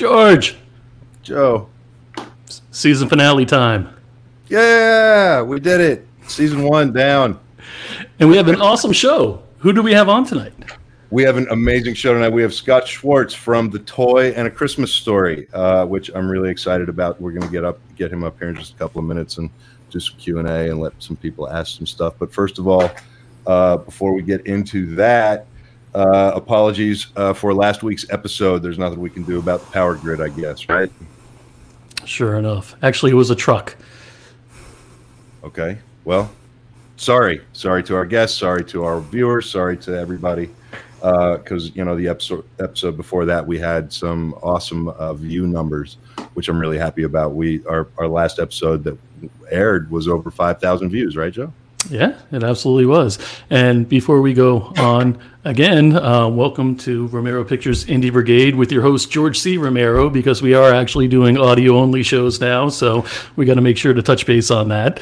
George. Joe. Season finale time. Yeah, we did it. Season one down. And we have an awesome show. Who do we have on tonight? We have an amazing show tonight. We have Scott Schwartz from The Toy and a Christmas Story, uh, which I'm really excited about. We're going to get up, get him up here in just a couple of minutes and do some Q and A and let some people ask some stuff. But first of all, uh, before we get into that, uh, apologies uh, for last week's episode. There's nothing we can do about the power grid, I guess, right? Sure enough. Actually, it was a truck. Okay. Well, sorry. Sorry to our guests. Sorry to our viewers. Sorry to everybody. Because, uh, you know, the episode, episode before that, we had some awesome uh, view numbers, which I'm really happy about. We Our, our last episode that aired was over 5,000 views, right, Joe? Yeah, it absolutely was. And before we go on again, uh, welcome to Romero Pictures Indie Brigade with your host George C. Romero, because we are actually doing audio only shows now, so we got to make sure to touch base on that.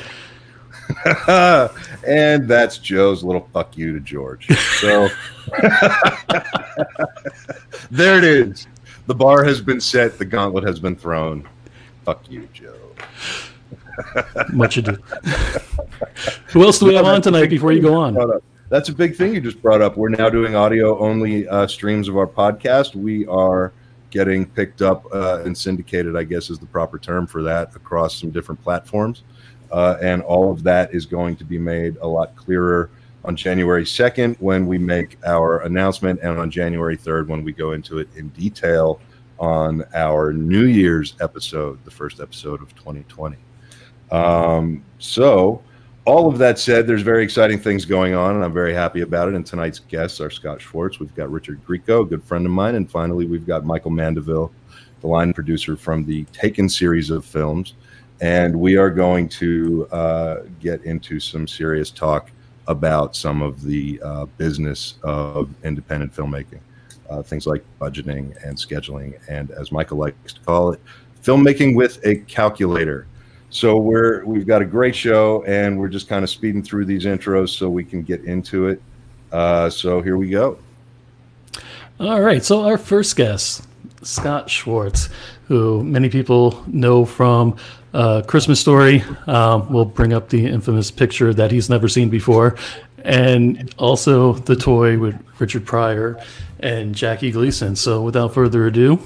and that's Joe's little fuck you to George. So there it is. The bar has been set. The gauntlet has been thrown. Fuck you, Joe. Much ado. Who else do we have on tonight before you go on? That's a big thing you just brought up. We're now doing audio only uh, streams of our podcast. We are getting picked up uh, and syndicated, I guess is the proper term for that, across some different platforms. Uh, and all of that is going to be made a lot clearer on January 2nd when we make our announcement, and on January 3rd when we go into it in detail on our New Year's episode, the first episode of 2020. Um, so, all of that said, there's very exciting things going on, and I'm very happy about it. And tonight's guests are Scott Schwartz. We've got Richard Grieco, a good friend of mine, and finally we've got Michael Mandeville, the line producer from the Taken series of films. And we are going to uh, get into some serious talk about some of the uh, business of independent filmmaking, uh, things like budgeting and scheduling, and as Michael likes to call it, filmmaking with a calculator. So we're we've got a great show, and we're just kind of speeding through these intros so we can get into it. Uh, so here we go. All right. So our first guest, Scott Schwartz, who many people know from uh, Christmas Story. Um, we'll bring up the infamous picture that he's never seen before, and also the toy with Richard Pryor and Jackie Gleason. So without further ado,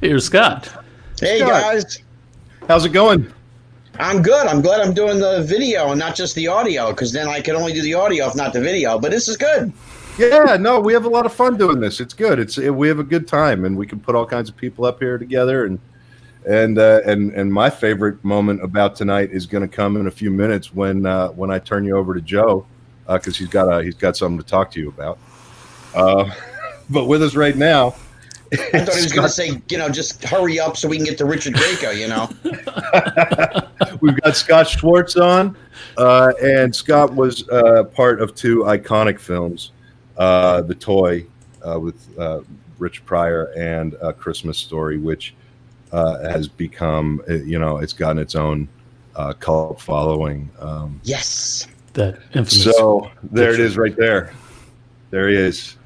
here's Scott. Hey Scott. guys. How's it going? I'm good. I'm glad I'm doing the video and not just the audio because then I can only do the audio if not the video. But this is good. Yeah, no, we have a lot of fun doing this. It's good. It's we have a good time, and we can put all kinds of people up here together. And and uh, and and my favorite moment about tonight is going to come in a few minutes when uh, when I turn you over to Joe because uh, he's got a he's got something to talk to you about. Uh, but with us right now I thought he was going to say, you know, just hurry up so we can get to Richard Grieco, you know. We've got Scott Schwartz on, uh, and Scott was uh, part of two iconic films, uh, The Toy uh, with uh, Rich Pryor and A Christmas Story, which uh, has become, you know, it's gotten its own cult following. Um, yes. That infamous. So there it is right there. There he is.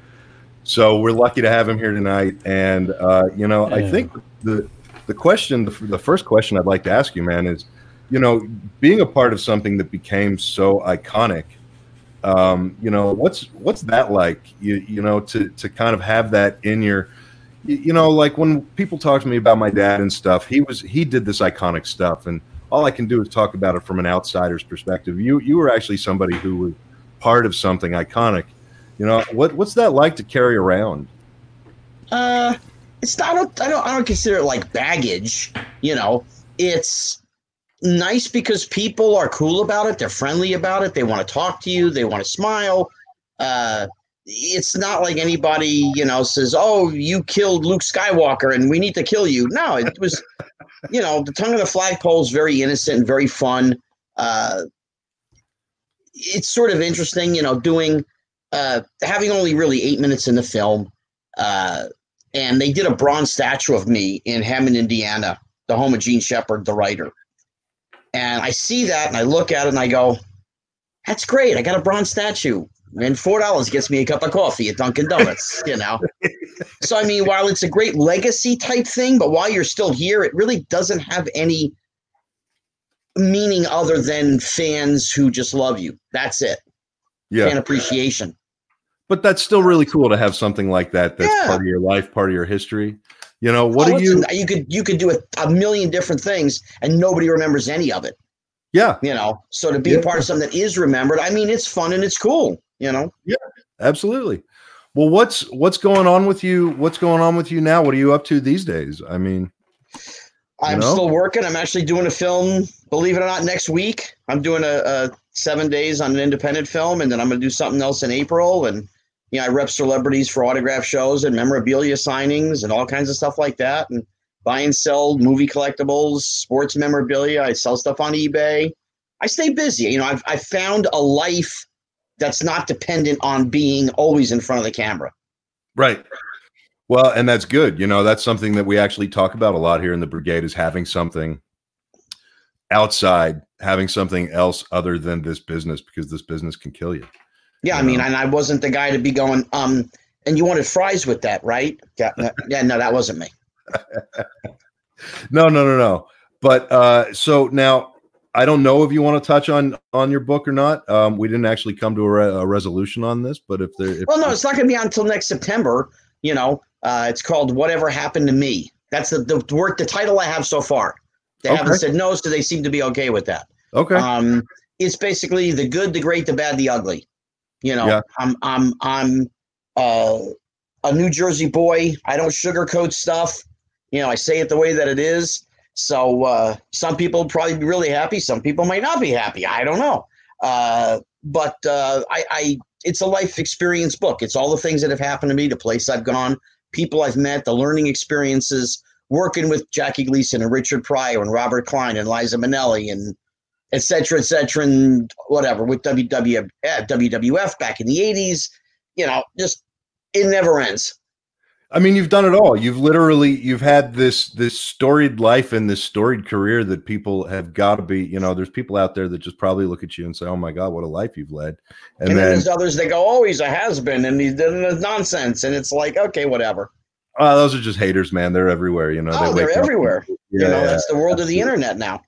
So we're lucky to have him here tonight. And uh, you know, yeah. I think the the question, the, the first question I'd like to ask you, man, is, you know, being a part of something that became so iconic. Um, you know, what's what's that like? You you know, to to kind of have that in your you know, like when people talk to me about my dad and stuff, he was he did this iconic stuff, and all I can do is talk about it from an outsider's perspective. You you were actually somebody who was part of something iconic, you know, what what's that like to carry around? Uh, it's not. I don't. I don't, I don't consider it like baggage. You know, it's nice because people are cool about it. They're friendly about it. They want to talk to you. They want to smile. Uh, it's not like anybody, you know, says, "Oh, you killed Luke Skywalker, and we need to kill you." No, it was, you know, the tongue of the flagpole is very innocent and very fun. Uh, it's sort of interesting, you know, doing uh, having only really eight minutes in the film, uh, and they did a bronze statue of me in Hammond, Indiana, the home of Jean Shepherd, the writer. And I see that and I look at it and I go, that's great. I got a bronze statue. and four dollars gets me a cup of coffee at Dunkin' Donuts. You know, so I mean, while it's a great legacy type thing, but while you're still here, it really doesn't have any meaning other than fans who just love you. That's it. Yeah. Fan appreciation. But that's still really cool to have something like that. That's Yeah. part of your life, part of your history. You know, what Oh, do you? you could you could do a, a million different things and nobody remembers any of it. Yeah, You know, so to be Yeah. a part of something that is remembered, I mean, it's fun and it's cool. You know. Yeah, absolutely. Well, what's what's going on with you? What's going on with you now? What are you up to these days? I mean, I'm know? still working. I'm actually doing a film, believe it or not, next week. I'm doing a, a seven days on an independent film, and then I'm going to do something else in April. And you know, I rep celebrities for autograph shows and memorabilia signings and all kinds of stuff like that. And buy and sell movie collectibles, sports memorabilia. I sell stuff on eBay. I stay busy. You know, I've I found a life that's not dependent on being always in front of the camera. right. Well, and that's good. You know, that's something that we actually talk about a lot here in the brigade is having something outside, having something else other than this business because this business can kill you. Yeah, I mean, and I wasn't the guy to be going, um, and you wanted fries with that, right? Yeah, no- yeah, no, that wasn't me. No, no, no, no. But uh, so now I don't know if you want to touch on on your book or not. Um, we didn't actually come to a, re- a resolution on this, but if there, if, Well, no, it's not going to be until next September. You know, uh, it's called "Whatever Happened to Me." That's the the work, the title I have so far. They Okay. haven't said no, so they seem to be okay with that. okay, Um, it's basically the good, the great, the bad, the ugly. You know, Yeah. I'm I'm I'm uh, a New Jersey boy. I don't sugarcoat stuff. You know, I say it the way that it is. So uh, some people probably be really happy. Some people might not be happy. I don't know. Uh, but uh, I, I, it's a life experience book. It's all the things that have happened to me, the place I've gone, people I've met, the learning experiences, working with Jackie Gleason and Richard Pryor and Robert Klein and Liza Minnelli and et cetera, et cetera, and whatever with WW, uh, WWF back in the 80s. You know, just it never ends. I mean, you've done it all. You've literally you've had this this storied life and this storied career that people have got to be. You know, there's people out there that just probably look at you and say, "Oh my God, what a life you've led," and, And, then, then there's others that go, oh, he's a has been and he's nonsense. And it's like, okay, whatever. oh, those are just haters, man. They're everywhere. You know, oh, they they're everywhere. Yeah, you know, that's the world of the internet now.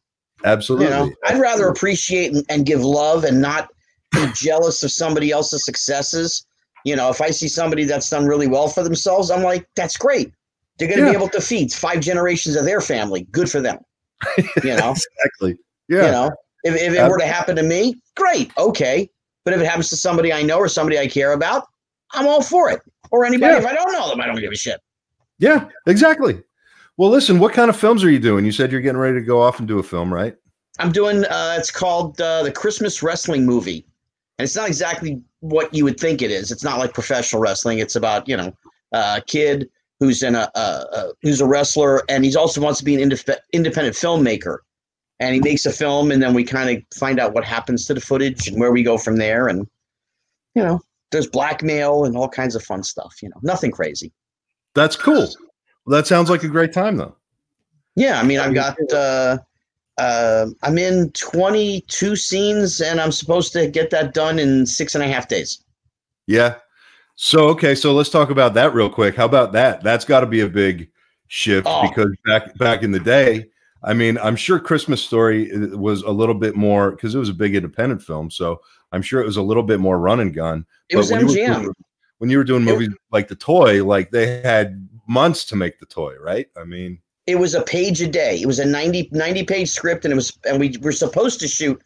Absolutely. You know, I'd rather appreciate and, give love and not be jealous of somebody else's successes. You know, if I see somebody that's done really well for themselves, I'm like, that's great. They're going to Yeah. be able to feed five generations of their family. Good for them. You know, exactly. Yeah. you know, if, if it were to happen to me, great, okay. But if it happens to somebody I know or somebody I care about, I'm all for it. Or anybody, Yeah. if I don't know them, I don't give a shit. Yeah, exactly. Well, listen, what kind of films are you doing? You said you're getting ready to go off and do a film, right? I'm doing. Uh, it's called uh, the Christmas Wrestling Movie, and it's not exactly what you would think it is. It's not like professional wrestling. It's about you know a kid who's in a, a, a who's a wrestler, and he's also wants to be an indep- independent filmmaker, and he makes a film, and then we kind of find out what happens to the footage and where we go from there, and you know there's blackmail and all kinds of fun stuff. You know, nothing crazy. That's cool. Well, that sounds like a great time, though. Yeah, I mean, I've got. Uh, uh, I'm in 22 scenes, and I'm supposed to get that done in six and a half days. Yeah. So okay, so let's talk about that real quick. How about that? That's got to be a big shift Oh. because back back in the day, I mean, I'm sure Christmas Story uh, was a little bit more because it was a big independent film, so I'm sure it was a little bit more run and gun. It was when you were MGM. when you were doing It- movies like The Toy, like they had months to make the toy, right? I mean, It was a page a day. It was a 90, 90 page script, and it was, and we were supposed to shoot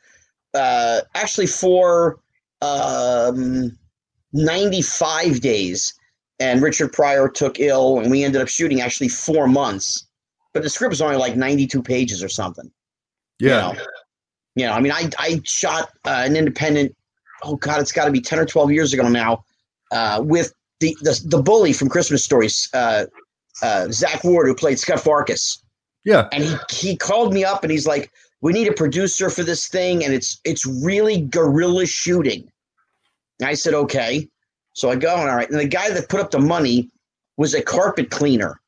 uh, actually for um, 95 days. And Richard Pryor took ill, and we ended up shooting actually four months. But the script was only like 92 pages or something. yeah, You know, you know I mean, I, I shot uh, an independent, oh God, it's got to be 10 or 12 years ago now, uh, with the, the, the bully from Christmas Stories, uh, uh, Zach Ward, who played Scut Farkus. yeah, And he, he called me up and he's like, we need a producer for this thing. And it's, it's really guerrilla shooting. And I said, okay. So I go, and all right. And the guy that put up the money was a carpet cleaner.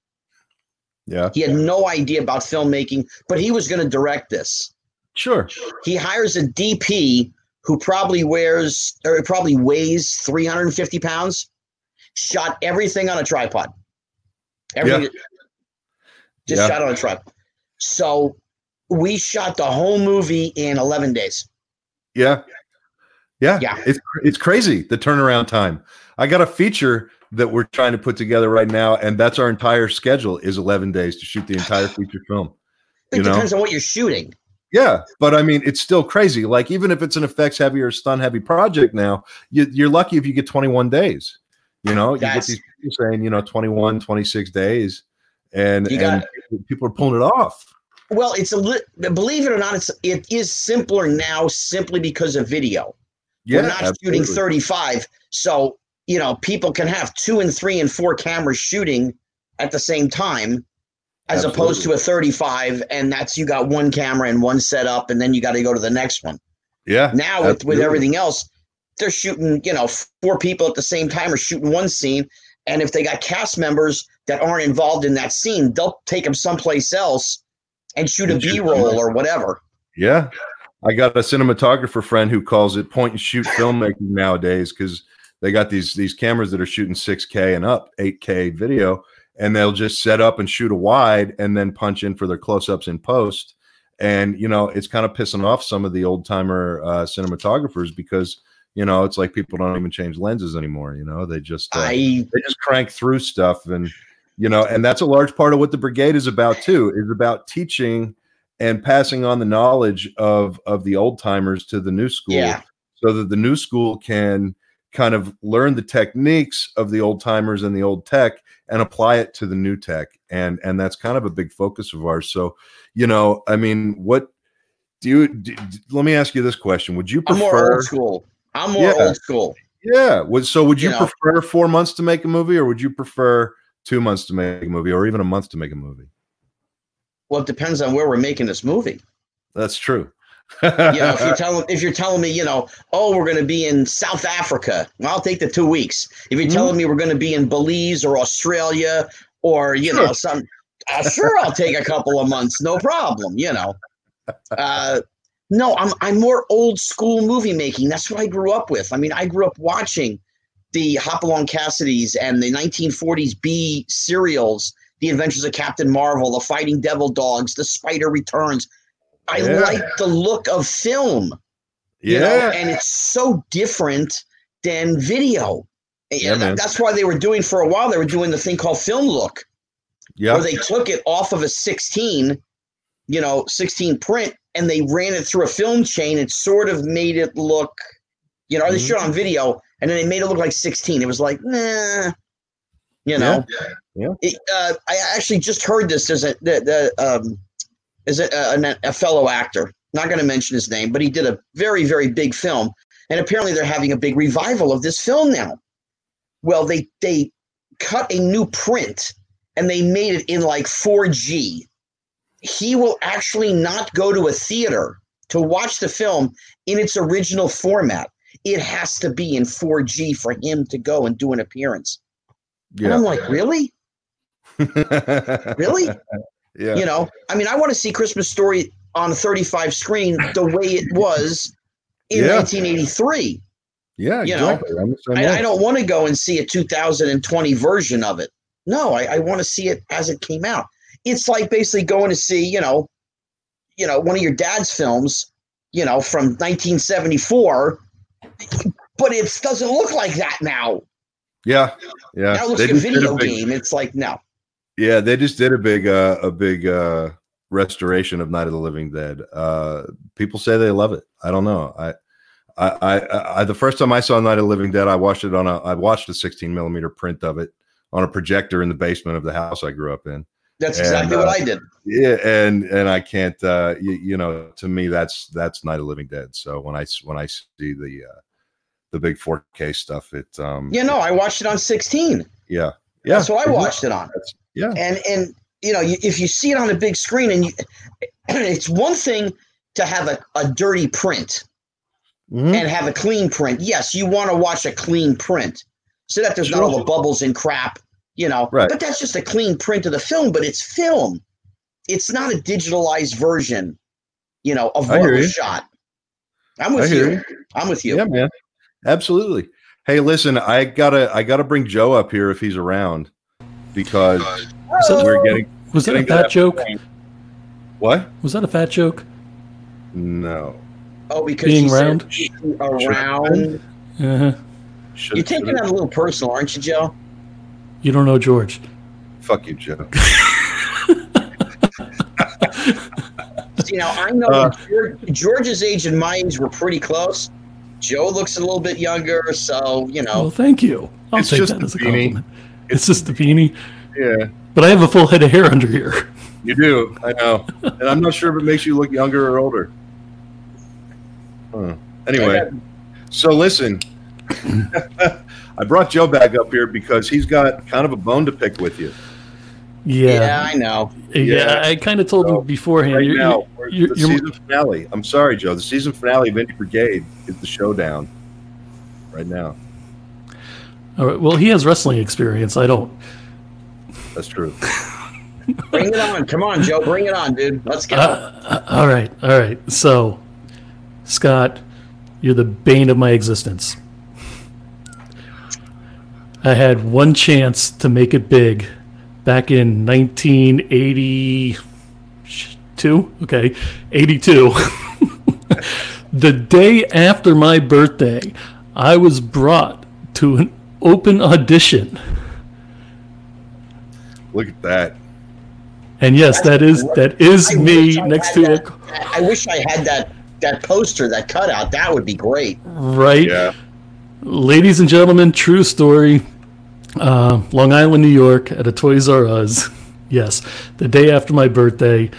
yeah. He had no idea about filmmaking, but he was going to direct this Sure. he hires a DP who probably wears or probably weighs 350 pounds, shot everything on a tripod. Everything just Yeah. shot on a tripod. So we shot the whole movie in 11 days. Yeah. Yeah. Yeah. It's it's crazy the turnaround time. I got a feature that we're trying to put together right now, and that's our entire schedule is 11 days to shoot the entire feature film. It You know? depends on what you're shooting. Yeah, but I mean, it's still crazy. Like even if it's an effects heavy or stun heavy project now, you, you're lucky if you get 21 days. You know, you That's- get these people saying, you know, 21, 26 days, and, and people are pulling it off. Well, it's a li- believe it or not, it's it is simpler now simply because of video. Yeah, We're not shooting 35, so you know people can have two and three and four cameras shooting at the same time, as opposed to a 35, and that's you got one camera and one setup, and then you got to go to the next one. Yeah, Now with, with everything else, they're shooting, you know, four people at the same time or shooting one scene. And if they got cast members that aren't involved in that scene, they'll take them someplace else and shoot a B roll or whatever. Yeah. I got a cinematographer friend who calls it point and shoot filmmaking nowadays because they got these these cameras that are shooting 6K and up, 8K video, and they'll just set up and shoot a wide and then punch in for their close-ups in post. And you know, it's kind of pissing off some of the old timer uh, cinematographers because you know it's like people don't even change lenses anymore. You know, they just uh, I they just crank through stuff and you know and that's a large part of what the brigade is about too is about teaching and passing on the knowledge of of the old timers to the new school Yeah. so that the new school can kind of learn the techniques of the old timers and the old tech and apply it to the new tech and and that's kind of a big focus of ours so you know i mean what do you do, let me ask you this question would you I'm more prefer old school. I'm more Yeah. old school. yeah. Would so would you, You know. prefer four months to make a movie, or would you prefer two months to make a movie, or even a month to make a movie? Well, it depends on where we're making this movie. That's true. You know, if you're telling if you're telling me, you know, oh, we're going to be in South Africa, I'll take the two weeks. If you're Mhm. telling me we're going to be in Belize or Australia or you know some, uh, sure, I'll take a couple of months, no problem. You know, uh, no, I'm I'm more old school movie making. That's what I grew up with. I mean, I grew up watching the Hopalong Cassidy's and the 1940s B serials, The Adventures of Captain Marvel, The Fighting Devil Dogs, The Spider Returns. I Yeah. like the look of film, yeah, know, and it's so different than video. Yeah, And that's why they were doing for a while. They were doing the thing called film look, yeah, where they took it off of a 16, you know, 16 print, and they ran it through a film chain. It sort of made it look, you know, they Mhm. shot on video, and then they made it look like 16. It was like, nah, you know. Yeah. It, uh, I actually just heard this. There's a the, the um, is a, a, a fellow actor. Not going to mention his name, but he did a very very big film, and apparently they're having a big revival of this film now. Well, they they cut a new print and they made it in like 4K. He will actually not go to a theater to watch the film in its original format. It has to be in 4K for him to go and do an appearance. And I'm like, really? Really? yeah, You know, I mean, I want to see Christmas Story on a 35 screen the way it was in Yeah. 1983. yeah, you know, exactly. Same I. I don't want to go and see a 2020 version of it. No, I, I want to see it as it came out. It's like basically going to see, you know, you know, one of your dad's films, you know, from 1974, but it doesn't look like that now. Yeah, yeah. now it looks They like a video big- game. It's like no. Yeah, they just did a big uh a big uh restoration of Night of the Living Dead. Uh people say they love it. I don't know. I I I, I the first time I saw Night of the Living Dead, I watched it on a I watched a 16 millimeter print of it on a projector in the basement of the house I grew up in. That's And, exactly uh, what I did. Yeah, and and I can't uh you, you know, to me that's that's Night of Living Dead. So when I when I see the uh the big 4K stuff, it um Yeah, no, I watched it on 16. yeah. Yeah. That's what I watched it on. Yeah. And and you know, if you see it on a big screen, and you, it's one thing to have a, a dirty print Mhm. and have a clean print. Yes, you want to watch a clean print so that there's not all the bubbles and crap, you know. Right. But that's just a clean print of the film. But it's film. It's not a digitalized version, you know, of what was shot. I'm with you. you. I'm with you. Yeah, man. Absolutely. Hey, listen, I gotta I gotta bring Joe up here if he's around because that- we're getting Was that a fat that joke? point. What? Was that a fat joke? No. Oh, because Being you said round? around. Uh-huh. Should, You're taking that a little personal, aren't you, Joe? You don't know George. Fuck you, Joe. See, now I know Uh. George, George's age and my age were pretty close. Joe looks a little bit younger, so you know. Well, thank you. I'll It's take just that as a beanie. compliment. It's just the beanie, Yeah, but I have a full head of hair under here. you do. I know, and I'm not sure if it makes you look younger or older. Huh. Anyway, so listen, I brought Joe back up here because he's got kind of a bone to pick with you yeah. Yeah, I know. yeah. Yeah. I kind of told So, him beforehand. right you're- now. we're- you're- the you're- season finale. I'm sorry, Joe. The season finale of Indie Brigade is the showdown right now. all right, well, he has wrestling experience. I don't. That's true. Bring it on. Come on, Joe. Bring it on, dude. Let's go. Uh, all right, all right. So, Scott, you're the bane of my existence. I had one chance to make it big back in 1982. Okay, 82. the day after my birthday, I was brought to an open audition. Look at that. And yes, that is that is I me next to that- a I wish I had that that poster, that cutout. That would be great. right Yeah. Ladies and gentlemen, true story. Uh, Long Island, New York, at a Toys R Us. Yes, the day after my birthday.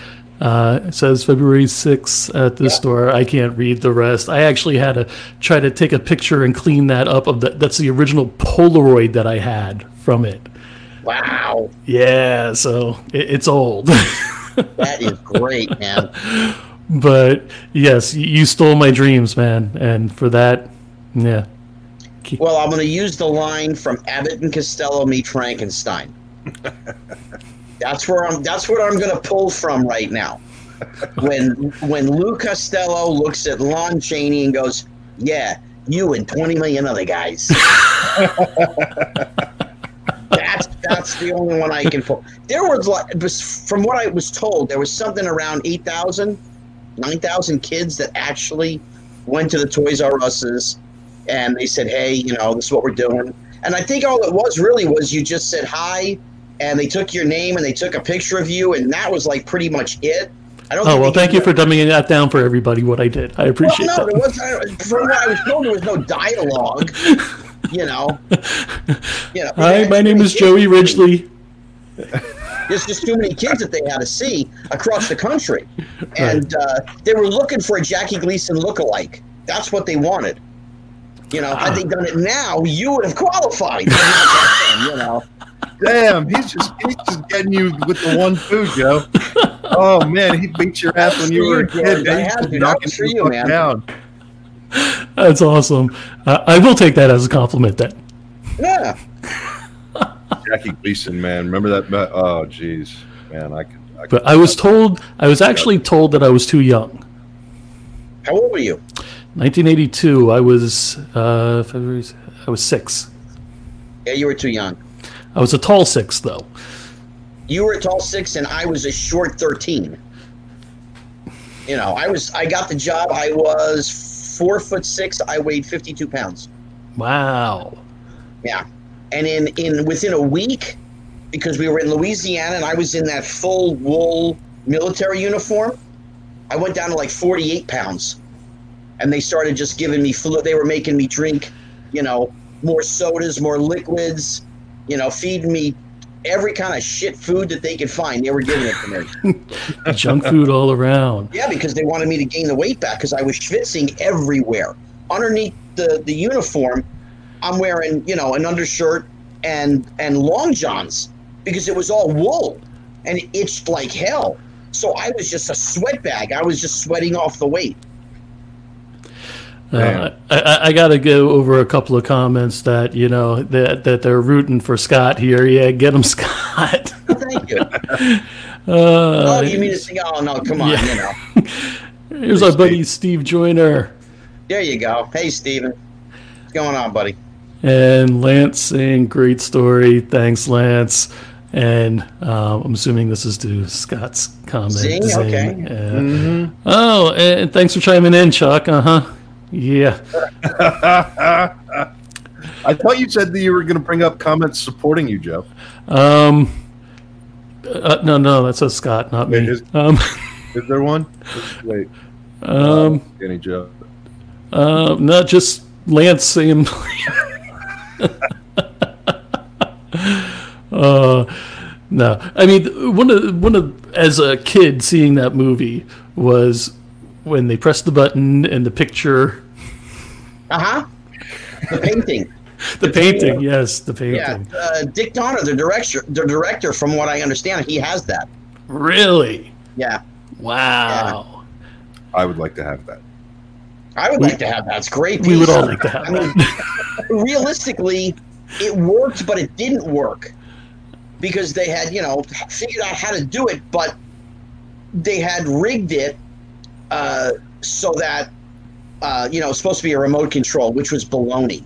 Uh, it says February 6th at this store. I can't read the rest. I actually had to try to take a picture and clean that up. Of the, that's the original Polaroid that I had from it. Wow, Yeah, so it, it's old. that is great, man. but yes, you stole my dreams, man, and for that, yeah. Well, I'm going to use the line from Abbott and Costello meet Frankenstein. That's where I'm. That's what I'm going to pull from right now. When when Lou Costello looks at Lon Chaney and goes, "Yeah, you and 20 million other guys." that's that's the only one I can pull. There was like, was- from what I was told, there was something around 8,000, 9,000 kids that actually went to the Toys R Us's and they said, "Hey, you know, this is what we're doing." And I think all it was really was you just said hi, and they took your name and they took a picture of you, and that was like pretty much it. I don't. Oh well, thank you for dumbing that down for everybody. What I did, I well, appreciate no, there was I- from what I was told, there was no dialogue. You know. You know. Hi, my name is Joey Ridgely. There's just too many kids that they had to see across the country, and uh, they were looking for a Jackie Gleason lookalike. That's what they wanted. You know, had they done it now, you would have qualified. but not back then, you know. Damn, he's just he's just getting you with the one food, Joe. Oh man, he beat your ass when you were a That was for you, kid. George. I He's had to. That knocking was for the you, man. down. That's awesome. Uh, I will take that as a compliment. Then. Yeah. Jackie Gleason, man, remember that? Oh, jeez, man, I could. I could But I was told, I was actually told that I was too young. How old were you? 1982. I was uh, February. I was six. Yeah, you were too young. I was a tall six, though. You were a tall six, and I was a short thirteen. You know, I was. I got the job. I was four foot six. I weighed fifty-two pounds. Wow. Yeah, and in in within a week, because we were in Louisiana, and I was in that full wool military uniform, I went down to like forty-eight pounds, and they started just giving me fluid. They were making me drink, you know, more sodas, more liquids, you know, feeding me every kind of shit food that they could find. They were giving it to me. Junk food all around. Yeah, because they wanted me to gain the weight back because I was schwitzing everywhere. Underneath the, the uniform, I'm wearing, you know, an undershirt and and long johns because it was all wool and it itched like hell. So I was just a sweat bag. I was just sweating off the weight. Uh, I, I, got to go over a couple of comments that you know that that they're rooting for Scott here. Yeah, get him, Scott. Thank you. Uh, oh, you mean to say, oh no, come on, Yeah. you know. Here's our buddy Steve Joyner. There you go. Hey, Steven. What's going on, buddy? And Lance saying, great story. Thanks, Lance. And uh, I'm assuming this is to Scott's comment. Zing, Zing. okay. Yeah. Mm-hmm. Oh, and thanks for chiming in, Chuck. Uh huh. Yeah. I thought you said that you were going to bring up comments supporting you, Joe. Um. Uh, no, no, that's a Scott, not Wait, me. is- Um. Is there one? Wait, Um. any Joe? Uh, not just Lance saying. uh, no, I mean one of one of as a kid seeing that movie was when they press the button and the picture, Uh huh. The painting. the painting. Yes, the yeah. painting. Uh, Dick Donner, the director, the director, from what I understand, he has that. Really? Yeah. Wow. I would like to have that. I would like to have that. It's a great. We would all like to have I mean, realistically, it worked, but it didn't work because they had, you know, figured out how to do it, but they had rigged it uh, so that, uh, you know, it was supposed to be a remote control, which was baloney.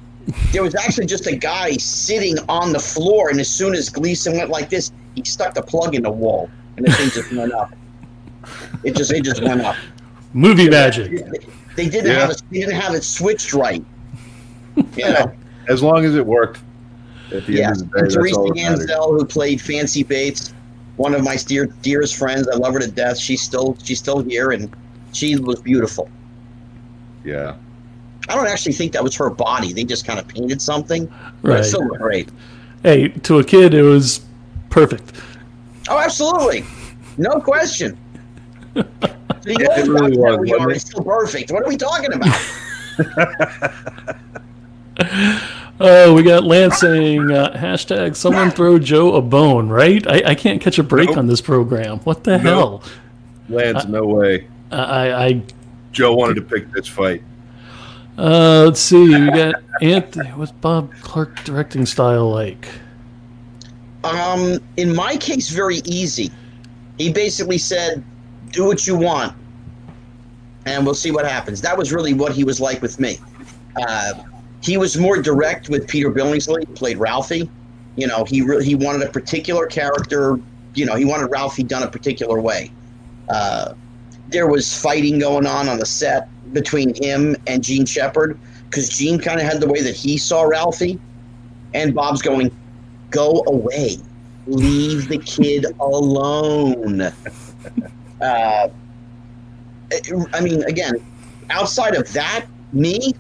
There was actually just a guy sitting on the floor, and as soon as Gleason went like this, he stuck the plug in the wall, and the thing just went up. It just, it just went up. Movie magic. They didn't Yeah. have it. They didn't have it switched right. You know. As long as it worked. At the Yeah, end of the day, and Teresa all that matters. Ganzel, who played Fancy Bates, one of my dear, dearest friends. I love her to death. She's still she's still here, and she was beautiful. Yeah. I don't actually think that was her body. They just kind of painted something, but Right. still great. Hey, to a kid, it was perfect. Oh, absolutely, no question. The It really was, we are it? is still perfect. What are we talking about? Oh, we got Lance saying uh, hashtag someone throw Joe a bone, right? I, I can't catch a break Nope. on this program. What the Nope. hell? Lance, no way. I, I Joe wanted to pick this fight. uh, let's see. We got Anthony. What's Bob Clark directing style like? Um, in my case, very easy. He basically said, "Do what you want, and we'll see what happens." That was really what he was like with me. Uh, he was more direct with Peter Billingsley, who played Ralphie. You know, he re- he wanted a particular character. You know, he wanted Ralphie done a particular way. Uh, there was fighting going on on the set between him and Jean Shepherd because Jean kind of had the way that he saw Ralphie, and Bob's going, go away. Leave the kid alone. Uh, I mean, again, outside of that, me,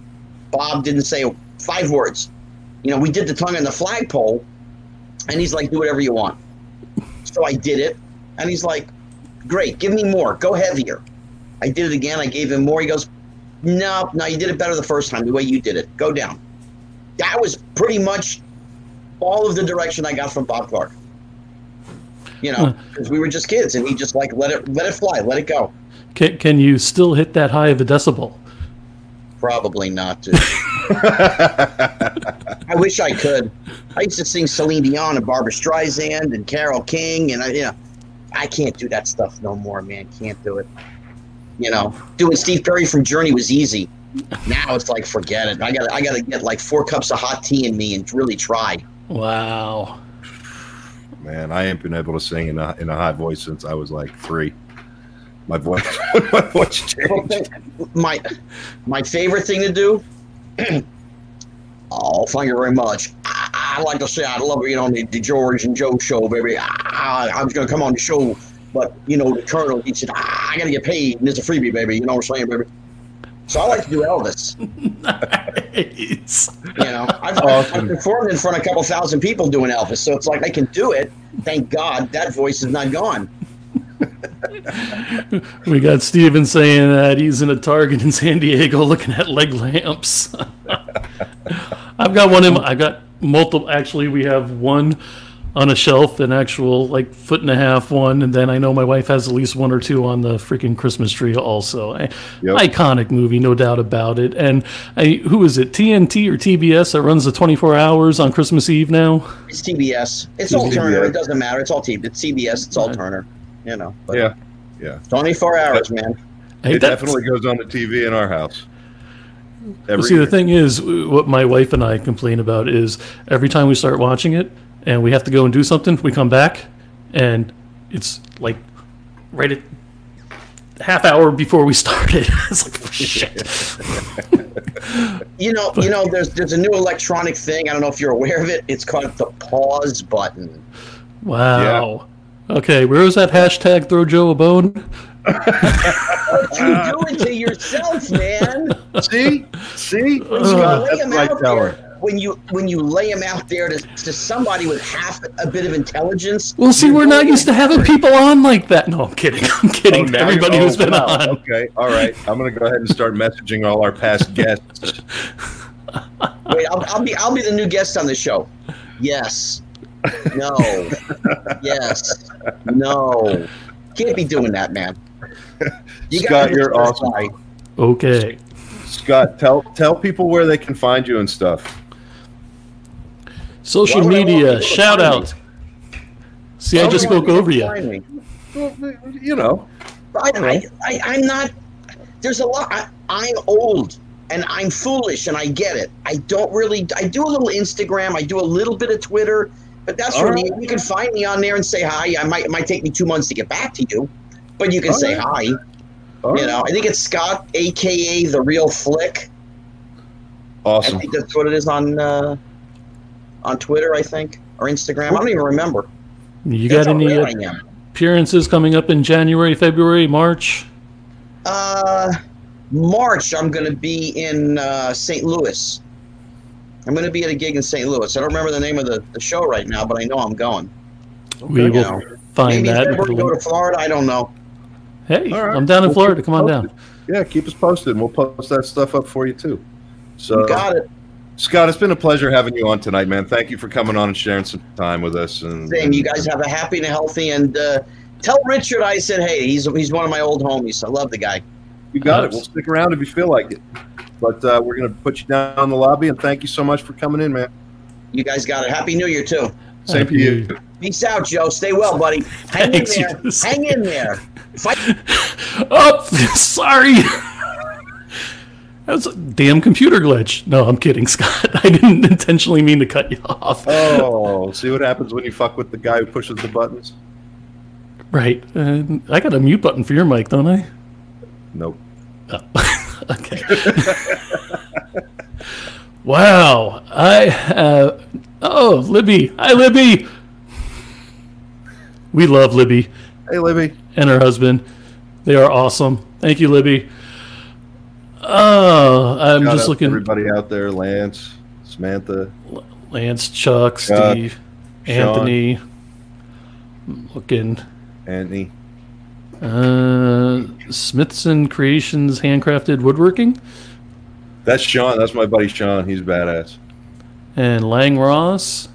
Bob didn't say five words. You know, we did the tongue on the flagpole, and he's like, do whatever you want. So I did it, and he's like, great, give me more, go heavier. I did it again, I gave him more. He goes, no, no, you did it better the first time, the way you did it. Go down. That was pretty much all of the direction I got from Bob Clark. You know, because we were just kids, and he just like let it let it fly, let it go. Can, can you still hit that high of a decibel? Probably not. Dude. I wish I could. I used to sing Celine Dion and Barbra Streisand and Carole King, and I, you know, I can't do that stuff no more, man. Can't do it. You know, doing Steve Perry from Journey was easy. Now it's like forget it. I got I got to get like four cups of hot tea in me and really try. Wow. Man, I ain't been able to sing in a, in a high voice since I was like three. My voice, my voice changed. my my favorite thing to do. oh, thank you very much. I, I like to say I love you know the, the George and Joe show, baby. I, I was gonna come on the show, but you know the Colonel he said "Ah, I gotta get paid and it's a freebie, baby. You know what I'm saying, baby. So I like to do Elvis. Nice. You know, I've, Awesome. I've performed in front of a couple thousand people doing Elvis, so it's like I can do it. Thank God that voice is not gone. We got Steven saying that he's in a Target in San Diego looking at leg lamps. I've got one in. I've got multiple. Actually, we have one on a shelf, an actual like foot and a half one, and then I know my wife has at least one or two on the freaking Christmas tree also. I- Yep. Iconic movie, no doubt about it. And I, who is it? TNT or TBS that runs the 24 hours on Christmas Eve now? It's TBS. It's all TBS. Turner. It doesn't matter. It's all T. It's CBS. It's all Turner. You know. But Yeah, yeah. 24 hours, man. Hey, It definitely goes on the TV in our house. Every Well, see, the thing is, what my wife and I complain about is every time we start watching it and we have to go and do something, we come back and it's like right at half hour before we started. it's like, oh, shit. You know, you know, there's there's a new electronic thing. I don't know if you're aware of it. It's called the pause button. Wow. Okay, where was that hashtag throw Joe a bone? What you do it to yourself, man. See, see, You Scott, lay that's out there. When you when you lay him out there to, to somebody with half a bit of intelligence. Well, see, we're not used to having people on like that. No, I'm kidding. I'm Oh, kidding. now Everybody who's been wow, on. Okay, all right. I'm gonna go ahead and start messaging all our past guests. Wait, I'll, I'll be I'll be the new guest on the show. Yes. No. yes. No. Can't be doing that, man. You Scott, gotta be you're awesome. guy. Okay. Scott, tell tell people where they can find you and stuff. Social Why would I want media, people shout find out. See, I just spoke over you. to find me? Well, You know, I, I, I, I'm not. There's a lot. I, I'm old and I'm foolish and I get it. I don't really. I do a little Instagram. I do a little bit of Twitter, but that's All really right. it. You can find me on there and say hi. I might. It might take me two months to get back to you, but you can All say right. hi. All You know. I think it's Scott, aka the Real Flick. Awesome. I think that's what it is on uh, on Twitter. I think or Instagram. I don't even remember. You That's got any rare appearances coming up in January, February, March? Uh, March, I'm going to be in uh, St. Louis. I'm going to be at a gig in St. Louis. I don't remember the name of the, the show right now, but I know I'm going. We You will know, find maybe that. if ever we go to Florida, I don't know. Hey, All right. I'm down in We'll Florida. Come on down. Yeah, keep us posted, and we'll post that stuff up for you too. So, You got it. Scott, it's been a pleasure having you on tonight, man. Thank you for coming on and sharing some time with us. And Same. You guys have a happy and healthy. And uh, tell Richard I said, hey, he's he's one of my old homies. I love the guy. You got it. We'll stick around if you feel like it. But uh, we're going to put you down in the lobby, and thank you so much for coming in, man. You guys got it. Happy New Year too. Same to you. Peace out, Joe. Stay well, buddy. Hang Thanks, in there. just- Hang in there. Fight. Oh, sorry. That was a damn computer glitch. No, I'm kidding, Scott. I didn't intentionally mean to cut you off. Oh, see what happens when you fuck with the guy who pushes the buttons? Right. Uh, I got a mute button for your mic, don't I? Nope. Oh. okay. wow. I have. Oh, Libby. Hi, Libby. We love Libby Hey, Libby. and her husband. They are awesome. Thank you, Libby. Oh, I'm Shout just looking. Everybody out there, Lance, Samantha. Lance, Chuck, Chuck, Steve, Sean. Anthony. Looking. Anthony. Uh, Smithson Creations handcrafted woodworking That's Sean. That's my buddy Sean. He's badass. and Lang Ross.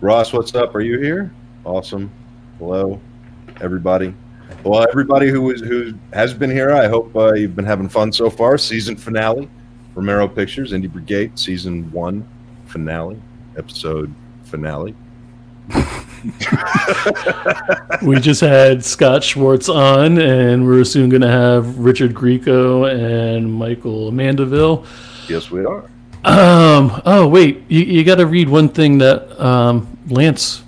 Ross, what's up? Are you here? Awesome. Hello, everybody. Well, everybody who is who has been here, I hope uh, you've been having fun so far. Season finale, Romero Pictures, Indie Brigade, season one finale, episode finale. we just had Scott Schwartz on, and we're soon going to have Richard Grieco and Michael Mandeville. Yes, we are. Um. Oh, wait. You, you got to read one thing that um, Lance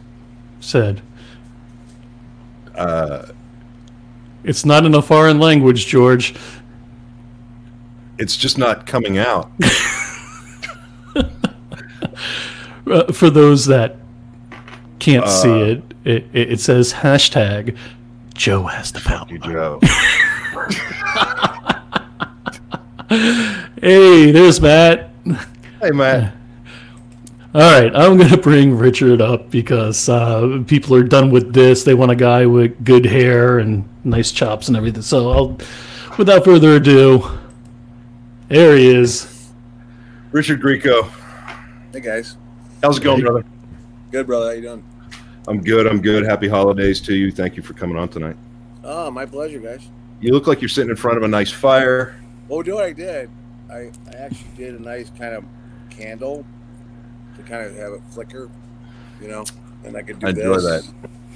said. Uh, It's not in a foreign language, George. it's just not coming out. Uh, for those that can't Uh, see it, it, it, says hashtag Joe has the power. You Joe. Hey, there's Matt. Hey, Matt. All right, I'm going to bring Richard up because uh, people are done with this. They want a guy with good hair and nice chops and everything. So, I'll, without further ado, there he is. Richard Grieco. Hey guys, How's it going, Hey. brother? good brother. How you doing? I'm good. I'm good. Happy holidays to you. Thank you for coming on tonight. Oh, my pleasure, guys. You look like you're sitting in front of a nice fire. Oh, do what I did. I, I actually did a nice kind of candle to kind of have it flicker, you know, and I could do I enjoy this,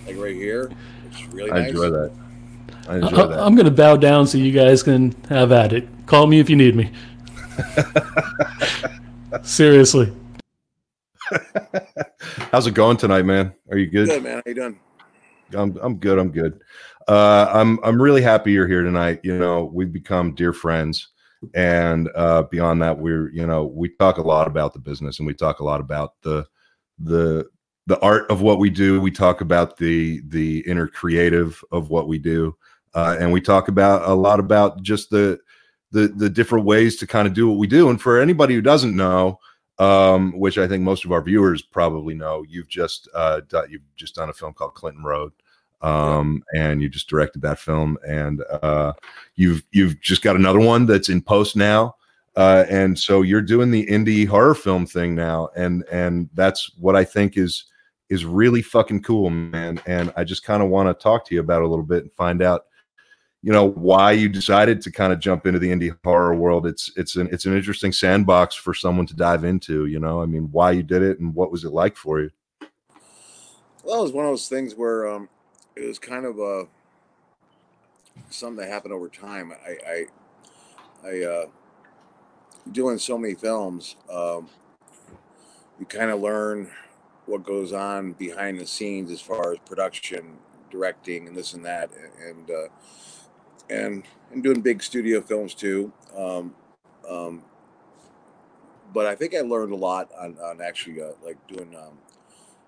like right here. It's really I nice. enjoy that. I I, enjoy that. I'm going to bow down so you guys can have at it. Call me if you need me. Seriously. How's it going tonight, man? Are you good? Good man. How you doing? I'm I'm good. I'm good. Uh, I'm I'm really happy you're here tonight. You know, we've become dear friends, and uh, beyond that, we're you know we talk a lot about the business, and we talk a lot about the the the art of what we do. We talk about the the inner creative of what we do, uh, and we talk about a lot about just the the the different ways to kind of do what we do. And for anybody who doesn't know, um, which I think most of our viewers probably know, you've just uh, you've just done a film called Clinton Road, um, and you just directed that film, and uh, you've you've just got another one that's in post now. Uh, and so you're doing the indie horror film thing now, and and that's what I think is is really fucking cool, man. And I just kind of want to talk to you about it a little bit and find out you know why you decided to kind of jump into the indie horror world it's it's an it's an interesting sandbox for someone to dive into you know i mean why you did it and what was it like for you well it was one of those things where um it was kind of a something that happened over time i i i uh doing so many films um you kind of learn what goes on behind the scenes as far as production directing and this and that and uh and and doing big studio films too. Um, um, but I think I learned a lot on, on actually uh, like doing um,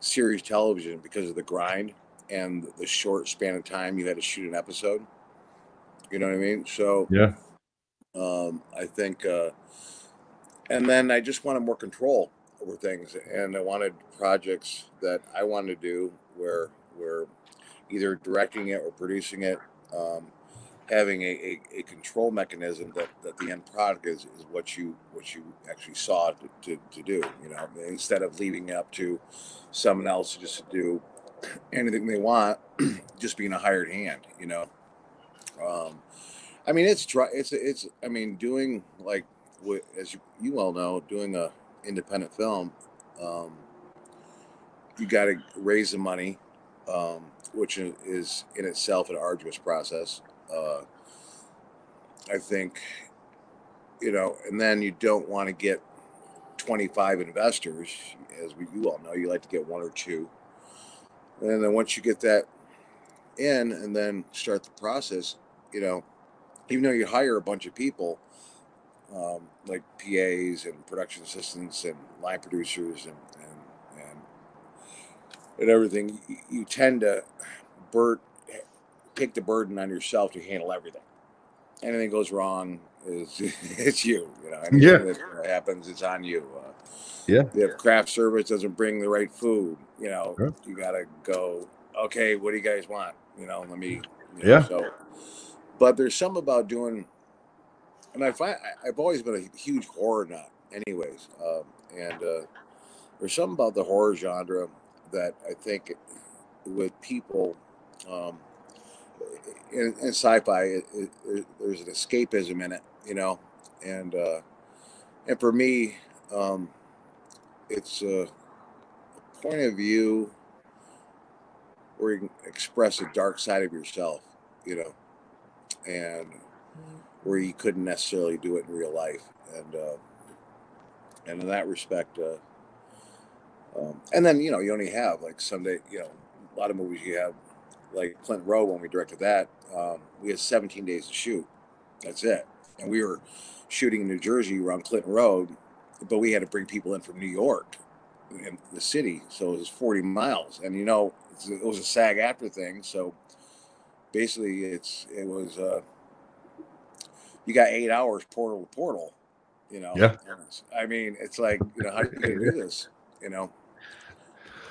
series television because of the grind and the short span of time you had to shoot an episode. You know what I mean? So yeah, um, I think, uh, and then I just wanted more control over things, and I wanted projects that I wanted to do where where either directing it or producing it. Um, having a, a, a, control mechanism that, that the end product is, is what you what you actually saw to, to, to do you know instead of leaving it up to someone else just to do anything they want just being a hired hand you know um, i mean it's it's it's i mean doing like as you, you well know doing a independent film um, you got to raise the money um, which is in itself an arduous process uh, I think, you know, and then you don't want to get 25 investors, as we you all know, you like to get one or two. And then once you get that in and then start the process, you know, even though you hire a bunch of people, um, like PAs and production assistants and line producers and, and, and, and everything, you, you tend to bird, take the burden on yourself to handle everything. Anything goes wrong is it's you. You know, anything yeah. that happens, it's on you. Uh, yeah. If craft service doesn't bring the right food, you know, sure. you gotta go. Okay, what do you guys want? You know, let me. You know, yeah. So, but there's some about doing, and I find I've always been a huge horror nut, anyways, um, and uh, there's something about the horror genre that I think with people. Um, in, in sci-fi, it, it, there's an escapism in it, you know, and uh, and for me, um, it's a point of view where you can express a dark side of yourself, you know, and where you couldn't necessarily do it in real life, and uh, and in that respect, uh, um, and then you know you only have like someday, you know, a lot of movies you have like Clinton Road when we directed that, um, we had 17 days to shoot. That's it. And we were shooting in New Jersey around Clinton Road, but we had to bring people in from New York in the city. So it was 40 miles. And, you know, it was a SAG-AFTRA thing. So basically, it's, it was, uh, you got eight hours portal to portal, you know? Yeah. I mean, it's like, you know, how are you do this? You know?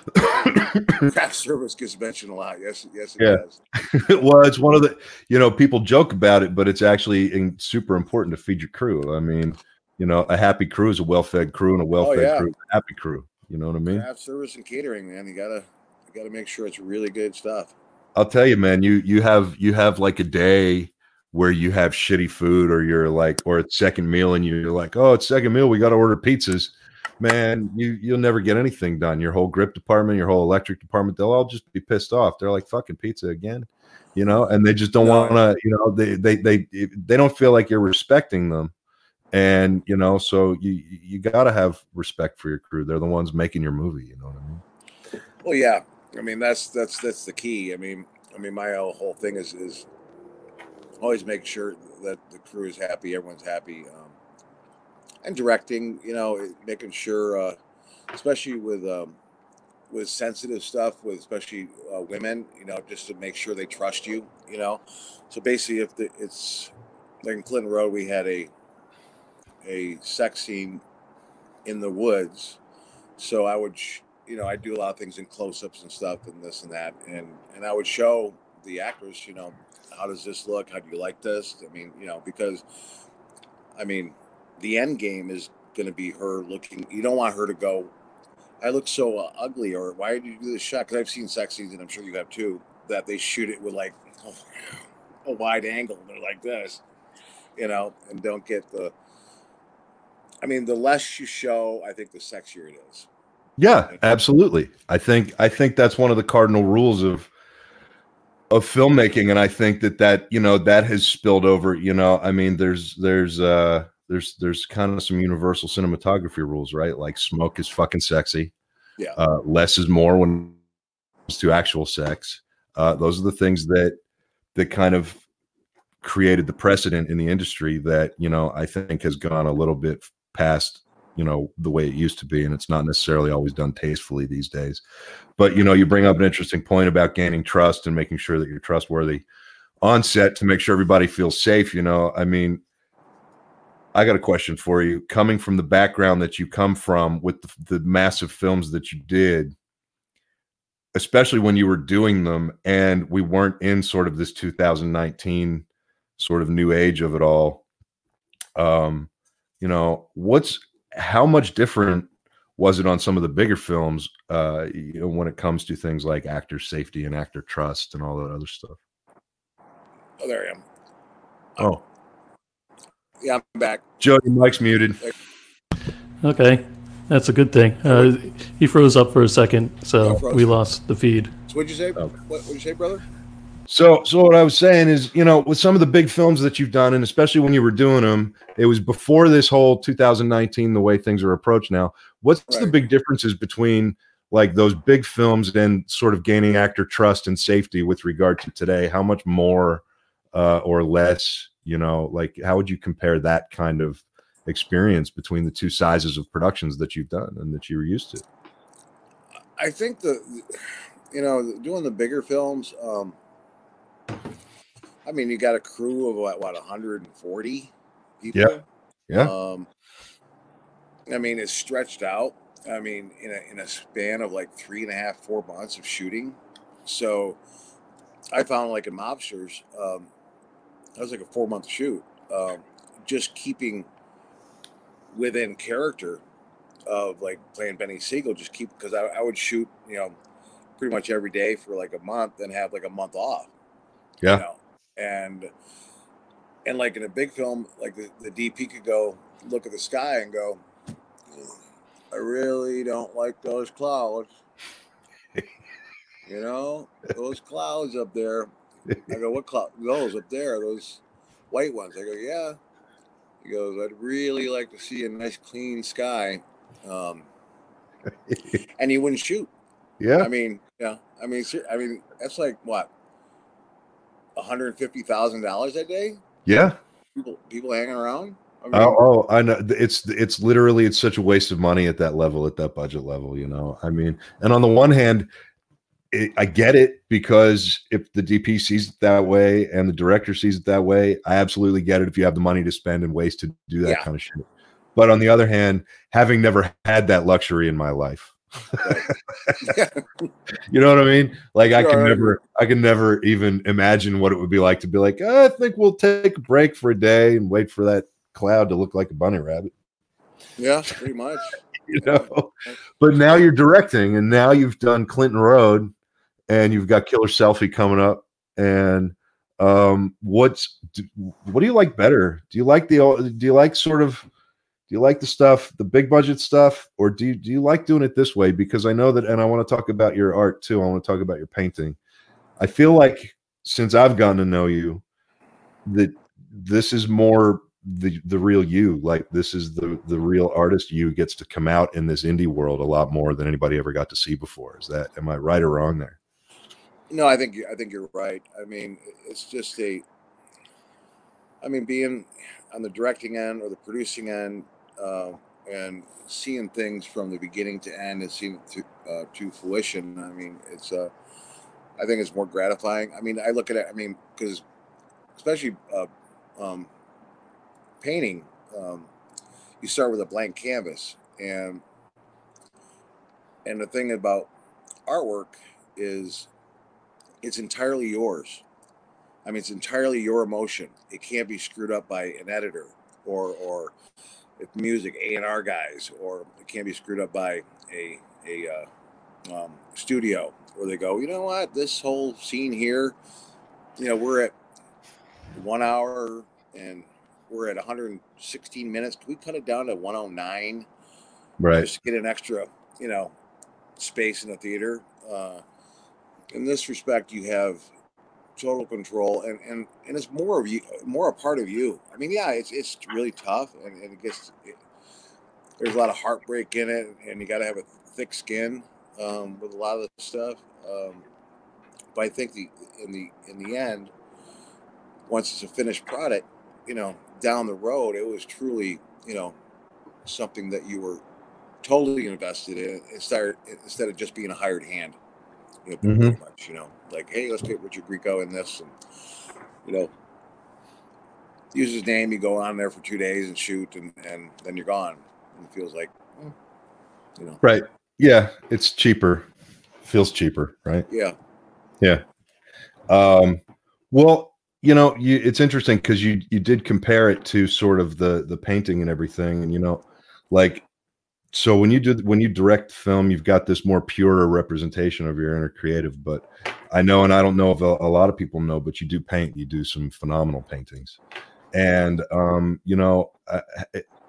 craft service gets mentioned a lot. Yes, yes, it yeah. does. well, it's one of the you know people joke about it, but it's actually in, super important to feed your crew. I mean, you know, a happy crew is a well-fed crew, and a oh, well-fed oh, yeah. crew is a happy crew. You know what I mean? Craft service and catering, man. You gotta you gotta make sure it's really good stuff. I'll tell you, man. You you have you have like a day where you have shitty food, or you're like, or it's second meal, and you're like, oh, it's second meal. We got to order pizzas man, you you'll never get anything done. Your whole grip department, your whole electric department, they'll all just be pissed off. They're like fucking pizza again, you know, and they just don't want to, you know, they they they they don't feel like you're respecting them. and you know, so you you got to have respect for your crew. They're the ones making your movie. You know what I mean? Well, yeah. I mean, that's that's that's the key. I mean, I mean, my whole thing is is always make sure that the crew is happy, everyone's happy, um, and directing. You know, making sure, uh, especially with um, with sensitive stuff, with especially uh, women. You know, just to make sure they trust you. You know, so basically, if the, it's like in Clinton Road, we had a a sex scene in the woods, so I would. Sh- you know, I do a lot of things in close-ups and stuff and this and that, and and I would show the actors, you know, how does this look? How do you like this? I mean, you know, because I mean, the end game is going to be her looking. You don't want her to go. I look so uh, ugly, or why did you do this shot? Because I've seen sex scenes, and I'm sure you have too. That they shoot it with like oh, a wide angle. They're like this, you know, and don't get the. I mean, the less you show, I think the sexier it is. Yeah, absolutely. I think I think that's one of the cardinal rules of of filmmaking and I think that that, you know, that has spilled over, you know, I mean there's there's uh there's there's kind of some universal cinematography rules, right? Like smoke is fucking sexy. Yeah. Uh less is more when it comes to actual sex. Uh those are the things that that kind of created the precedent in the industry that, you know, I think has gone a little bit past you know the way it used to be and it's not necessarily always done tastefully these days but you know you bring up an interesting point about gaining trust and making sure that you're trustworthy on set to make sure everybody feels safe you know i mean i got a question for you coming from the background that you come from with the, the massive films that you did especially when you were doing them and we weren't in sort of this 2019 sort of new age of it all um you know what's how much different was it on some of the bigger films uh, you know, when it comes to things like actor safety and actor trust and all that other stuff? Oh, there I am. Oh, yeah, I'm back. Joe, your mic's muted. Okay, that's a good thing. Uh, he froze up for a second, so Oh, we lost the feed. So what'd you say? Okay. What would you say, brother? So, so what I was saying is, you know, with some of the big films that you've done, and especially when you were doing them, it was before this whole 2019, the way things are approached now. What's the big differences between like those big films and sort of gaining actor trust and safety with regard to today? How much more uh, or less, you know, like how would you compare that kind of experience between the two sizes of productions that you've done and that you were used to? I think the, you know, doing the bigger films. Um, I mean, you got a crew of what, what 140 people. Yeah. Yeah. Um, I mean, it's stretched out. I mean, in a in a span of like three and a half, four months of shooting. So, I found like in Mobsters, um, that was like a four month shoot. Um, just keeping within character of like playing Benny Siegel, just keep because I, I would shoot, you know, pretty much every day for like a month and have like a month off. Yeah. You know? And and like in a big film, like the, the DP could go look at the sky and go, I really don't like those clouds. you know, those clouds up there. I go, what cloud? Those up there, those white ones. I go, yeah. He goes, I'd really like to see a nice clean sky. Um, and he wouldn't shoot. yeah. I mean, yeah. I mean, I mean, that's like what, one hundred fifty thousand dollars a day. Yeah. People, people hanging around. I mean, Oh, oh, I know. It's it's literally it's such a waste of money at that level, at that budget level. You know, I mean, and on the one hand, it, I get it because if the DP sees it that way and the director sees it that way, I absolutely get it. If you have the money to spend and ways to do that Yeah. kind of shit. But on the other hand, having never had that luxury in my life, you know what I mean? Like I can never, I can never even imagine what it would be like to be like, "Oh, I think we'll take a break for a day and wait for that cloud to look like a bunny rabbit. yeah, pretty much. You know, but now you're directing, and now you've done Clinton Road, and you've got Killer Selfie coming up, and um, what's do, what do you like better? Do you like the do you like sort of do you like the stuff, the big budget stuff, or do you do you like doing it this way? Because I know that, and I want to talk about your art too. I want to talk about your painting. I feel like since I've gotten to know you, that this is more the the real you like this is the the real artist you gets to come out in this indie world a lot more than anybody ever got to see before is that am i right or wrong there no i think i think you're right. I mean it's just a i mean being on the directing end or the producing end uh, and seeing things from the beginning to end and seeing it to, uh, to fruition i mean it's uh i think it's more gratifying. I mean i look at it i mean because especially uh, um, painting, um, you start with a blank canvas, and and the thing about artwork is it's entirely yours. I mean, it's entirely your emotion. It can't be screwed up by an editor or or if music A and R guys, or it can't be screwed up by a a uh, um, studio where they go, you know what, this whole scene here, you know, we're at one hour and we're at 116 minutes. Can we cut it down to 109? Right. Just get an extra, you know, space in the theater. Uh, in this respect, you have total control, and and and it's more of you, more a part of you. I mean, yeah, it's it's really tough, and, and it gets it, there's a lot of heartbreak in it, and you got to have a thick skin um, with a lot of the stuff. Um, but I think the in the in the end, once it's a finished product, you know, down the road, it was truly, you know, something that you were totally invested in instead instead of just being a hired hand. You know, mm-hmm. pretty much, you know, like, hey, let's get Richard Grieco in this, and you know, use his name. You go on there for two days and shoot, and and then you're gone. And it feels like, hmm, you know, right? Yeah, it's cheaper. Feels cheaper, right? Yeah, yeah. Um, well, you know you, it's interesting because you you did compare it to sort of the the painting and everything and you know like so when you do when you direct film you've got this more pure representation of your inner creative but i know and i don't know if a, a lot of people know but you do paint you do some phenomenal paintings and um you know I,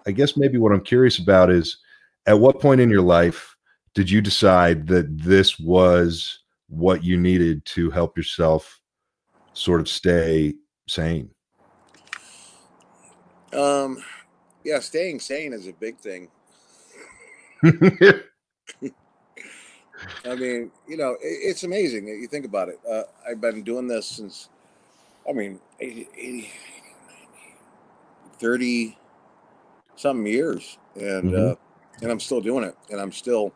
I guess maybe what i'm curious about is at what point in your life did you decide that this was what you needed to help yourself sort of stay sane? Um, yeah, staying sane is a big thing. I mean, you know, it, it's amazing. You think about it. Uh, I've been doing this since, I mean, 80, 80 30 some years. And, mm-hmm. uh, and I'm still doing it. And I'm still,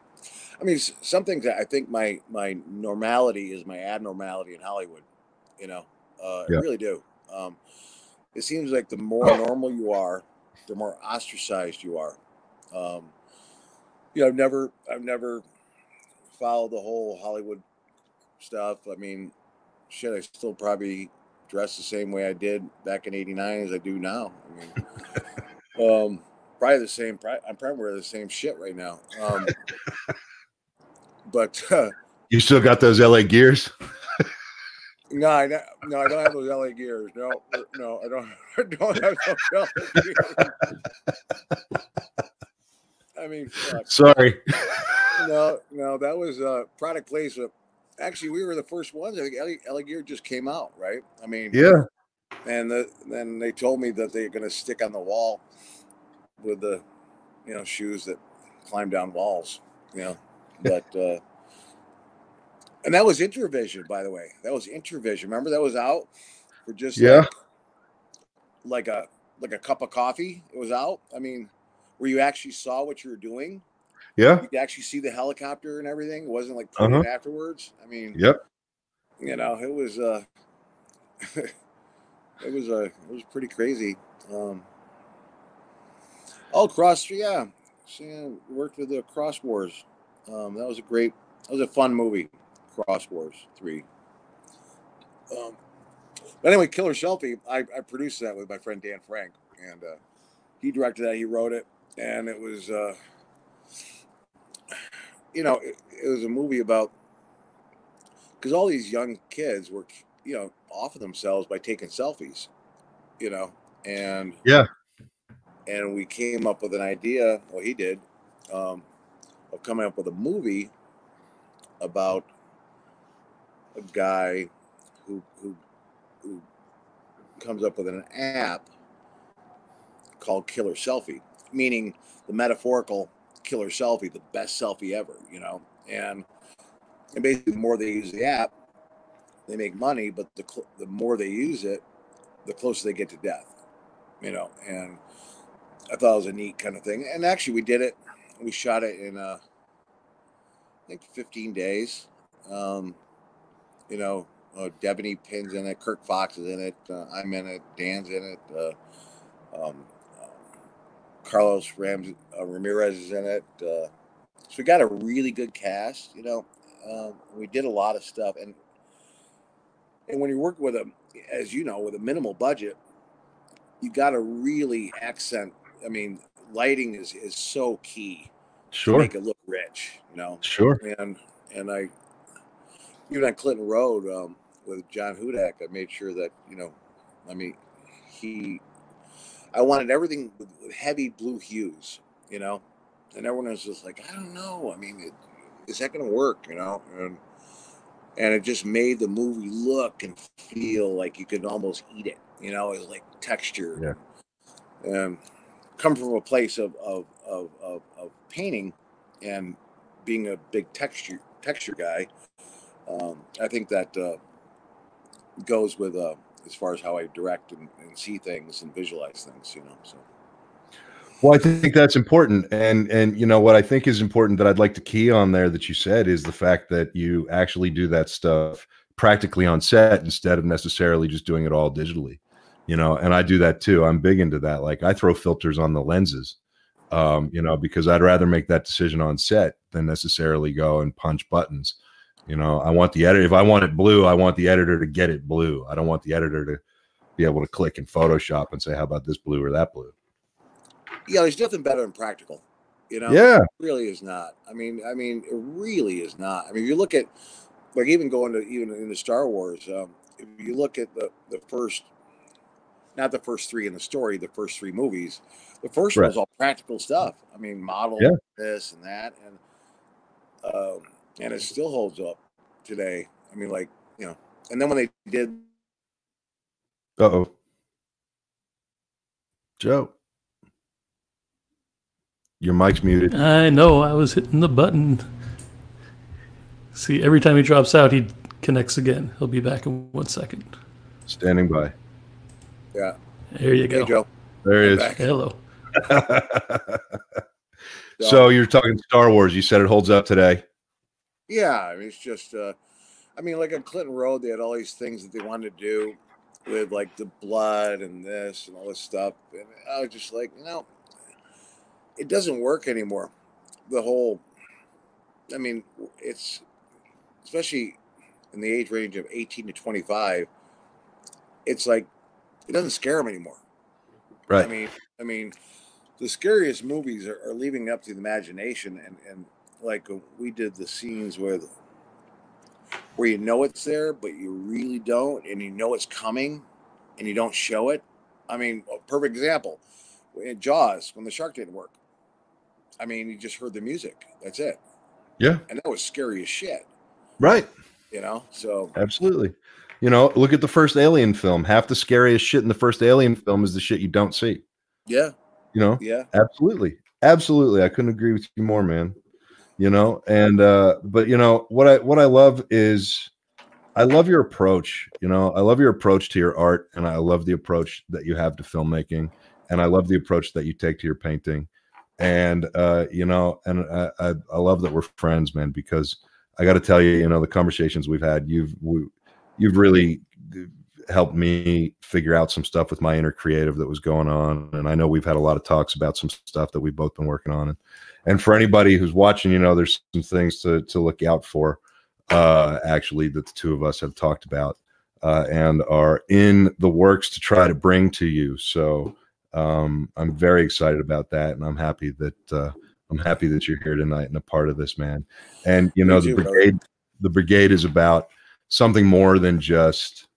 I mean, some things I think my, my normality is my abnormality in Hollywood you know, uh, yeah. I really do. Um, it seems like the more normal you are, the more ostracized you are. Um, you know, I've never, I've never followed the whole Hollywood stuff. I mean, shit, I still probably dress the same way I did back in '89 as I do now. I mean, um, probably the same. I'm probably wearing the same shit right now. Um, but uh, you still got those LA gears. No, I, no, I don't have those LA gears. No, no, I don't. I don't have those LA gears. I mean, fuck. sorry. No, no, that was a product placement. Actually, we were the first ones. I think LA Gear just came out, right? I mean, yeah. And the, then they told me that they're going to stick on the wall with the, you know, shoes that climb down walls. You know, but. uh and that was Intervision, by the way. That was Intervision. Remember that was out for just yeah, like, like, a like a cup of coffee. It was out. I mean, where you actually saw what you were doing. Yeah, you could actually see the helicopter and everything. It wasn't like uh-huh. afterwards. I mean, yep. You know, it was uh, it was uh, it was pretty crazy. Um, all across, yeah. yeah worked with the Cross Wars. Um, that was a great. That was a fun movie. Cross Wars 3. Um, but anyway, Killer Selfie, I, I, produced that with my friend Dan Frank, and uh, he directed that. He wrote it, and it was, uh, you know, it, it was a movie about because all these young kids were, you know, off of themselves by taking selfies, you know, and yeah, and we came up with an idea. Well, he did um, of coming up with a movie about a guy who who who comes up with an app called killer selfie, meaning the metaphorical killer selfie, the best selfie ever, you know. And and basically, the more they use the app, they make money, but the cl- the more they use it, the closer they get to death, you know. And I thought it was a neat kind of thing. And actually, we did it. We shot it in uh, I think 15 days. Um, you know, uh, Devanny Pinn's in it, Kirk Fox is in it, uh, I'm in it, Dan's in it, uh, um, Carlos uh, Ramirez is in it. Uh, so we got a really good cast. You know, um, we did a lot of stuff, and and when you work with a, as you know, with a minimal budget, you got to really accent. I mean, lighting is is so key Sure. make it look rich. You know, Sure. and and I even on Clinton Road um, with John Hudak, I made sure that you know, I mean, he, I wanted everything with, with heavy blue hues, you know, and everyone was just like, I don't know, I mean, it, is that going to work, you know, and and it just made the movie look and feel like you could almost eat it, you know, it was like texture, Yeah. and come from a place of of, of, of, of painting and being a big texture texture guy, um, I think that uh, goes with uh, as far as how I direct and, and see things and visualize things. You know, so Well, I think that's important, and and you know what I think is important that I'd like to key on there that you said is the fact that you actually do that stuff practically on set instead of necessarily just doing it all digitally. You know, and I do that too. I'm big into that. Like I throw filters on the lenses, um, you know, because I'd rather make that decision on set than necessarily go and punch buttons. You know, I want the editor. If I want it blue, I want the editor to get it blue. I don't want the editor to be able to click in Photoshop and say, "How about this blue or that blue?" yeah, there's nothing better than practical. You know, Yeah, it really is not. I mean, I mean, it really is not. I mean, if you look at like even going to even into Star Wars, um, if you look at the the first, not the first three in the story, the first three movies, the first one was all practical stuff. I mean, model Yeah. this and that, and um, and it still holds up today. I mean, like you know, and then when they did Uh oh. Joe. Your mic's muted. I know. I was hitting the button. See, every time he drops out, he connects again. He'll be back in one second. Standing by. yeah, There you go. hey Joe, There he is. back. Hello. so you're talking Star Wars. You said it holds up today. Yeah, I mean, it's just, uh, I mean, like on Clinton Road, they had all these things that they wanted to do with like the blood and this and all this stuff. And I was just like, no, it doesn't work anymore. The whole, I mean, it's especially in the age range of 18 to 25, it's like, it doesn't scare them anymore. Right. I mean, I mean, the scariest movies are, are leaving up to the imagination, and and like uh, we did the scenes with where you know it's there, but you really don't, and you know it's coming, and you don't show it. I mean, a perfect example in Jaws when the shark didn't work. I mean, you just heard the music. That's it, yeah. and that was scary as shit. Right. You know, so Absolutely. You know, look at the first Alien film. Half the scariest shit in the first Alien film is the shit you don't see. yeah, You know? yeah, Absolutely. Absolutely. I couldn't agree with you more, man. You know, and uh, but you know, what I what I love is I love your approach. You know, I love your approach to your art, and I love the approach that you have to filmmaking, and I love the approach that you take to your painting. And uh, you know, and I, I, I love that we're friends, man, because I got to tell you, you know, the conversations we've had, you've we, you've really helped me figure out some stuff with my inner creative that was going on, and I know we've had a lot of talks about some stuff that we've both been working on. And and for anybody who's watching, you know, there's some things to to look out for. Uh, actually, that the two of us have talked about uh, and are in the works to try to bring to you. So um, I'm very excited about that, and I'm happy that uh, I'm happy that you're here tonight and a part of this, man. And you Me know, too, the brother. brigade, the brigade is about something more than just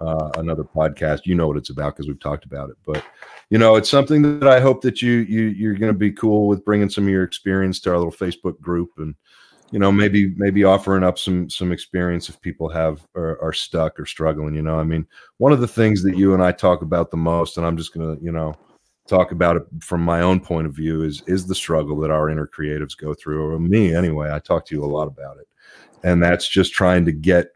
uh, another podcast. You know what it's about because we've talked about it, but you know, it's something that I hope that you you you're going to be cool with bringing some of your experience to our little Facebook group and you know maybe maybe offering up some some experience if people have are, are stuck or struggling you know? I mean one of the things that you and i talk about the most and i'm just gonna you know talk about it from my own point of view is is the struggle that our inner creatives go through or me anyway i talk to you a lot about it. And that's just trying to get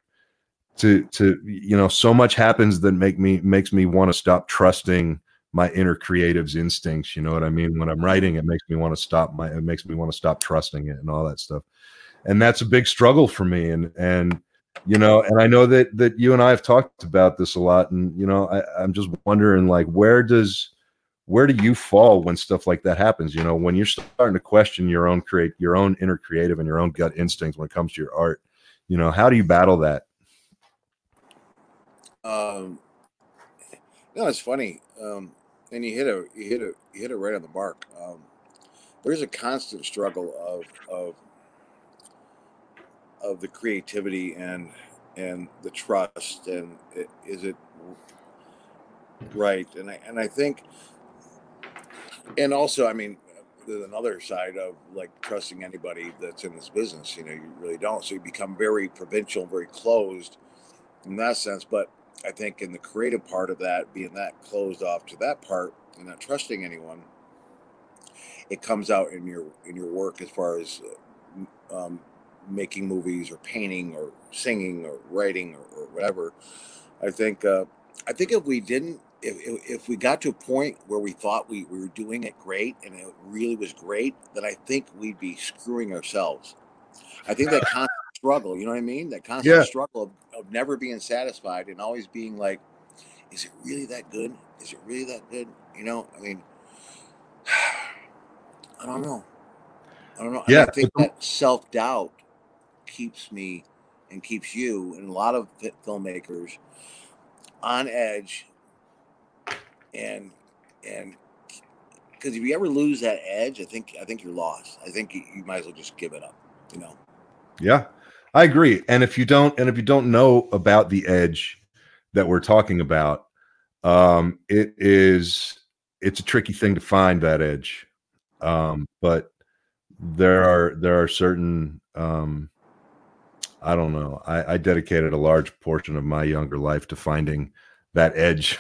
to to you know so much happens that make me makes me want to stop trusting my inner creative's instincts you know what i mean? When i'm writing it makes me want to stop my it makes me want to stop trusting it and all that stuff. And that's a big struggle for me and and you know and i know that that you and i have talked about this a lot and you know I, i'm just wondering like where does where do you fall when stuff like that happens? You know when you're starting to question your own create your own inner creative and your own gut instincts when it comes to your art you know how do you battle that um no it's funny um and you hit a you hit a you hit it right on the mark. Um there's a constant struggle of of of the creativity and and the trust and it, is it right? And i and i think and also i mean there's another side of like trusting anybody that's in this business you know you really don't. So you become very provincial very closed in that sense but i think in the creative part of that being that closed off to that part and not trusting anyone it comes out in your in your work as far as um, making movies or painting or singing or writing or, or whatever. I think uh, I think if we didn't if, if we got to a point where we thought we, we were doing it great and it really was great, then I think we'd be screwing ourselves. I think that struggle, you know what I mean? That constant Yeah. struggle of, of never being satisfied and always being like, is it really that good? Is it really that good? You know, I mean, I don't know. I don't know. And Yeah, I think that self doubt keeps me and keeps you and a lot of filmmakers on edge and and because if you ever lose that edge i think i think you're lost i think you, you might as well just give it up you know Yeah, I agree. And if you don't, and if you don't know about the edge that we're talking about, um, it is it's a tricky thing to find that edge. Um, but there are there are certain um, I don't know. I, I dedicated a large portion of my younger life to finding that edge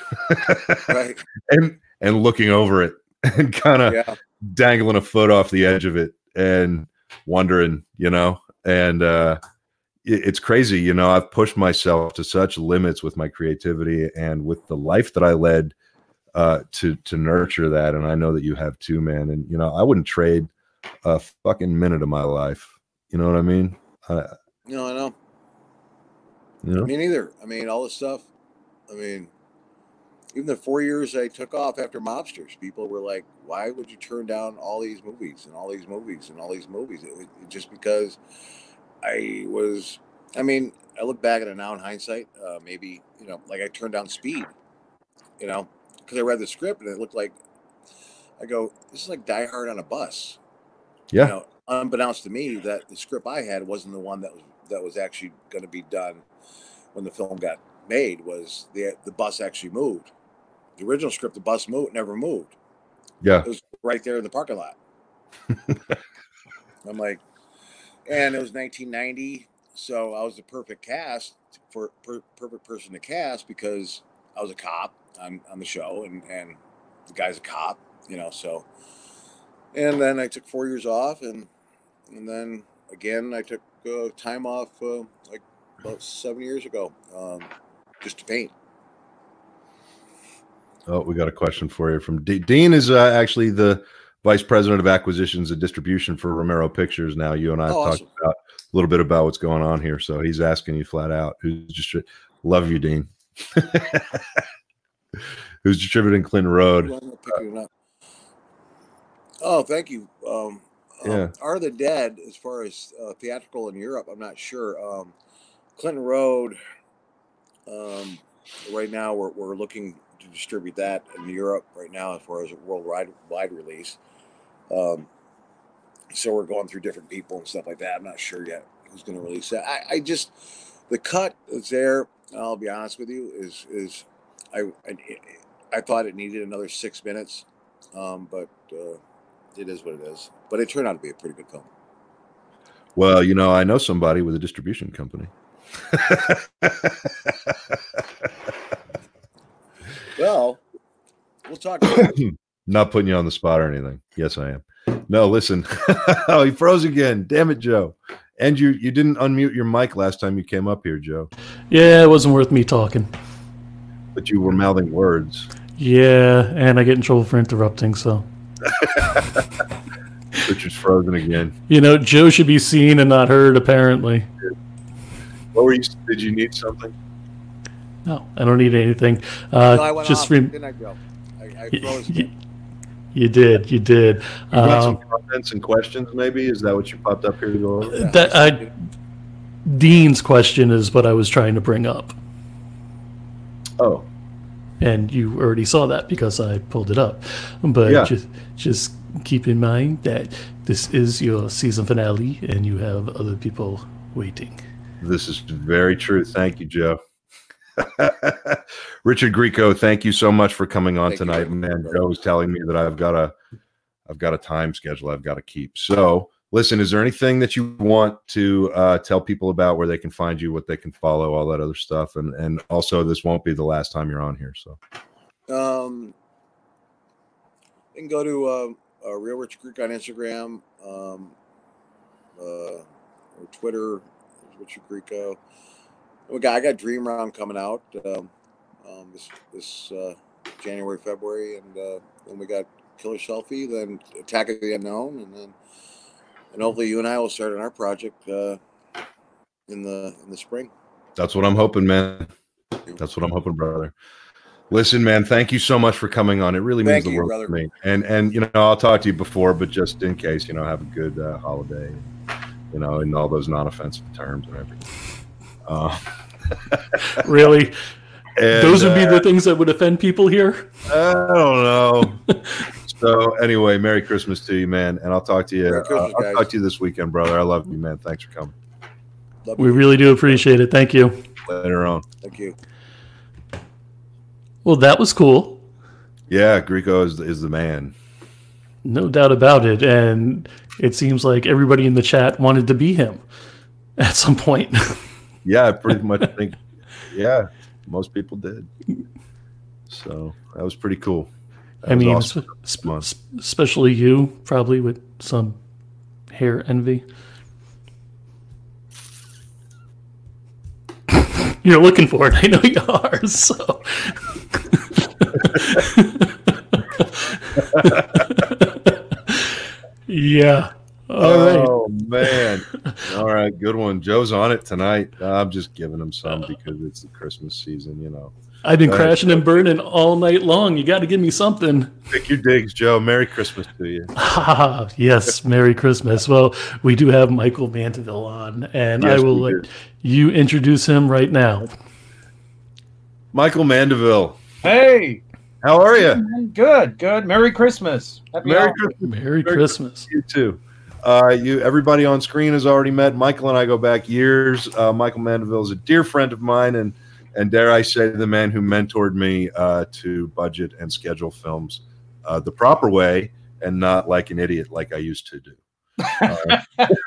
right and and looking over it and kind of yeah dangling a foot off the edge of it and wondering, you know, and uh it's crazy, you know, I've pushed myself to such limits with my creativity and with the life that I led uh to to nurture that and I know that you have too, man, and you know, I wouldn't trade a fucking minute of my life. You know what I mean? Uh, no i know you know? me neither i mean all this stuff i mean even the four years i took off after mobsters people were like why would you turn down all these movies and all these movies and all these movies it, was- it just because i was i mean i look back at it now in hindsight uh, maybe you know like i turned down speed you know because i read the script and it looked like i go this is like die hard on a bus Yeah. you know, unbeknownst to me that the script I had wasn't the one that was that was actually going to be done when the film got made. Was the the bus actually moved? The original script, the bus moved, never moved. Yeah. It was right there in the parking lot. I'm like, and it was 1990, so I was the perfect cast for per, perfect person to cast because I was a cop on, on the show, and and the guy's a cop, you know. So, and then I took four years off, and and then again I took uh, time off uh, like about seven years ago, um, just to paint. Oh, we got a question for you from D- Dean. Is uh, actually the vice president of acquisitions and distribution for Romero Pictures. Now, you and I have Oh, talked awesome. about a little bit about what's going on here. So he's asking you flat out, who's just love you, Dean. who's distributing Clinton Road? Well, I'm not picking it up. Oh, thank you. Um, um, Are the Dead, as far as uh, theatrical in Europe, I'm not sure. Um, Clinton Road, um, right now we're, we're looking to distribute that in Europe right now as far as a worldwide wide release. Um, so we're going through different people and stuff like that. I'm not sure yet who's going to release that. I, I just the cut that's there. I'll be honest with you is is I I, I thought it needed another six minutes, um, but uh, it is what it is. But it turned out to be a pretty good film. Well, you know, I know somebody with a distribution company. Well, we'll talk. about it. Not putting you on the spot or anything. Yes, I am. No, listen. oh, he froze again. Damn it, Joe. And you you didn't unmute your mic last time you came up here, Joe. Yeah, it wasn't worth me talking. But you were mouthing words. Yeah, and I get in trouble for interrupting, so. Richard's frozen again. You know, Joe should be seen and not heard, apparently. What were you? Did you need something? No, I don't need anything. Uh, No, I went just off, rem- didn't I, Joe? I, I Y- froze. y- you did, you did. You got some Um, comments and questions, maybe? Is that what you popped up here to go over? that I, Dean's question is what I was trying to bring up, Oh, and you already saw that because I pulled it up. But Yeah. just just keep in mind that this is your season finale, and you have other people waiting. this is very true. Thank you, Joe. Richard Grieco, thank you so much for coming on Thank tonight, much, man. brother. Joe was telling me that I've got a, I've got a time schedule I've got to keep. So, listen, is there anything that you want to uh, tell people about where they can find you, what they can follow, all that other stuff, and and also this won't be the last time you're on here. So, Um, you can go to uh, uh, Real Rich Greek on Instagram, um, uh, or Twitter, Richard Grieco. We got I got Dream Round coming out um, um, this this uh, January February, and uh, then we got Killer Selfie, then Attack of the Unknown, and then and hopefully you and I will start on our project uh, in the in the spring. that's what I'm hoping, man. That's what I'm hoping, brother. Listen, man, thank you so much for coming on. It really means Thank the you, world brother. to me. And and you know, I'll talk to you before, but just in case, you know, have a good uh, holiday. You know, in all those non-offensive terms and everything. Uh, Really, and, those would be uh, the things that would offend people here. I don't know. so anyway, Merry Christmas to you, man, and I'll talk to you. Uh, I'll guys. talk to you this weekend, brother. I love you, man. Thanks for coming. Love We you. really do appreciate it. Thank you. Later on. Thank you. Well, that was cool. Yeah, Grieco is is the man. No doubt about it. And it seems like everybody in the chat wanted to be him at some point. Yeah, I pretty much think. Yeah, most people did. So that was pretty cool. That I mean, awesome. sp- sp- especially you, probably with some hair envy. You're looking for it. I know you are. So. yeah. All right. oh man! All right, good one. Joe's on it tonight. I'm just giving him some because it's the Christmas season, you know. I've been All right. crashing and burning all night long. You got to give me something. Pick your digs, Joe. Merry Christmas to you. Ah, yes, Merry Christmas. Well, we do have Michael Mandeville on, and I will let do. you introduce him right now. Michael Mandeville, Hey, how are you? good, good. Merry Christmas. Happy Merry holidays. Christmas. Merry Merry Christmas. You too. Uh, you, everybody on screen has already met. Michael and I go back years. Uh, Michael Mandeville is a dear friend of mine, and and dare I say, the man who mentored me uh, to budget and schedule films uh, the proper way, and not like an idiot like I used to do.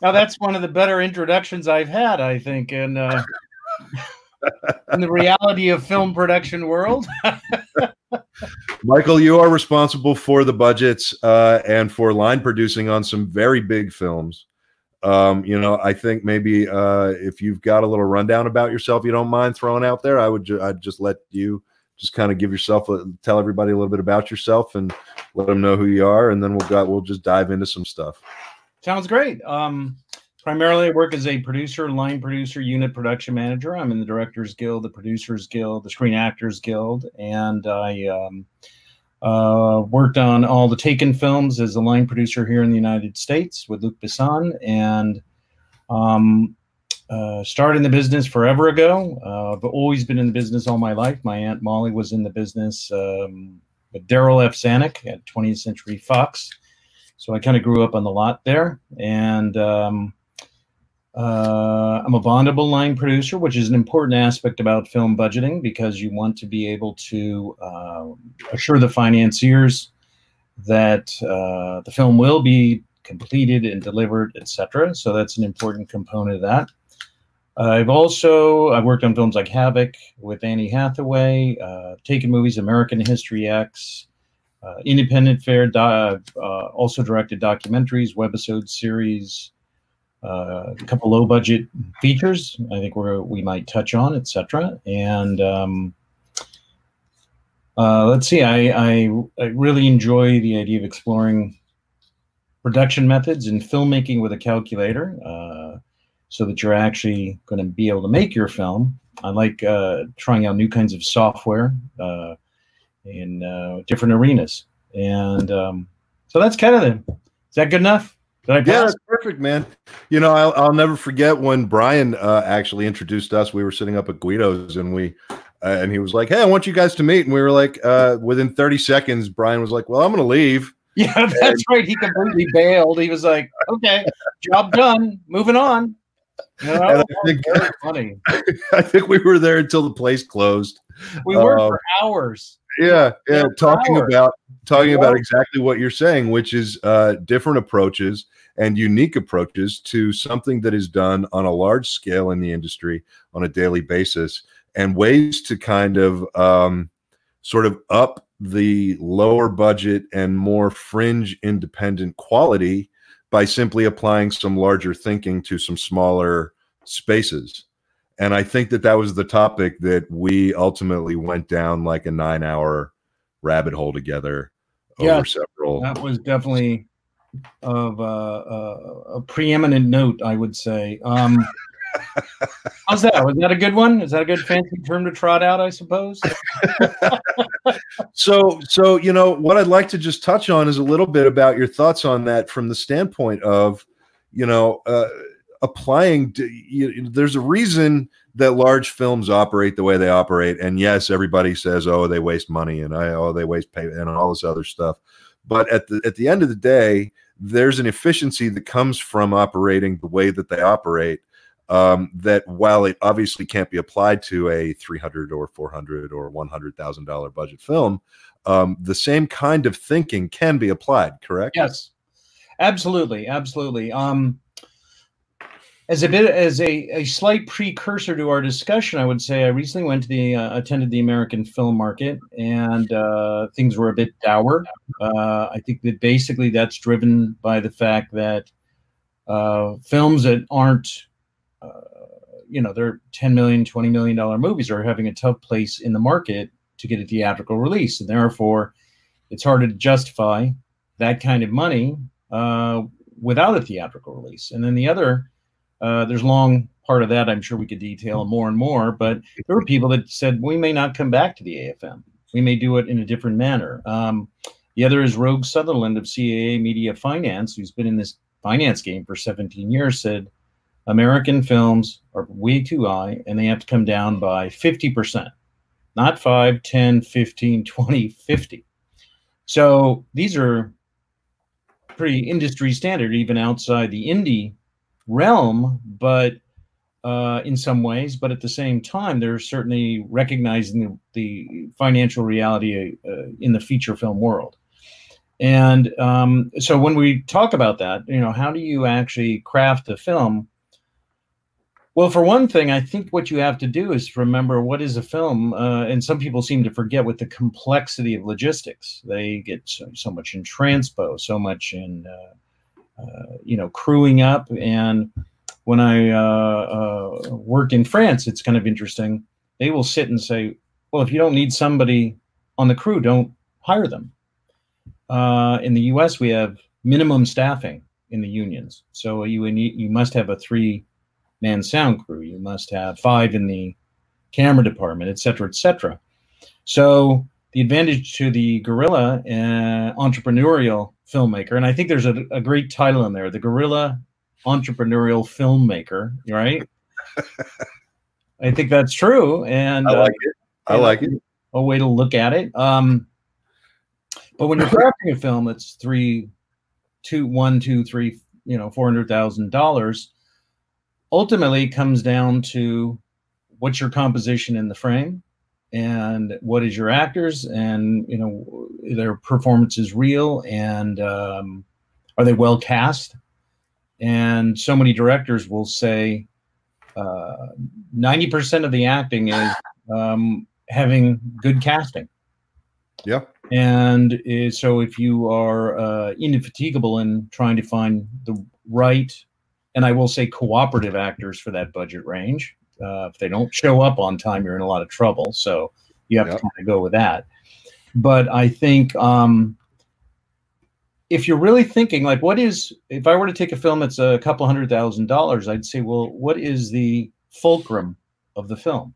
Now that's one of the better introductions I've had, I think, in uh, in the reality of film production world. Michael, you are responsible for the budgets uh, and for line producing on some very big films. Um, you know, I think maybe uh, if you've got a little rundown about yourself, you don't mind throwing out there. I would, ju- I'd just let you just kind of give yourself, a, tell everybody a little bit about yourself, and let them know who you are, and then we'll got, we'll just dive into some stuff. Sounds great. Um, primarily, I work as a producer, line producer, unit production manager. I'm in the Directors Guild, the Producers Guild, the Screen Actors Guild, and I um, uh, worked on all the Taken films as a line producer here in the United States with Luc Besson, and um, uh, started in the business forever ago. Uh, but always been in the business all my life. My aunt Molly was in the business um, with Darryl F. Zanuck at 20th Century Fox. So I kind of grew up on the lot there, and um, uh, I'm a bondable line producer, which is an important aspect about film budgeting because you want to be able to uh, assure the financiers that uh, the film will be completed and delivered, etc. So that's an important component of that. I've also I've worked on films like Havoc with Annie Hathaway, uh, taken movies American History X, uh, Independent Fair, do- uh, also directed documentaries, webisode series, uh, a couple low budget features. I think we're we might touch on, etc. And um, uh, let's see, I, I I really enjoy the idea of exploring production methods and filmmaking with a calculator. Uh, so that you're actually going to be able to make your film. I like uh, trying out new kinds of software uh, in different arenas, and um, so that's kind of the. Is that good enough? Yeah, that's perfect, man. You know, I'll, I'll never forget when Brian uh, actually introduced us. We were sitting up at Guido's, and we uh, and he was like, "Hey, I want you guys to meet." And we were like, uh, within 30 seconds, Brian was like, "Well, I'm going to leave." Yeah, that's and, right. He completely bailed. He was like, "Okay, job done. Moving on." No, I think, funny. I think we were there until the place closed. We were um, for hours. Yeah, yeah, talking hours. about talking about exactly what you're saying, which is uh, different approaches and unique approaches to something that is done on a large scale in the industry on a daily basis, and ways to kind of um, sort of up the lower budget and more fringe independent quality by simply applying some larger thinking to some smaller spaces. And I think that that was the topic that we ultimately went down like a nine hour rabbit hole together yeah, over several. That was definitely of uh, uh, a preeminent note, I would say. Um, How's that? Was that a good one? Is that a good fancy term to trot out? I suppose. so, so you know what I'd like to just touch on is a little bit about your thoughts on that from the standpoint of, you know, uh, applying. To, you, there's a reason that large films operate the way they operate, and yes, everybody says, "Oh, they waste money," and I, "Oh, they waste pay," and all this other stuff. But at the at the end of the day, there's an efficiency that comes from operating the way that they operate um, that while it obviously can't be applied to a 300 or 400 or 100 thousand dollar budget film, um, the same kind of thinking can be applied. Correct? Yes, absolutely, absolutely. Um, as a bit as a, a slight precursor to our discussion, I would say I recently went to the uh, attended the American film market and uh, things were a bit dour. Uh, I think that basically that's driven by the fact that uh, films that aren't uh, you know, they're 10 million, 20 million dollar movies are having a tough place in the market to get a theatrical release. And therefore, it's harder to justify that kind of money uh, without a theatrical release. And then the other, uh, there's a long part of that I'm sure we could detail more and more, but there were people that said we may not come back to the AFM. We may do it in a different manner. Um, the other is Roeg Sutherland of CAA Media Finance, who's been in this finance game for 17 years, said American films are way too high and they have to come down by 50%, not 5, 10, 15, 20, 50. So these are pretty industry standard, even outside the indie realm, but uh, in some ways, but at the same time, they're certainly recognizing the, the financial reality uh, in the feature film world. And um, so when we talk about that, you know, how do you actually craft a film well, for one thing, I think what you have to do is remember what is a film, uh, and some people seem to forget with the complexity of logistics. They get so, so much in transpo, so much in uh, uh, you know crewing up. And when I uh, uh, worked in France, it's kind of interesting. They will sit and say, "Well, if you don't need somebody on the crew, don't hire them." Uh, in the U.S., we have minimum staffing in the unions, so you you must have a three man sound crew. You must have five in the camera department, et cetera, et cetera. So the advantage to the guerrilla uh, entrepreneurial filmmaker, and I think there's a, a, great title in there, the guerrilla entrepreneurial filmmaker, right? I think that's true, and I like uh, it. I like it. A way to look at it. Um, but when you're crafting a film it's three, two, one, two, three, you know, four hundred thousand dollars, ultimately comes down to what's your composition in the frame and what is your actors and you know their performance is real and um, are they well cast and so many directors will say ninety percent of the acting is um, having good casting. Yeah. And uh, so if you are uh, indefatigable in trying to find the right, and I will say cooperative actors for that budget range, uh, if they don't show up on time, you're in a lot of trouble. So you have Yep. to kind of go with that. But I think um, if you're really thinking, like, what is, if I were to take a film that's a couple hundred thousand dollars, I'd say, well, what is the fulcrum of the film?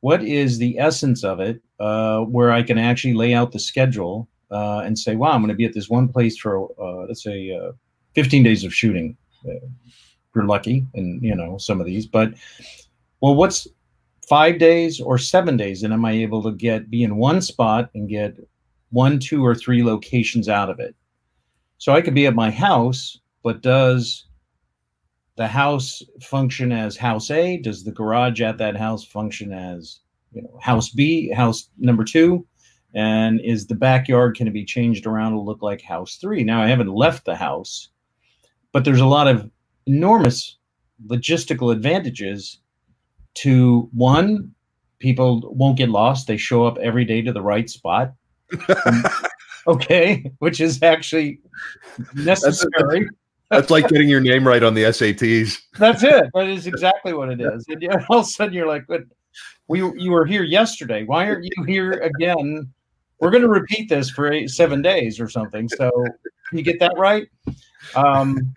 What is the essence of it uh, where I can actually lay out the schedule uh, and say, wow, I'm going to be at this one place for, uh, let's say, uh, 15 days of shooting. Uh, you're lucky, and you know some of these, but well, what's five days or seven days, and am I able to get be in one spot and get one, two, or three locations out of it? So I could be at my house, but does the house function as house A? Does the garage at that house function as you know house B, house number two? And is the backyard can it be changed around to look like house three? Now I haven't left the house, but there's a lot of enormous logistical advantages to one people won't get lost. They show up every day to the right spot. Okay which is actually necessary. That's like getting your name right on the SATs. that's it. That is exactly what it is. And all of a sudden you're like what? We you were here yesterday. Why aren't you here again? We're going to repeat this for eight, seven days or something. So you get that right? Um,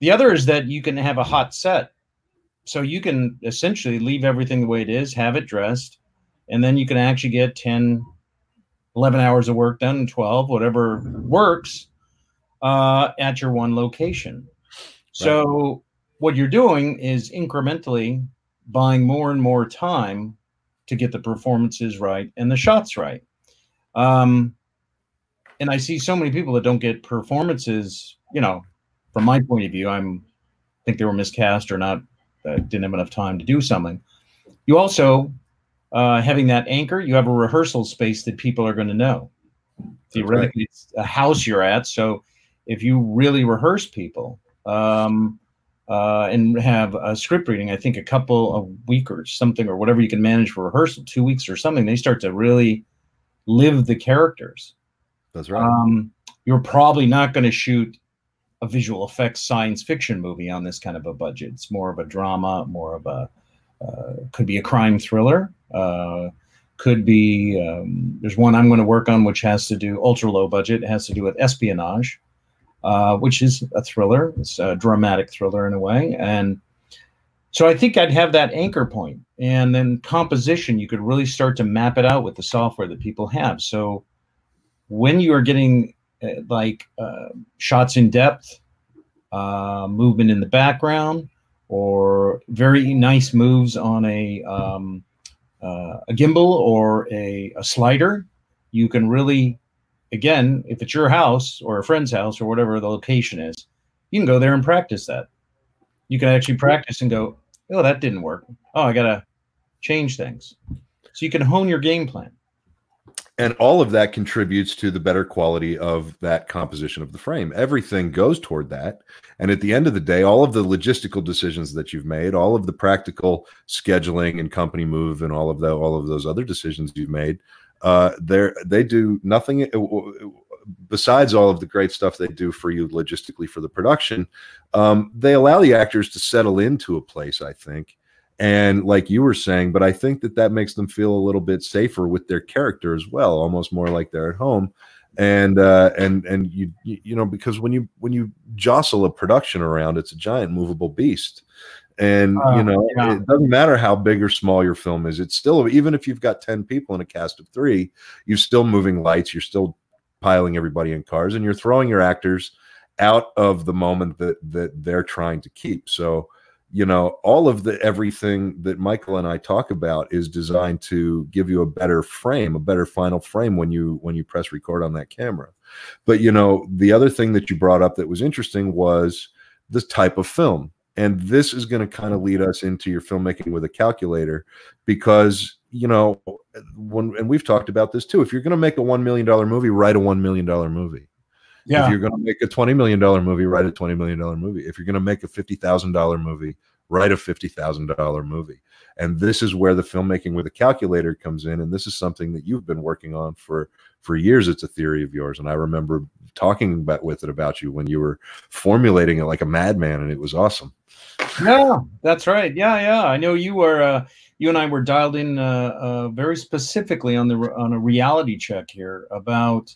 the other is that you can have a hot set so you can essentially leave everything the way it is have it dressed and then you can actually get 10 11 hours of work done 12 whatever works uh, at your one location. So what you're doing is incrementally buying more and more time to get the performances right and the shots right. Um, and i see so many people that don't get performances you know from my point of view i'm think they were miscast or not uh, didn't have enough time to do something. You also uh, having that anchor you have a rehearsal space that people are going to know theoretically it's a house you're at so if you really rehearse people um, uh, and have a script reading i think a couple of week or something or whatever you can manage for rehearsal two weeks or something they start to really live the characters. That's right. um, you're probably not going to shoot a visual effects science fiction movie on this kind of a budget. It's more of a drama, more of a uh, could be a crime thriller. Uh, could be um, there's one I'm going to work on which has to do ultra low budget. It has to do with espionage, uh, which is a thriller. It's a dramatic thriller in a way, and so I think I'd have that anchor point, and then composition. You could really start to map it out with the software that people have. So when you are getting like uh, shots in depth, uh, movement in the background, or very nice moves on a um, uh, a gimbal or a, a slider, you can really, again, if it's your house or a friend's house or whatever the location is, you can go there and practice that. You can actually practice and go, oh, that didn't work. Oh, I gotta change things. So you can hone your game plan. And all of that contributes to the better quality of that composition of the frame. Everything goes toward that. And at the end of the day all of the logistical decisions that you've made all of the practical scheduling and company move and all of the all of those other decisions you've made uh they they do nothing uh, besides all of the great stuff they do for you logistically for the production um they allow the actors to settle into a place i think and like you were saying but i think that that makes them feel a little bit safer with their character as well almost more like they're at home. And uh and and you you know because when you when you jostle a production around it's a giant movable beast. And Uh, you know yeah. it doesn't matter how big or small your film is it's still even if you've got 10 people in a cast of 3 you're still moving lights you're still piling everybody in cars and you're throwing your actors out of the moment that that they're trying to keep. So you know all of the everything that michael and i talk about is designed to give you a better frame a better final frame when you when you press record on that camera. But you know the other thing that you brought up that was interesting was this type of film. And this is going to kind of lead us into your filmmaking with a calculator because you know when and we've talked about this too. If you're going to make a 1 million dollar movie write a 1 million dollar movie if you're going to make a $20 million movie, write a $20 million movie. If you're going to make a $50,000 movie, write a $50,000 movie. And this is where the filmmaking with a calculator comes in. And this is something that you've been working on for, for years. It's a theory of yours. And I remember talking about with it about you when you were formulating it like a madman and it was awesome. Yeah, that's right. Yeah, yeah. I know you were. Uh, you and I were dialed in uh, uh, very specifically on the on a reality check here about.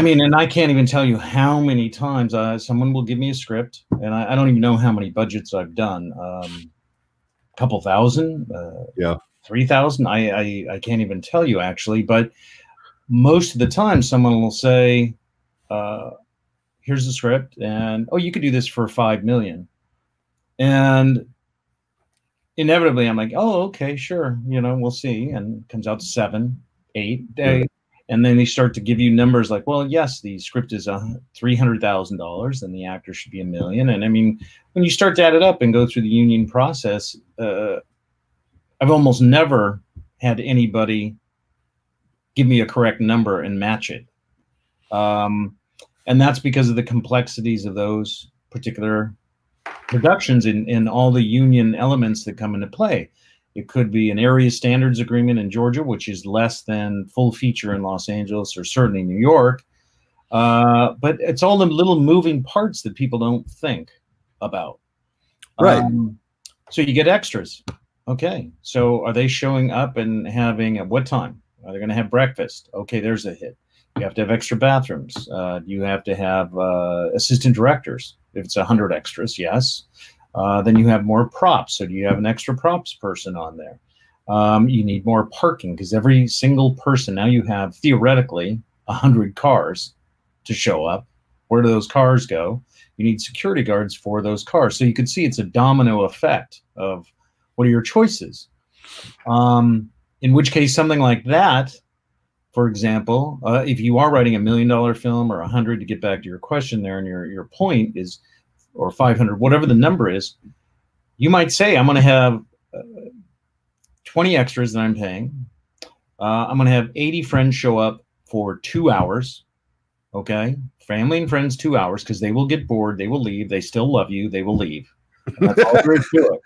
I mean, and I can't even tell you how many times uh, someone will give me a script, and I, I don't even know how many budgets I've done. Um, a couple thousand, uh, yeah, three thousand. I, I I can't even tell you actually, but most of the time, someone will say, uh, "Here's the script," and oh, you could do this for five million and inevitably, I'm like, oh, okay, sure. You know, we'll see. And comes out to seven, eight. Day. And then they start to give you numbers like, well, yes, the script is three hundred thousand dollars, and the actor should be a million. And I mean, when you start to add it up and go through the union process, uh, I've almost never had anybody give me a correct number and match it. Um, and that's because of the complexities of those particular productions in, in all the union elements that come into play. It could be an area standards agreement in Georgia, which is less than full feature in Los Angeles or certainly New York. Uh, but it's all the little moving parts that people don't think about. Right. Um, so you get extras. Okay. So are they showing up and having at what time? Are they going to have breakfast? Okay, there's a hit. You have to have extra bathrooms. Uh, you have to have uh, assistant directors. If it's 100 extras, yes. Uh, then you have more props. So do you have an extra props person on there? Um, you need more parking because every single person now you have theoretically 100 cars to show up. Where do those cars go? You need security guards for those cars. So you can see it's a domino effect of what are your choices. Um, in which case, something like that, for example, uh, if you are writing a million dollar film or a hundred, to get back to your question there, and your your point is, or five hundred, whatever the number is, you might say, I'm going to have uh, twenty extras that I'm paying. Uh, I'm going to have 80 friends show up for two hours. Okay, family and friends, two hours, because they will get bored. They will leave. They still love you. They will leave. And that's all there is to it.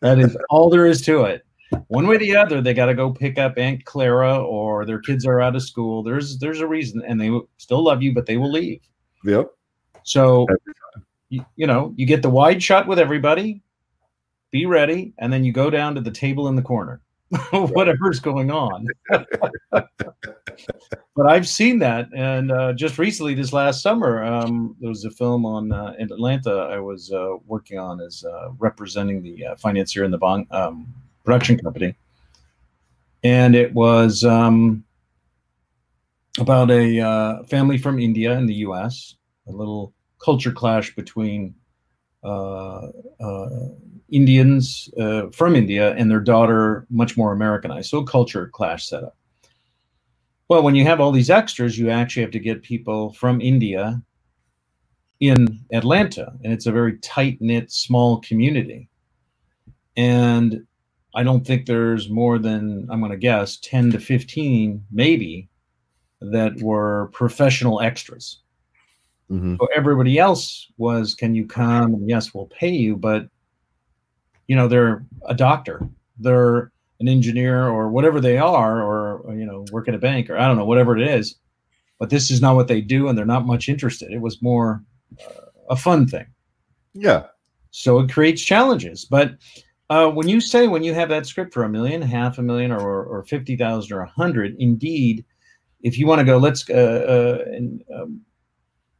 That is all there is to it one way or the other, they got to go pick up Aunt Clara or their kids are out of school. There's there's a reason, and they still love you, but they will leave. Yep. So, you, you know, you get the wide shot with everybody. Be ready, and then you go down to the table in the corner, whatever's going on. but I've seen that, and uh, just recently, this last summer, um, there was a film on uh, in Atlanta. I was uh, working on as uh, representing the uh, financier in the bond. Um, production company, and it was um, about a uh, family from India in the U.S. A little culture clash between uh, uh, Indians uh, from India and their daughter, much more Americanized. So, culture clash setup. Well, when you have all these extras, you actually have to get people from India in Atlanta, and it's a very tight knit, small community. And I don't think there's more than I'm going to guess 10 to 15, maybe, that were professional extras. Mm-hmm. So everybody else was, can you come? And yes, we'll pay you, but you know, they're a doctor, they're an engineer, or whatever they are, or, or you know, work at a bank, or I don't know, whatever it is. But this is not what they do, and they're not much interested. It was more uh, a fun thing. Yeah. So it creates challenges, but uh, when you say when you have that script for a million, half a million, or or fifty thousand or a hundred, indeed, if you want to go, let's uh, uh, and um,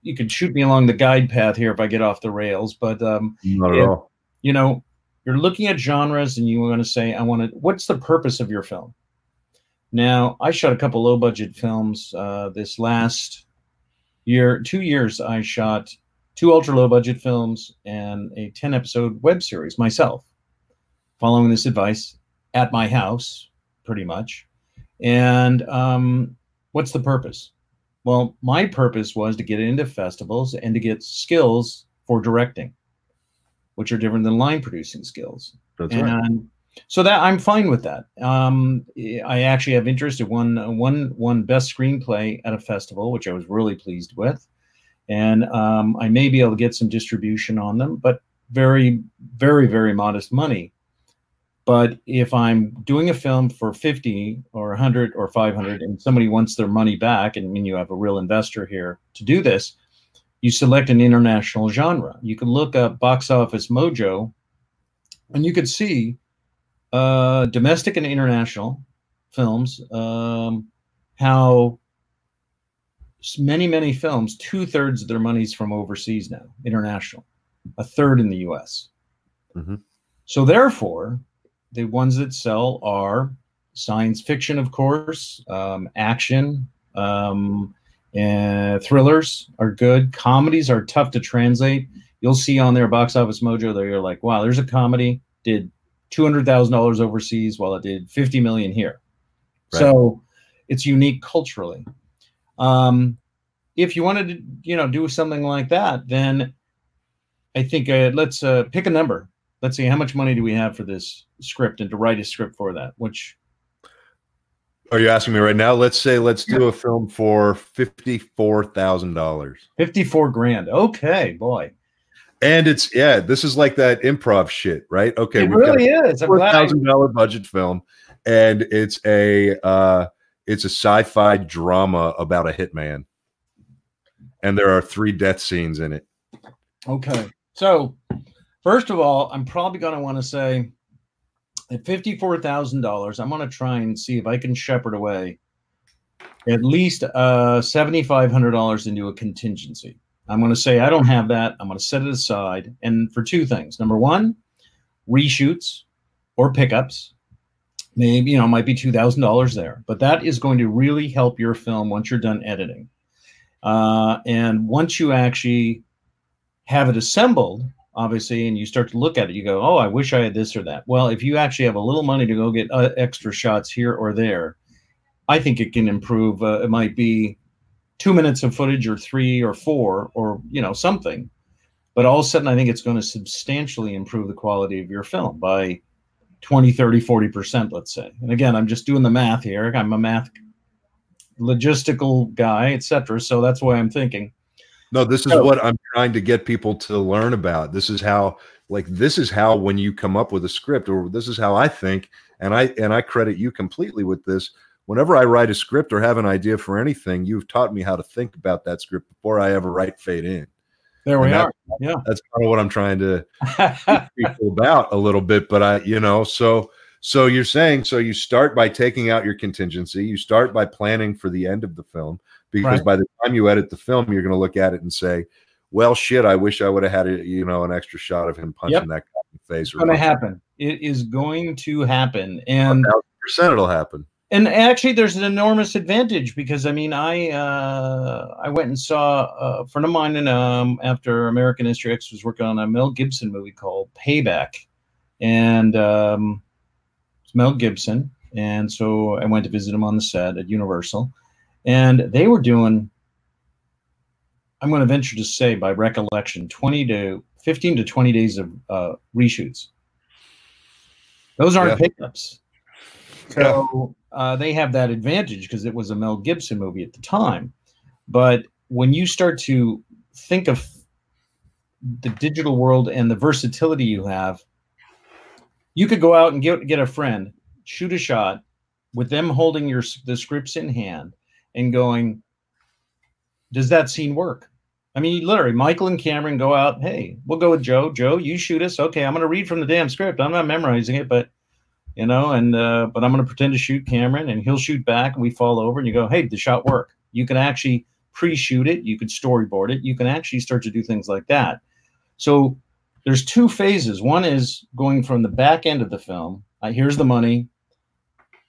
you can shoot me along the guide path here if I get off the rails. But um, not at all. You know, you're looking at genres, and you want to say, I want to. What's the purpose of your film? Now, I shot a couple low budget films uh, this last year, two years. I shot two ultra low budget films and a ten episode web series myself following this advice at my house, pretty much. And um, what's the purpose? Well, my purpose was to get into festivals and to get skills for directing, which are different than line producing skills. That's and, right. So that I'm fine with that. Um, I actually have interest in one one one best screenplay at a festival, which I was really pleased with, and um, I may be able to get some distribution on them. But very, very, very modest money. But if I'm doing a film for 50 or 100 or 500 and somebody wants their money back, and I mean, you have a real investor here to do this, you select an international genre. You can look up Box Office Mojo and you could see uh, domestic and international films, um, how many, many films, two thirds of their money's from overseas now, international, a third in the US. Mhm. So, therefore, the ones that sell are science fiction, of course, um, action, um, and thrillers are good. Comedies are tough to translate. You'll see on their box office mojo that you're like, wow, there's a comedy did two hundred thousand dollars overseas while it did fifty million here. Right. So it's unique culturally. Um, if you wanted to, you know, do something like that, then I think uh, let's uh, pick a number. Let's see how much money do we have for this script and to write a script for that. Which Are you asking me right now? Let's say let's do a film for fifty-four thousand dollars. fifty-four grand. Okay, boy, And it's yeah, this is like that improv shit, right? Okay, it we've got really is. a I'm four glad I- thousand dollar budget film, and it's a uh, it's a sci-fi drama about a hitman, and there are three death scenes in it. Okay. So, first of all, I'm probably going to want to say at $54,000, I'm going to try and see if I can shepherd away at least uh, $7,500 into a contingency. I'm going to say I don't have that. I'm going to set it aside. And for two things. Number one, reshoots or pickups. Maybe, you know, might be $2,000 there, but that is going to really help your film once you're done editing. Uh, and once you actually have it assembled, obviously, and you start to look at it, you go, "Oh, I wish I had this or that." Well, if you actually have a little money to go get uh, extra shots here or there, I think it can improve. Uh, it might be two minutes of footage, or three, or four, or you know something. But all of a sudden, I think it's going to substantially improve the quality of your film by 20, 30, 40%, let's say. And again, I'm just doing the math here. I'm a math logistical guy, etc. So that's why I'm thinking. No, this is So- what I'm trying to get people to learn about. This is how like this is how when you come up with a script or this is how I think and I and I credit you completely with this. Whenever I write a script or have an idea for anything, you've taught me how to think about that script before I ever write fade in. There we And are. that- That's kind of what I'm trying to people about a little bit, but I, you know, so so you're saying so you start by taking out your contingency, you start by planning for the end of the film because Right. by the time you edit the film, you're going to look at it and say, "Well, shit, I wish I would have had a, you know an extra shot of him punching Yep. that guy in the face." It's going to happen. It is going to happen, and Percent, it'll happen. and actually, there's an enormous advantage because I mean, I uh, I went and saw a friend of mine, and um, after American History X was working on a Mel Gibson movie called Payback, and um, it's Mel Gibson, and so I went to visit him on the set at Universal, and they were doing. I'm going to venture to say, by recollection, 20 to 15 to 20 days of uh, reshoots. Those aren't pickups. So uh, they have that advantage because it was a Mel Gibson movie at the time. But when you start to think of the digital world and the versatility you have, you could go out and get get a friend, shoot a shot with them holding your the scripts in hand and going, does that scene work? I mean, literally, Michael and Cameron go out. Hey, we'll go with Joe. Joe, you shoot us. Okay, I'm going to read from the damn script. I'm not memorizing it, but you know, and uh, but I'm going to pretend to shoot Cameron, and he'll shoot back, and we fall over, and you go, "Hey, did the shot work?" You can actually pre-shoot it, you could storyboard it, you can actually start to do things like that. So there's two phases. One is going from the back end of the film. Uh, here's the money.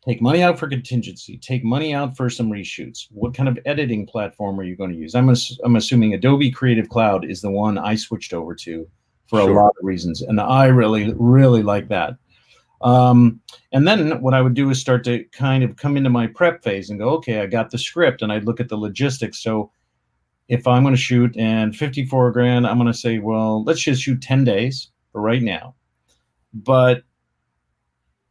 Take money out for contingency. Take money out for some reshoots. What kind of editing platform are you going to use? I'm, ass- I'm assuming Adobe Creative Cloud is the one I switched over to for a lot of reasons, and I really, really like that. Um, and then what I would do is start to kind of come into my prep phase and go, okay, I got the script, and I'd look at the logistics. So if I'm going to shoot and 54 grand, I'm going to say, well, let's just shoot 10 days for right now. But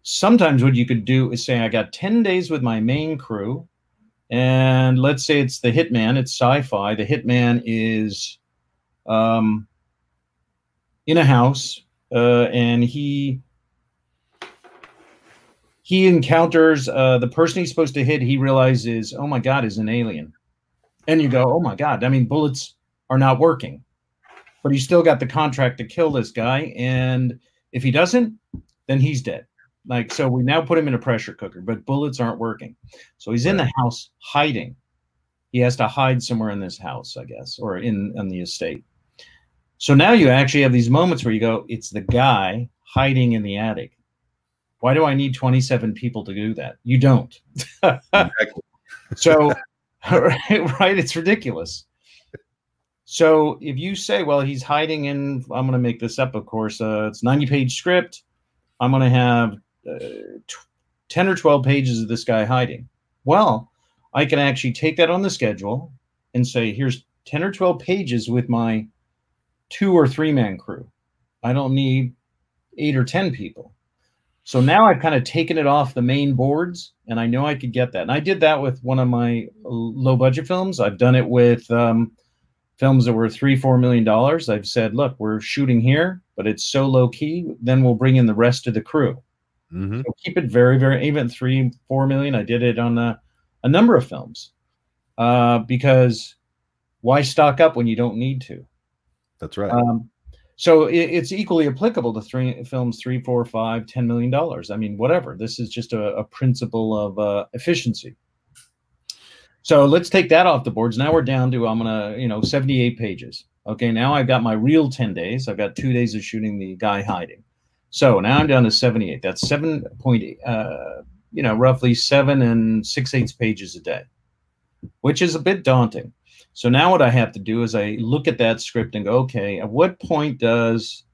sometimes what you could do is say, I got 10 days with my main crew, and let's say it's the hitman, it's sci fi. The hitman is um, in a house, uh, and he he encounters uh, the person he's supposed to hit. He realizes, oh my god, is an alien, and you go, oh my god. I mean, bullets are not working, but he's still got the contract to kill this guy, and if he doesn't, then he's dead. Like so, we now put him in a pressure cooker, but bullets aren't working. So he's in the house hiding. He has to hide somewhere in this house, I guess, or in on the estate. So now you actually have these moments where you go, it's the guy hiding in the attic. Why do I need 27 people to do that? You don't. Exactly. So, right, right, it's ridiculous. So if you say, well, he's hiding in, I'm going to make this up, of course. Uh, it's 90 page script. I'm going to have uh, tw- 10 or 12 pages of this guy hiding. Well, I can actually take that on the schedule and say, here's 10 or 12 pages with my two or three man crew. I don't need eight or 10 people. So now I've kind of taken it off the main boards and I know I could get that. And I did that with one of my low budget films. I've done it with um, films that were three, four million dollars. I've said, look, we're shooting here, but it's so low key. Then we'll bring in the rest of the crew. Hmm So keep it very, very even three, four million. I did it on a, a number of films uh, because why stock up when you don't need to? That's right. Um, so it, it's equally applicable to three films, three, four, five, ten million dollars. I mean, whatever. This is just a, a principle of uh, efficiency. So let's take that off the boards. Now we're down to I'm gonna, you know, 78 pages. Okay, now I've got my real 10 days. I've got two days of shooting the guy hiding. So now I'm down to 78. That's seven point, uh, you know, roughly seven and six eighths pages a day, which is a bit daunting. So now what I have to do is I look at that script and go, okay, at what point does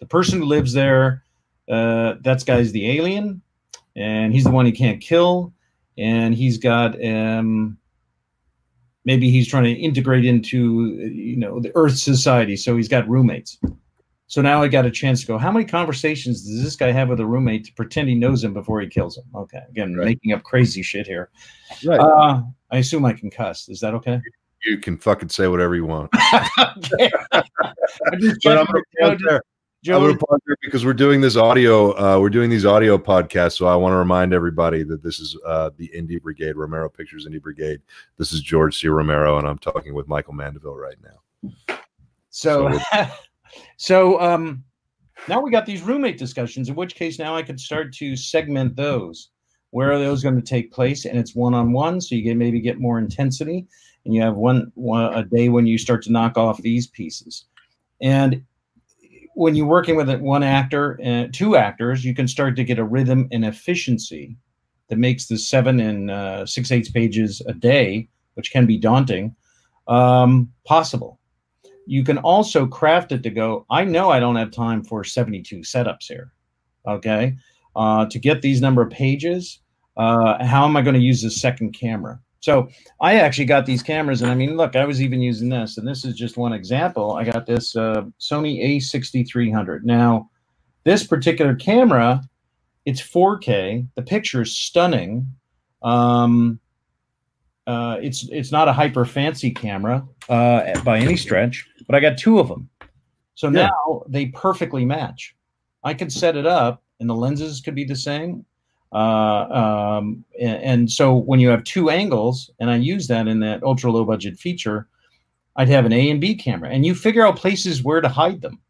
the person who lives there, uh, that guy's the alien, and he's the one he can't kill, and he's got um, maybe he's trying to integrate into you know the Earth society, so he's got roommates. So now I got a chance to go. How many conversations does this guy have with a roommate to pretend he knows him before he kills him? Okay, again, Right. making up crazy shit here. right. Uh, I assume I can cuss. Is that okay? you can fucking say whatever you want. okay. I'm just But I'm gonna with pause there. Joe, I'm gonna pause there because we're doing this audio. Uh, we're doing these audio podcasts, so I want to remind everybody that this is uh, the Indie Brigade, Romero Pictures Indie Brigade. This is George C. Romero, and I'm talking with Michael Mandeville right now. So, so um, now we got these roommate discussions. In which case, now I could start to segment those. Where are those going to take place? And it's one on one, so you get maybe get more intensity, and you have one, one a day when you start to knock off these pieces. And when you're working with one actor and two actors, you can start to get a rhythm and efficiency that makes the seven and uh, six eighths pages a day, which can be daunting, um, possible you can also craft it to go i know i don't have time for 72 setups here okay? Uh, to get these number of pages uh, how am i going to use this second camera? So i actually got these cameras and i mean look i was even using this and this is just one example. I got this uh, sony a6300 now this particular camera it's 4k the picture is stunning. Um, uh, it's it's not a hyper fancy camera uh, by any stretch, but I got two of them. So Yeah. now they perfectly match. I could set it up, and the lenses could be the same. Uh, um, and, and so when you have two angles, and I use that in that ultra low budget feature, I'd have an A and B camera, and you figure out places where to hide them.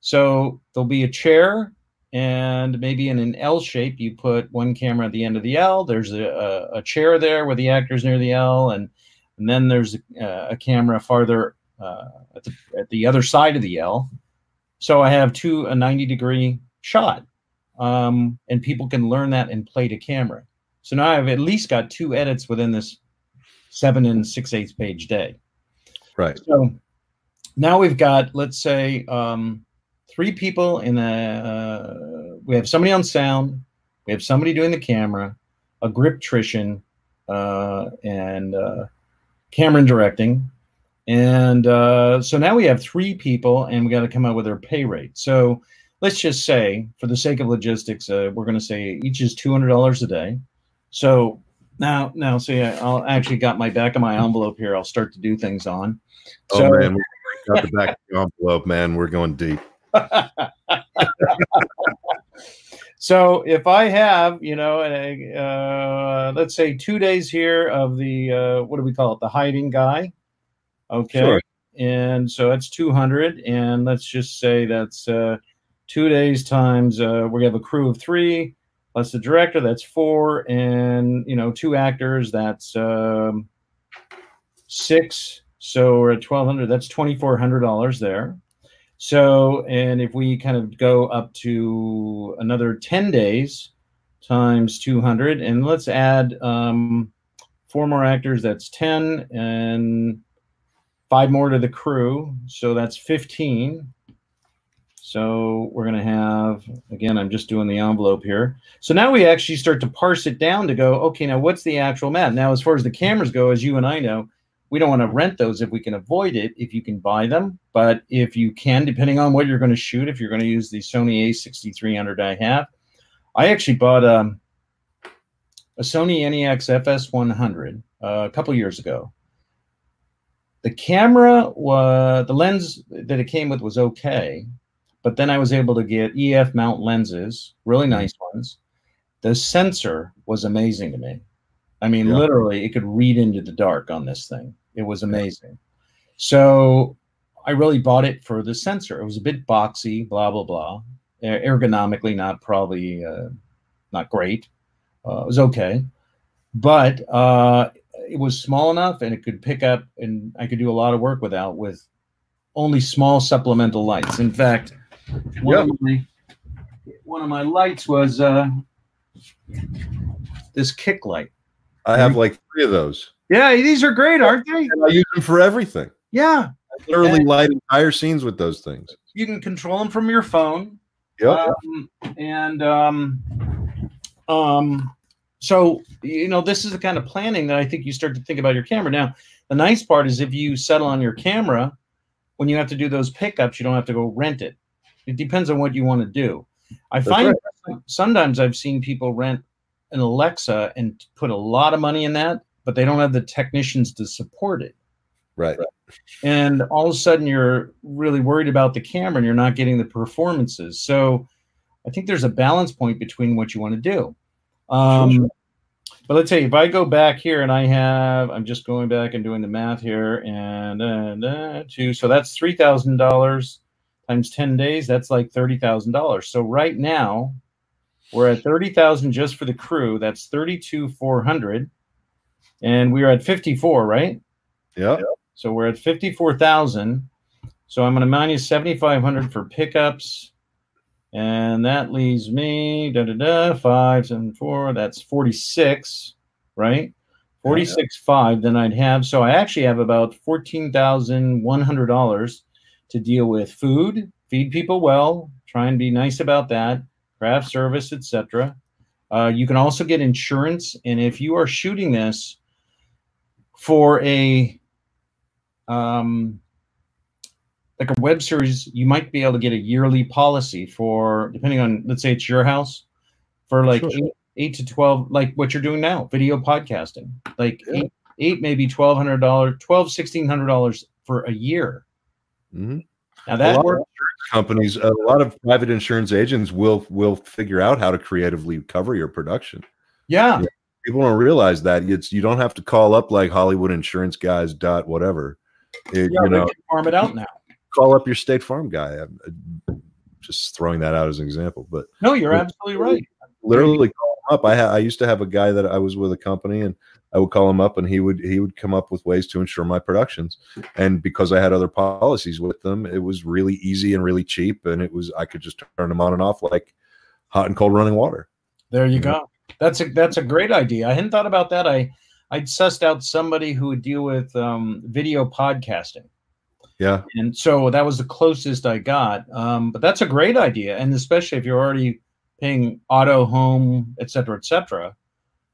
So there'll be a chair, and maybe in an L shape, you put one camera at the end of the L. There's a, a, a chair there where the actor's near the L, and and then there's a, a camera farther uh, at, the, at the other side of the L. So I have two a 90 degree shot, um, and people can learn that and play to camera. So now I've at least got two edits within this seven and six eighths page day. Right. So now we've got, let's say, um, three people in a. Uh, we have somebody on sound, we have somebody doing the camera, a griptrician, uh, and uh, Cameron directing, and uh, so now we have three people, and we got to come up with their pay rate. So let's just say, for the sake of logistics, uh, we're going to say each is two hundred dollars a day. So now, now, see, I- I'll actually got my back of my envelope here. I'll start to do things on. Oh So- man, we got the back of the envelope, man. We're going deep. so if I have, you know, a, uh, let's say two days here of the uh, what do we call it, the hiding guy, okay, Sure. and so that's two hundred, and let's just say that's uh, two days times uh, we have a crew of three plus the director, that's four, and you know, two actors, that's um, six. So we're at twelve hundred. That's twenty four hundred dollars there. So, and if we kind of go up to another 10 days times 200, and let's add um, four more actors, that's 10, and five more to the crew. So that's 15. So we're going to have, again, I'm just doing the envelope here. So now we actually start to parse it down to go, okay, now what's the actual math? Now, as far as the cameras go, as you and I know, we don't want to rent those if we can avoid it if you can buy them but if you can depending on what you're going to shoot if you're going to use the sony a6300 i have i actually bought um, a sony nex fs100 uh, a couple years ago the camera was the lens that it came with was okay but then i was able to get ef mount lenses really nice ones the sensor was amazing to me I mean, Yeah. literally, it could read into the dark on this thing. It was amazing. So I really bought it for the sensor. It was a bit boxy, blah blah blah. Er- Ergonomically, not probably uh, not great. Uh, it was okay, but uh, it was small enough, and it could pick up, and I could do a lot of work without with only small supplemental lights. In fact, one, of, my, one of my lights was uh, this kick light. I have like three of those. Yeah, these are great, aren't they? And I use them for everything. Yeah, I literally light entire scenes with those things. you can control them from your phone. Yep. Um, and um, um, so you know, this is the kind of planning that I think you start to think about your camera. Now, the nice part is if you settle on your camera, when you have to do those pickups, you don't have to go rent it. It depends on what you want to do. I That's find sometimes I've seen people rent an Alexa and put a lot of money in that, but they don't have the technicians to support it. right. and all of a sudden you're really worried about the camera and you're not getting the performances so i think there's a balance point between what you want to do um, Sure. but let's say if i go back here and i have i'm just going back and doing the math here and uh, uh, two so that's $3000 times 10 days that's like $30000 so right now we're at 30000 just for the crew that's thirty-two four hundred, and we're at 54 right Yeah. so we're at 54,000. So I'm going to minus 7,500 for pickups. And that leaves me da da da five, seven, four. That's 46, right? 46, five. Then I'd have, so I actually have about $14,100 to deal with food, feed people well, try and be nice about that, craft service, etc. Uh, you can also get insurance. And if you are shooting this for a um, like a web series, you might be able to get a yearly policy for, depending on, let's say it's your house, for like Sure. eight, eight to 12, like what you're doing now, video podcasting. Like Yeah. eight, eight, maybe $1,200, $12, $1,600 for a year. Mhm. Now A that lot works. of insurance companies, a lot of private insurance agents will will figure out how to creatively cover your production. Yeah. People don't realize that it's you don't have to call up like Hollywood Insurance Guys dot whatever. It, Yeah, you they know, can farm it out now. Call up your State Farm guy. I'm, I'm just throwing that out as an example, but No, you're absolutely right. literally call him up. I I used to have a guy that I was with a company, and I would call him up, and he would he would come up with ways to insure my productions. And because I had other policies with them, it was really easy and really cheap, and it was I could just turn them on and off like hot and cold running water. There you Mhm. go. That's a that's a great idea. I hadn't thought about that. I I'd sussed out somebody who would deal with um, video podcasting, Yeah, and so that was the closest I got. Um, but that's a great idea, and especially if you're already paying auto, home, et cetera, et cetera.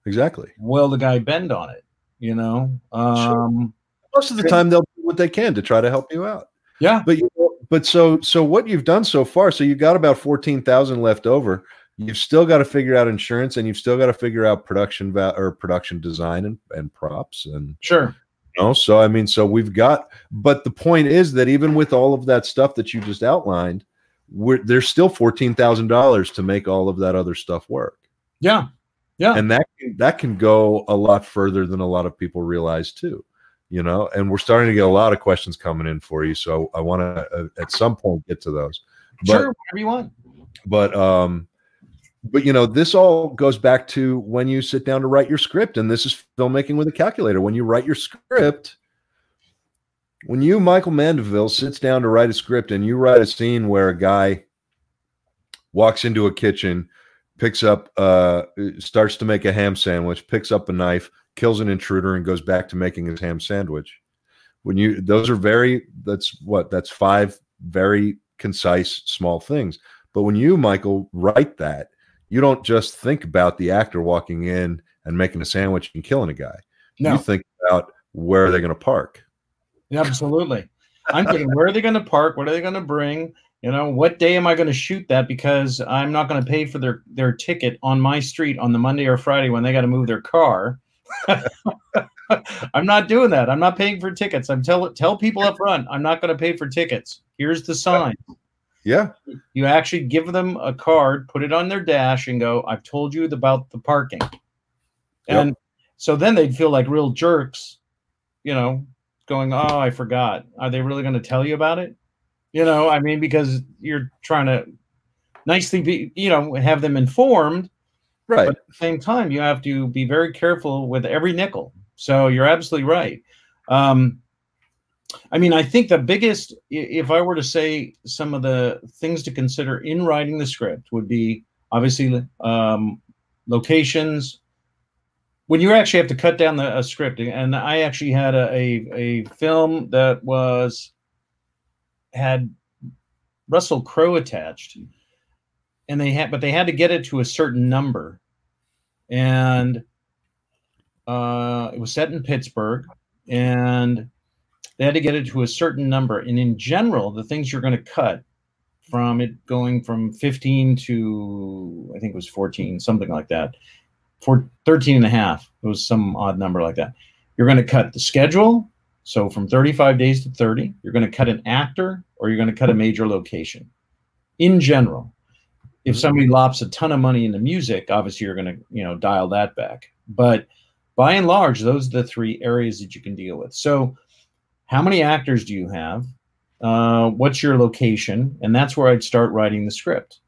exactly. Will the guy bend on it? You know? Um, Most of the time, they'll do what they can to try to help you out. Yeah. But you know, but so so what you've done so far, so you've got about fourteen thousand left over. You've still got to figure out insurance, and you've still got to figure out production va- or production design and, and props and Sure. You know, so I mean, so we've got, but the point is that even with all of that stuff that you just outlined, we're, there's still fourteen thousand dollars to make all of that other stuff work. Yeah, yeah, and that that can go a lot further than a lot of people realize too. You know, and we're starting to get a lot of questions coming in for you. So I want to uh, at some point get to those. But, sure, whatever you want. But um, but you know, this all goes back to when you sit down to write your script, and this is filmmaking with a calculator. When you write your script, when you, Michael Mandeville, sits down to write a script and you write a scene where a guy walks into a kitchen, picks up, uh, starts to make a ham sandwich, picks up a knife, kills an intruder, and goes back to making his ham sandwich. When you, those are very, that's what, that's five very concise, small things. But when you, Michael, write that, you don't just think about the actor walking in and making a sandwich and killing a guy. No. You think about where they're they going to park? Absolutely. I'm thinking, where are they going to park? What are they going to bring? You know, what day am I going to shoot that? Because I'm not going to pay for their their ticket on my street on the Monday or Friday when they got to move their car. I'm not doing that. I'm not paying for tickets. I'm tell tell people up front, I'm not going to pay for tickets. Here's the sign. Yeah. You actually give them a card, put it on their dash, and go, I've told you about the parking. And yep. so then they'd feel like real jerks, you know, going, Oh, I forgot. Are they really going to tell you about it? You know, I mean, because you're trying to nicely be, you know, have them informed. Right. But at the same time, you have to be very careful with every nickel. So you're absolutely right. Um, I mean, I think the biggest, if I were to say some of the things to consider in writing the script, would be obviously um, locations. When you actually have to cut down the script, and I actually had a, a, a film that was had Russell Crowe attached, and they had, but they had to get it to a certain number, and uh, it was set in Pittsburgh, and they had to get it to a certain number. And in general, the things you're going to cut from it going from 15 to I think it was 14, something like that, for 13 and a half. It was some odd number like that. You're going to cut the schedule. So from 35 days to 30, you're going to cut an actor or you're going to cut a major location. In general, if mm-hmm. somebody lops a ton of money into music, obviously you're going to, you know, dial that back. But by and large, those are the three areas that you can deal with. So how many actors do you have? Uh, what's your location? And that's where I'd start writing the script.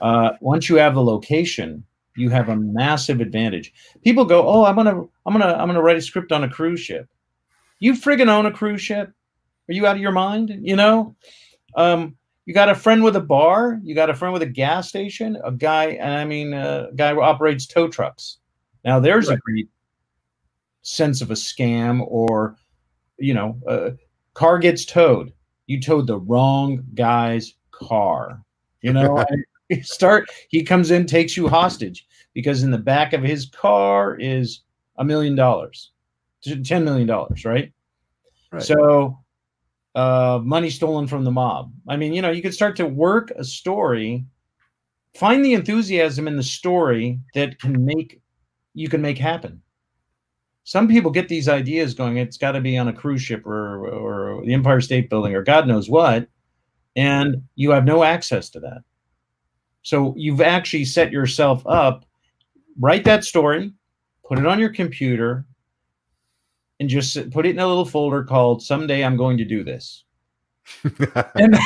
Uh, once you have the location, you have a massive advantage. People go, "Oh, I'm gonna, I'm gonna, I'm gonna write a script on a cruise ship." You friggin' own a cruise ship? Are you out of your mind? You know, um, you got a friend with a bar, you got a friend with a gas station, a guy, and I mean, a guy who operates tow trucks. Now, there's right. a great sense of a scam or you know, uh, car gets towed. You towed the wrong guy's car. You know, start. He comes in, takes you hostage because in the back of his car is a million dollars, ten million dollars, right? right? So, uh, money stolen from the mob. I mean, you know, you could start to work a story, find the enthusiasm in the story that can make you can make happen some people get these ideas going it's got to be on a cruise ship or or the empire state building or god knows what and you have no access to that. So you've actually set yourself up write that story put it on your computer and just put it in a little folder called someday i'm going to do this. And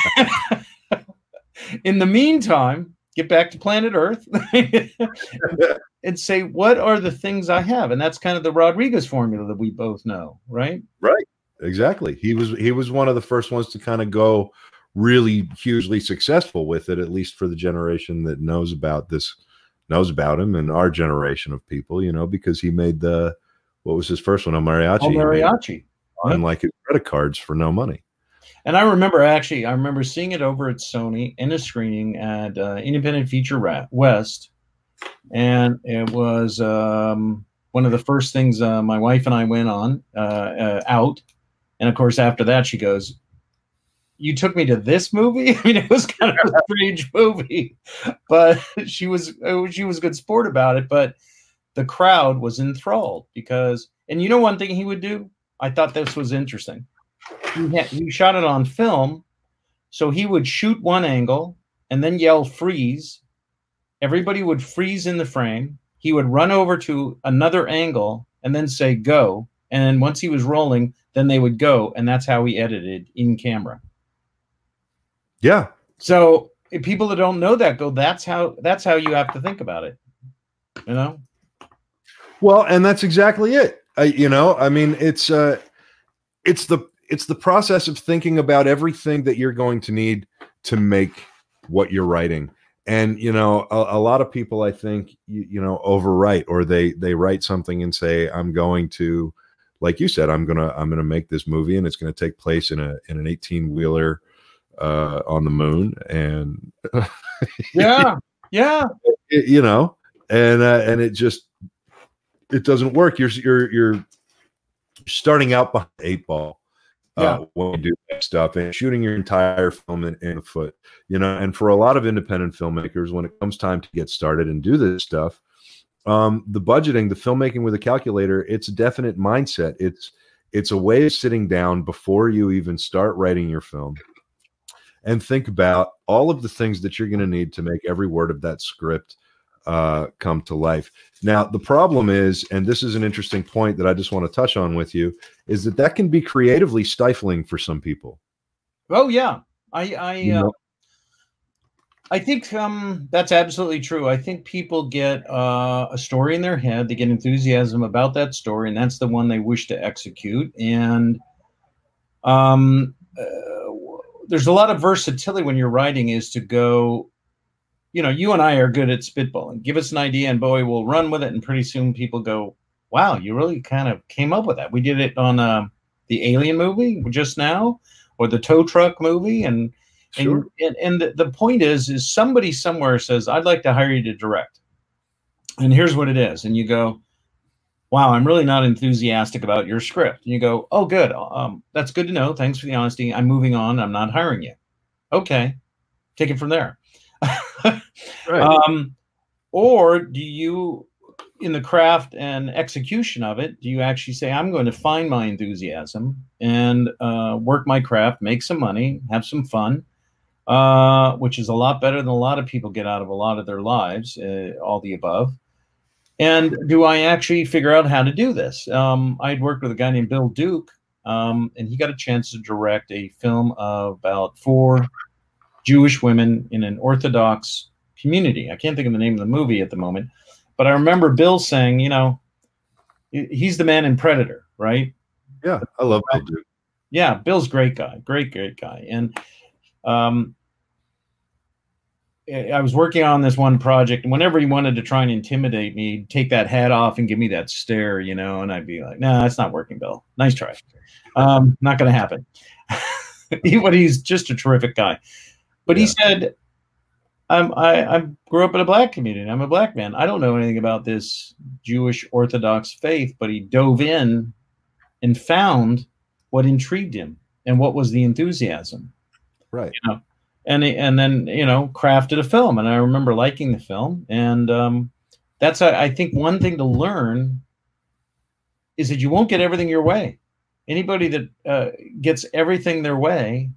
in the meantime get back to planet Earth and say, what are the things I have? And that's kind of the Rodriguez formula that we both know, right? Right. Exactly. He was he was one of the first ones to kind of go really hugely successful with it, at least for the generation that knows about this, knows about him and our generation of people, you know, because he made the what was his first one, El Mariachi. Oh, mariachi. Unlike his credit cards for no money. And I remember actually, I remember seeing it over at Sony in a screening at uh, Independent Feature West, and it was um, one of the first things uh, my wife and I went on uh, uh out. And of course, after that, she goes, "You took me to this movie." I mean, it was kind of a strange movie, but she was she was a good sport about it. But the crowd was enthralled because, and you know, one thing he would do I thought this was interesting. He, had, he shot it on film, so he would shoot one angle and then yell freeze. Everybody would freeze in the frame. He would run over to another angle and then say go. And then once he was rolling, then they would go, and that's how he edited in camera. Yeah. So if people that don't know that go, that's how that's how you have to think about it. You know. Well, and that's exactly it. Uh, you know, I mean, it's uh, it's the it's the process of thinking about everything that you're going to need to make what you're writing. And you know, a, a lot of people, I think, you, you know, overwrite or they they write something and say, "I'm going to," like you said, "I'm gonna I'm gonna make this movie, and it's going to take place in a in an 18 wheeler uh, on the moon." And yeah, yeah, it, you know, and uh, and it just it doesn't work. You're you're you're starting out behind eight ball uh, yeah. when you do that stuff and shooting your entire film in, in a foot. You know, and for a lot of independent filmmakers, when it comes time to get started and do this stuff, um, the budgeting, the filmmaking with a calculator, it's a definite mindset. It's it's a way of sitting down before you even start writing your film and think about all of the things that you're going to need to make every word of that script uh, come to life. Now, the problem is, and this is an interesting point that I just want to touch on with you, is that that can be creatively stifling for some people. Oh yeah, I I uh, I think um, that's absolutely true. I think people get uh, a story in their head, they get enthusiasm about that story, and that's the one they wish to execute. And um, uh, there's a lot of versatility when you're writing, is to go you know, you and I are good at spitballing. Give us an idea, and Bowie will run with it. And pretty soon, people go, "Wow, you really kind of came up with that." We did it on uh, the Alien movie just now, or the tow truck movie, and sure. and and the, the point is, is somebody somewhere says, "I'd like to hire you to direct," and here's what it is, and you go, "Wow, I'm really not enthusiastic about your script." And you go, "Oh, good, um, that's good to know. Thanks for the honesty. I'm moving on. I'm not hiring you." Okay, take it from there right. um, or do you, in the craft and execution of it, do you actually say, I'm going to find my enthusiasm and uh, work my craft, make some money, have some fun, uh, which is a lot better than a lot of people get out of a lot of their lives, uh, all the above. And do I actually figure out how to do this? Um, I'd worked with a guy named Bill Duke, um, and he got a chance to direct a film about four Jewish women in an Orthodox community. I can't think of the name of the movie at the moment, but I remember Bill saying, you know, he's the man in Predator, right? Yeah, I love Bill Duke. Yeah, Bill's great guy, great, great guy. And um, I was working on this one project, and whenever he wanted to try and intimidate me, he'd take that hat off and give me that stare, you know, and I'd be like, "No, nah, that's not working, Bill. Nice try. Um, not going to happen." he, but he's just a terrific guy. But yeah. he said, I'm, I, I grew up in a black community. I'm a black man. I don't know anything about this Jewish Orthodox faith, but he dove in and found what intrigued him and what was the enthusiasm. Right. You know, and and then you know crafted a film, and I remember liking the film, and um, that's I think one thing to learn is that you won't get everything your way. Anybody that uh, gets everything their way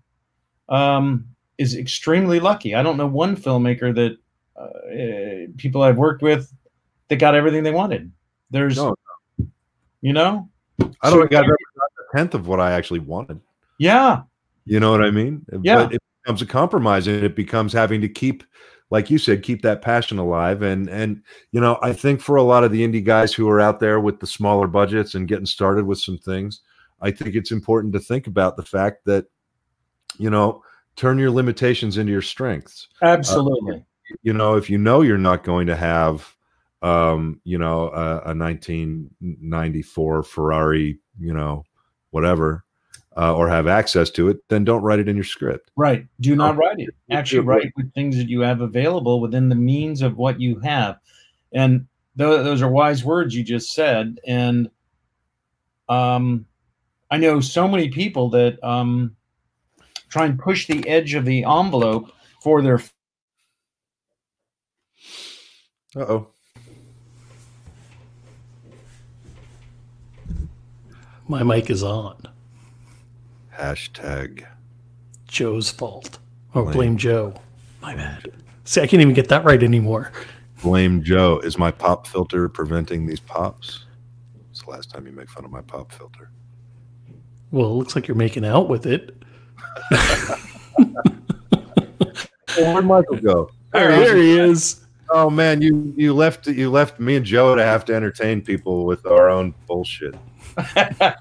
um, is extremely lucky. I don't know one filmmaker that uh, people I've worked with that got everything they wanted. There's, no. you know, I don't so, think I've ever got a tenth of what I actually wanted. Yeah, you know what I mean. Yeah, but it becomes a compromise, and it becomes having to keep, like you said, keep that passion alive. And and you know, I think for a lot of the indie guys who are out there with the smaller budgets and getting started with some things, I think it's important to think about the fact that, you know turn your limitations into your strengths. Absolutely. Uh, you know, if you know you're not going to have, um, you know, a, a 1994 Ferrari, you know, whatever, uh, or have access to it, then don't write it in your script. Right. Do not write it. Actually, write with things that you have available within the means of what you have. And th- those are wise words you just said. And um, I know so many people that um, try and push the edge of the envelope for their. Uh oh. My mic is on. Hashtag. Joe's fault. Or Blame. blame Joe. My bad. See, I can't even get that right anymore. Blame Joe. Is my pop filter preventing these pops? It's the last time you make fun of my pop filter. Well, it looks like you're making out with it. Where'd Michael go? There, he is. Oh man, you you left you left me and Joe to have to entertain people with our own bullshit. A-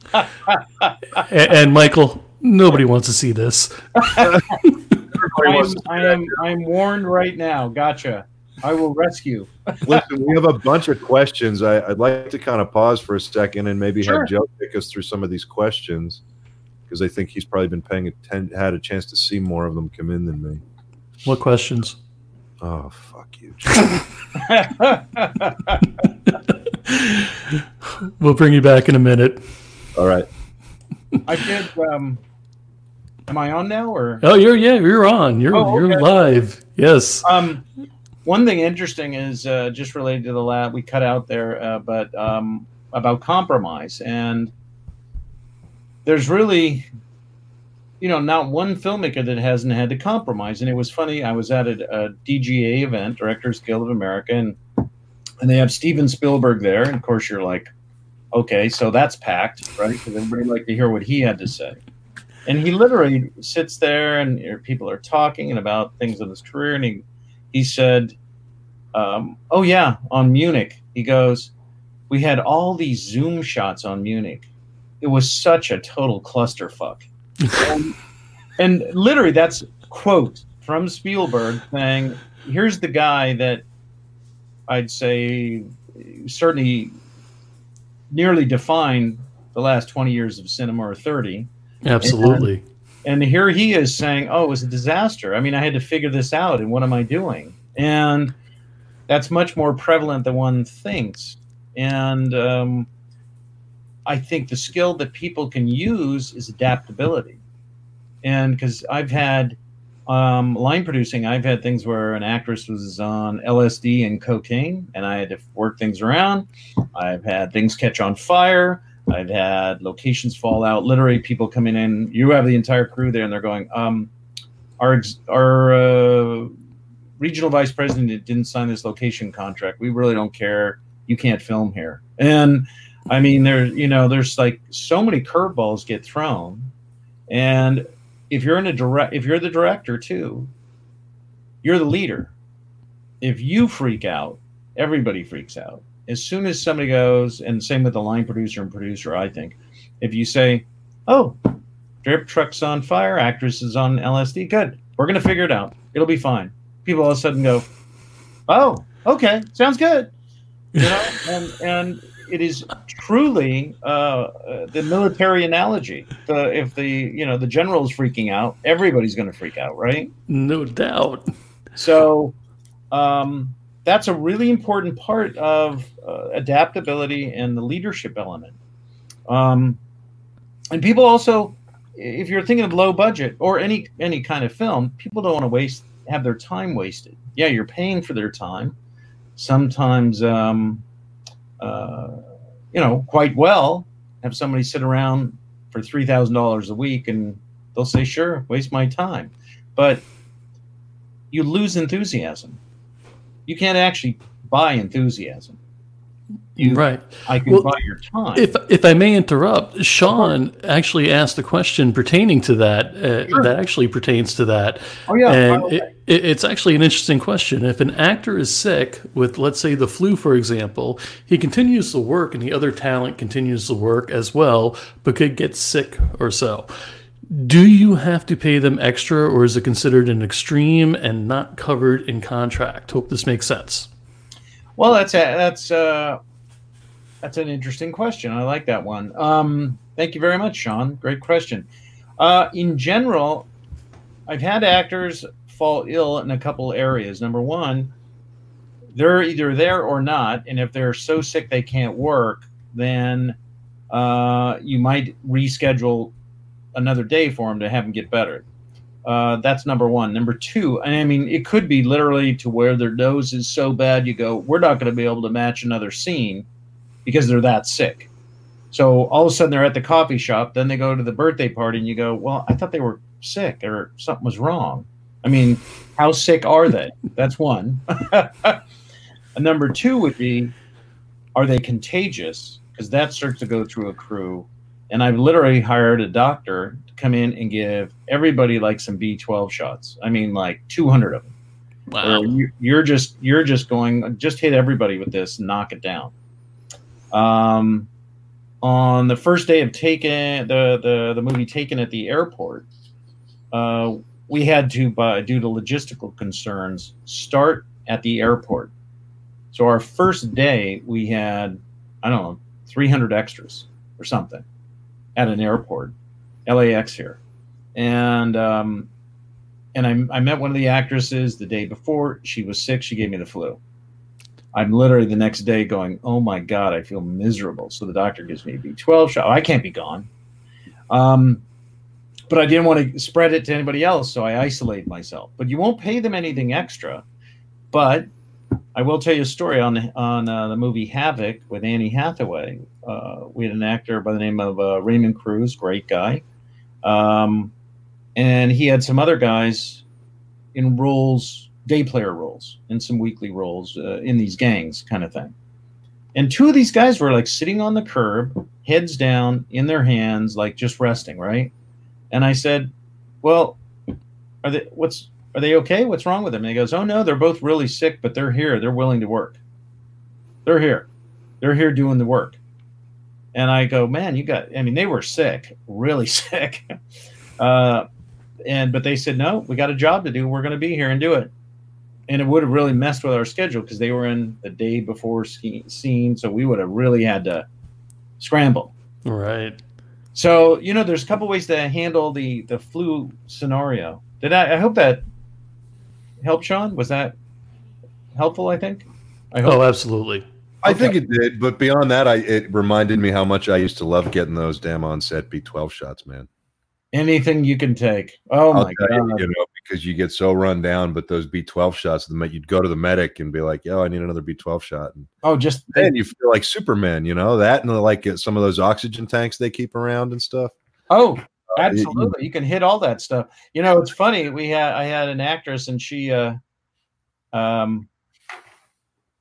and, Michael, nobody wants to see this. I am, I am I'm warned right now. Gotcha. I will rescue. Listen, we have a bunch of questions. I, I'd like to kind of pause for a second and maybe Sure. have Joe take us through some of these questions because I think he's probably been paying atten- had a chance to see more of them come in than me. What questions? Oh fuck you, We'll bring you back in a minute. All right. I did. Um, am I on now or? Oh, you're yeah, you're on. You're Oh, you're live. Yes. Um, one thing interesting is uh, just related to the lab we cut out there, uh, but um, about compromise and there's really, you know, not one filmmaker that hasn't had to compromise. And it was funny. I was at a, a DGA event, Directors Guild of America, and and they have Steven Spielberg there. And of course, you're like, okay, so that's packed, right? Because everybody like to hear what he had to say. And he literally sits there, and people are talking and about things of his career, and he he said, um, "Oh yeah, on Munich." He goes, "We had all these Zoom shots on Munich. It was such a total clusterfuck." and, and literally, that's quote from Spielberg saying, "Here's the guy that I'd say certainly nearly defined the last 20 years of cinema or 30." Absolutely. and here he is saying, "Oh, it was a disaster. I mean, I had to figure this out, and what am I doing?" And that's much more prevalent than one thinks. And um, I think the skill that people can use is adaptability. And because I've had um, line producing, I've had things where an actress was on LSD and cocaine, and I had to work things around. I've had things catch on fire. I've had locations fall out. Literally, people coming in. You have the entire crew there, and they're going, um, "Our our uh, regional vice president didn't sign this location contract. We really don't care. You can't film here." And I mean, there, you know, there's like so many curveballs get thrown, and if you're in a direct, if you're the director too, you're the leader. If you freak out, everybody freaks out as soon as somebody goes, and same with the line producer and producer, I think, if you say, "Oh, grip truck's on fire, actress is on LSD," good, we're gonna figure it out. It'll be fine. People all of a sudden go, "Oh, okay, sounds good," you know, and and it is truly uh, uh, the military analogy. The if the you know the general is freaking out, everybody's gonna freak out, right? No doubt. So um, that's a really important part of uh, adaptability and the leadership element. Um, and people also, if you're thinking of low budget or any any kind of film, people don't want to waste have their time wasted. Yeah, you're paying for their time. Sometimes, um, you know, quite well. Have somebody sit around for three thousand dollars a week, and they'll say, "Sure, waste my time," but you lose enthusiasm. You can't actually buy enthusiasm. You, right. I can Well, buy your time. If if I may interrupt, Sean actually asked a question pertaining to that. Uh, Sure. That actually pertains to that. oh yeah, and by the it, way. it, it's actually an interesting question. If an actor is sick with, let's say, the flu, for example, he continues to work and the other talent continues to work as well, but could get sick or so. Do you have to pay them extra, or is it considered an extreme and not covered in contract? Hope this makes sense. Well, that's a, that's uh, that's an interesting question. I like that one. Um, thank you very much, Sean. Great question. Uh, in general, I've had actors fall ill in a couple areas. Number one, they're either there or not, and if they're so sick they can't work, then uh, you might reschedule another day for them to have them get better. Uh, that's number one. Number two, and I mean, it could be literally to where their nose is so bad, you go, we're not going to be able to match another scene because they're that sick. So all of a sudden they're at the coffee shop, then they go to the birthday party, and you go, "Well, I thought they were sick or something was wrong." I mean, how sick are they? That's one. number two would be, are they contagious? Because that starts to go through a crew. And I've literally hired a doctor to come in and give everybody like some B12 shots. I mean, like 200 of them. Wow. You, you're just you're just going just hit everybody with this, knock it down. Um, on the first day of Taken, the the the movie Taken at the airport, uh, we had to, by, due to logistical concerns, start at the airport. So our first day, we had I don't know 300 extras or something at an airport, LAX here, and um, and I, I met one of the actresses the day before. She was sick. She gave me the flu. I'm literally the next day going, oh my god, I feel miserable. So the doctor gives me a B12 shot. I can't be gone. Um, but I didn't want to spread it to anybody else, so I isolate myself. But you won't pay them anything extra. But I will tell you a story on on uh, the movie Havoc with Annie Hathaway. Uh, we had an actor by the name of uh, Raymond Cruz, great guy, um, and he had some other guys in roles, day player roles, and some weekly roles uh, in these gangs, kind of thing. And two of these guys were like sitting on the curb, heads down, in their hands, like just resting, right? And I said, "Well, are they what's are they okay? What's wrong with them?" And he goes, "Oh no, they're both really sick, but they're here. They're willing to work. They're here. They're here doing the work." And I go, "Man, you got. I mean, they were sick, really sick." Uh, and but they said, "No, we got a job to do. We're going to be here and do it." And it would have really messed with our schedule because they were in the day before scene, so we would have really had to scramble. Right. So you know, there's a couple ways to handle the the flu scenario. Did I? I hope that helped, Sean. Was that helpful? I think. I hope. Oh, absolutely. I think it did, but beyond that, I it reminded me how much I used to love getting those damn on set B12 shots, man. Anything you can take. Oh I'll my god. you, you know, because you get so run down, but those B12 shots, the you'd go to the medic and be like, "Yo, I need another B12 shot," and Oh, just then you feel like Superman, you know that, and like uh, some of those oxygen tanks they keep around and stuff. oh, Uh, it- you- absolutely. You can hit all that stuff. You know, it's funny. We had I had an actress, and she, uh, um,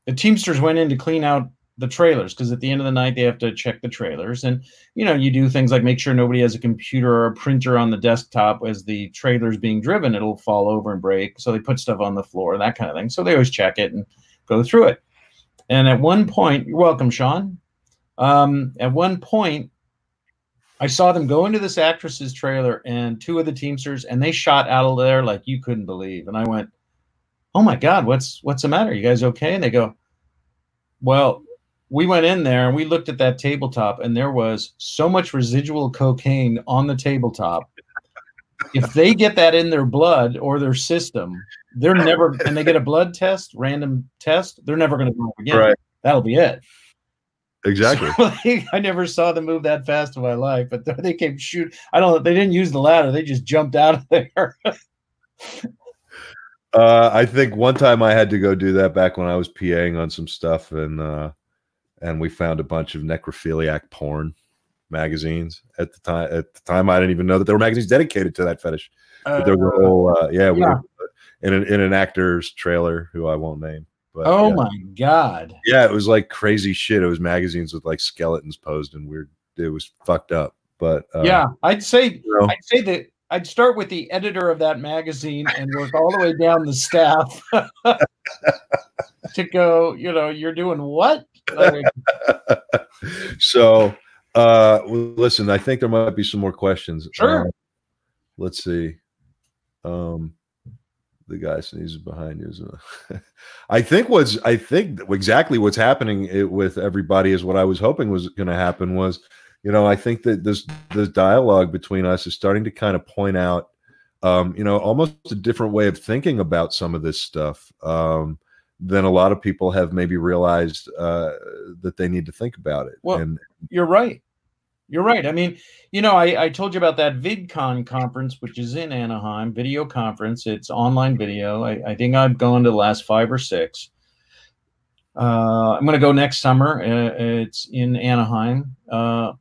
the Teamsters went in to clean out the trailers because at the end of the night they have to check the trailers, and you know you do things like make sure nobody has a computer or a printer on the desktop as the trailer's being driven. It'll fall over and break, so they put stuff on the floor, that kind of thing. So they always check it and go through it. And at one point, you're welcome, Sean. Um, at one point, I saw them go into this actress's trailer and two of the Teamsters, and they shot out of there like you couldn't believe. And I went, "Oh my God, what's what's the matter? You guys okay?" And they go, "Well, we went in there and we looked at that tabletop, and there was so much residual cocaine on the tabletop. if they get that in their blood or their system, they're never, and they get a blood test, random test, they're never going to go again. Right. That'll be it." Exactly. So, like, I never saw them move that fast in my life, but they came shoot. I don't. They didn't use the ladder. They just jumped out of there. Uh, I think one time I had to go do that back when I was PAing on some stuff, and uh, and we found a bunch of necrophiliac porn magazines at the time. At the time, I didn't even know that there were magazines dedicated to that fetish. But there was a whole, uh, yeah, we yeah. were in an, in an actor's trailer who I won't name. But oh yeah. my god! yeah, it was like crazy shit. It was magazines with like skeletons posed and weird. It was fucked up. But uh, yeah, I'd say you know, I'd say that I'd start with the editor of that magazine and work all the way down the staff to go. You know, you're doing what? So uh listen i think there might be some more questions Sure. Uh, let's see um the guy sneezes behind you i think what's i think exactly what's happening with everybody is what i was hoping was going to happen was you know i think that this this dialogue between us is starting to kind of point out um you know almost a different way of thinking about some of this stuff um than a lot of people have maybe realized uh, that they need to think about it. Well, and You're right. You're right. I mean, you know, I, I told you about that VidCon conference, which is in Anaheim, video conference. It's online video. I, I think I've gone to the last five or six. Uh, I'm going to go next summer. Uh, it's in Anaheim. Uh,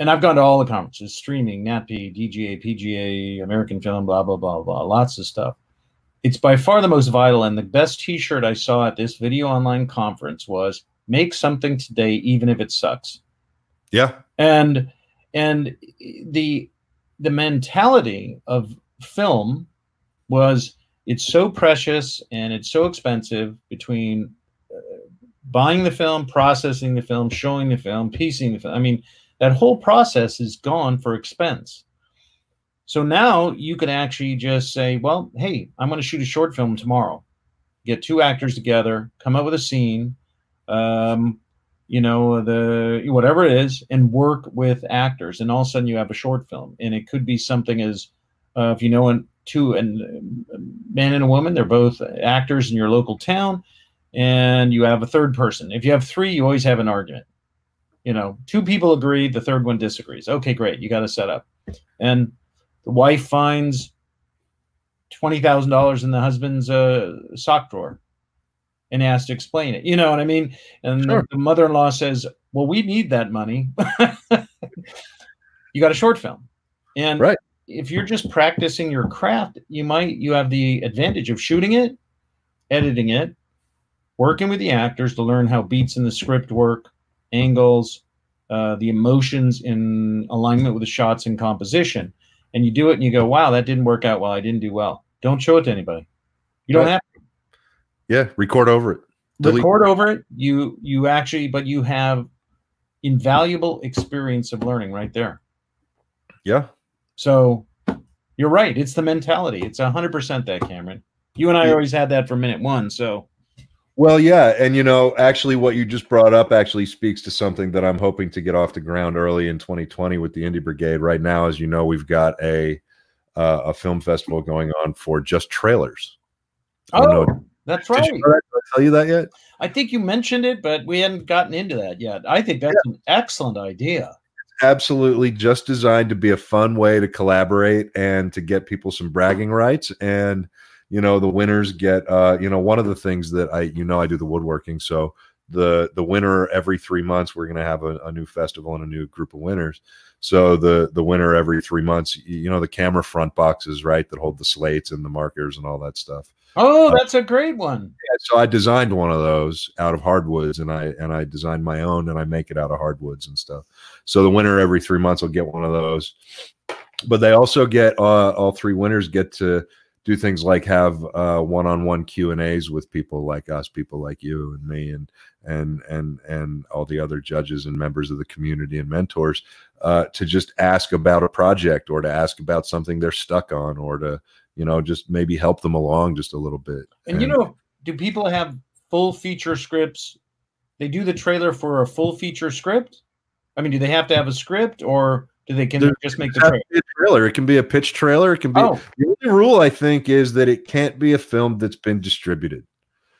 and I've gone to all the conferences, streaming, NATPE, DGA, PGA, American Film, blah blah blah blah, lots of stuff. It's by far the most vital, and the best T-shirt I saw at this video online conference was "Make something today, even if it sucks." Yeah, and and the the mentality of film was it's so precious and it's so expensive between uh, buying the film, processing the film, showing the film, piecing the film. I mean, that whole process is gone for expense. So now you can actually just say, well, hey, I'm going to shoot a short film tomorrow. Get two actors together, come up with a scene, um, you know, the whatever it is, and work with actors. And all of a sudden you have a short film. And it could be something as, uh, if you know, two and man and a woman, they're both actors in your local town, and you have a third person. If you have three, you always have an argument you know, two people agree, the third one disagrees. Okay, great. You got to set up. And the wife finds $20,000 in the husband's uh, sock drawer and has to explain it. You know what I mean? And sure. the, the mother in law says, Well, we need that money. you got a short film. And right. if you're just practicing your craft, you might, you have the advantage of shooting it, editing it, working with the actors to learn how beats in the script work angles, uh, the emotions in alignment with the shots and composition. And you do it and you go, wow, that didn't work out well. I didn't do well. Don't show it to anybody. You don't right. have to. Yeah, record over it. Delete. Record over it. You you actually, but you have invaluable experience of learning right there. Yeah. So you're right. It's the mentality. It's hundred percent that, Cameron. You and I yeah. always had that for minute one. So well, yeah, and you know, actually, what you just brought up actually speaks to something that I'm hoping to get off the ground early in 2020 with the Indie Brigade. Right now, as you know, we've got a uh, a film festival going on for just trailers. Oh, that's right. Did, did I tell you that yet? I think you mentioned it, but we hadn't gotten into that yet. I think that's yeah. an excellent idea. absolutely just designed to be a fun way to collaborate and to get people some bragging rights and you know the winners get uh you know one of the things that i you know i do the woodworking. So the the winner every three months we're going to have a, a, new festival and a new group of winners. So the the winner every three months you know the camera front boxes right that hold the slates and the markers and all that stuff. Oh uh, that's a great one. yeah, so i designed one of those out of hardwoods and i and i designed my own and i make it out of hardwoods and stuff. So the winner every three months will get one of those. But they also get uh, all three winners get to do things like have uh, one-on-one Q and A's with people like us, people like you and me, and and and and all the other judges and members of the community and mentors uh, to just ask about a project or to ask about something they're stuck on or to you know just maybe help them along just a little bit. And, and you know, do people have full feature scripts? They do the trailer for a full feature script. I mean, do they have to have a script or they can just make the trailer? trailer? It can be a pitch trailer. It can be. Oh. The only rule I think is that it can't be a film that's been distributed.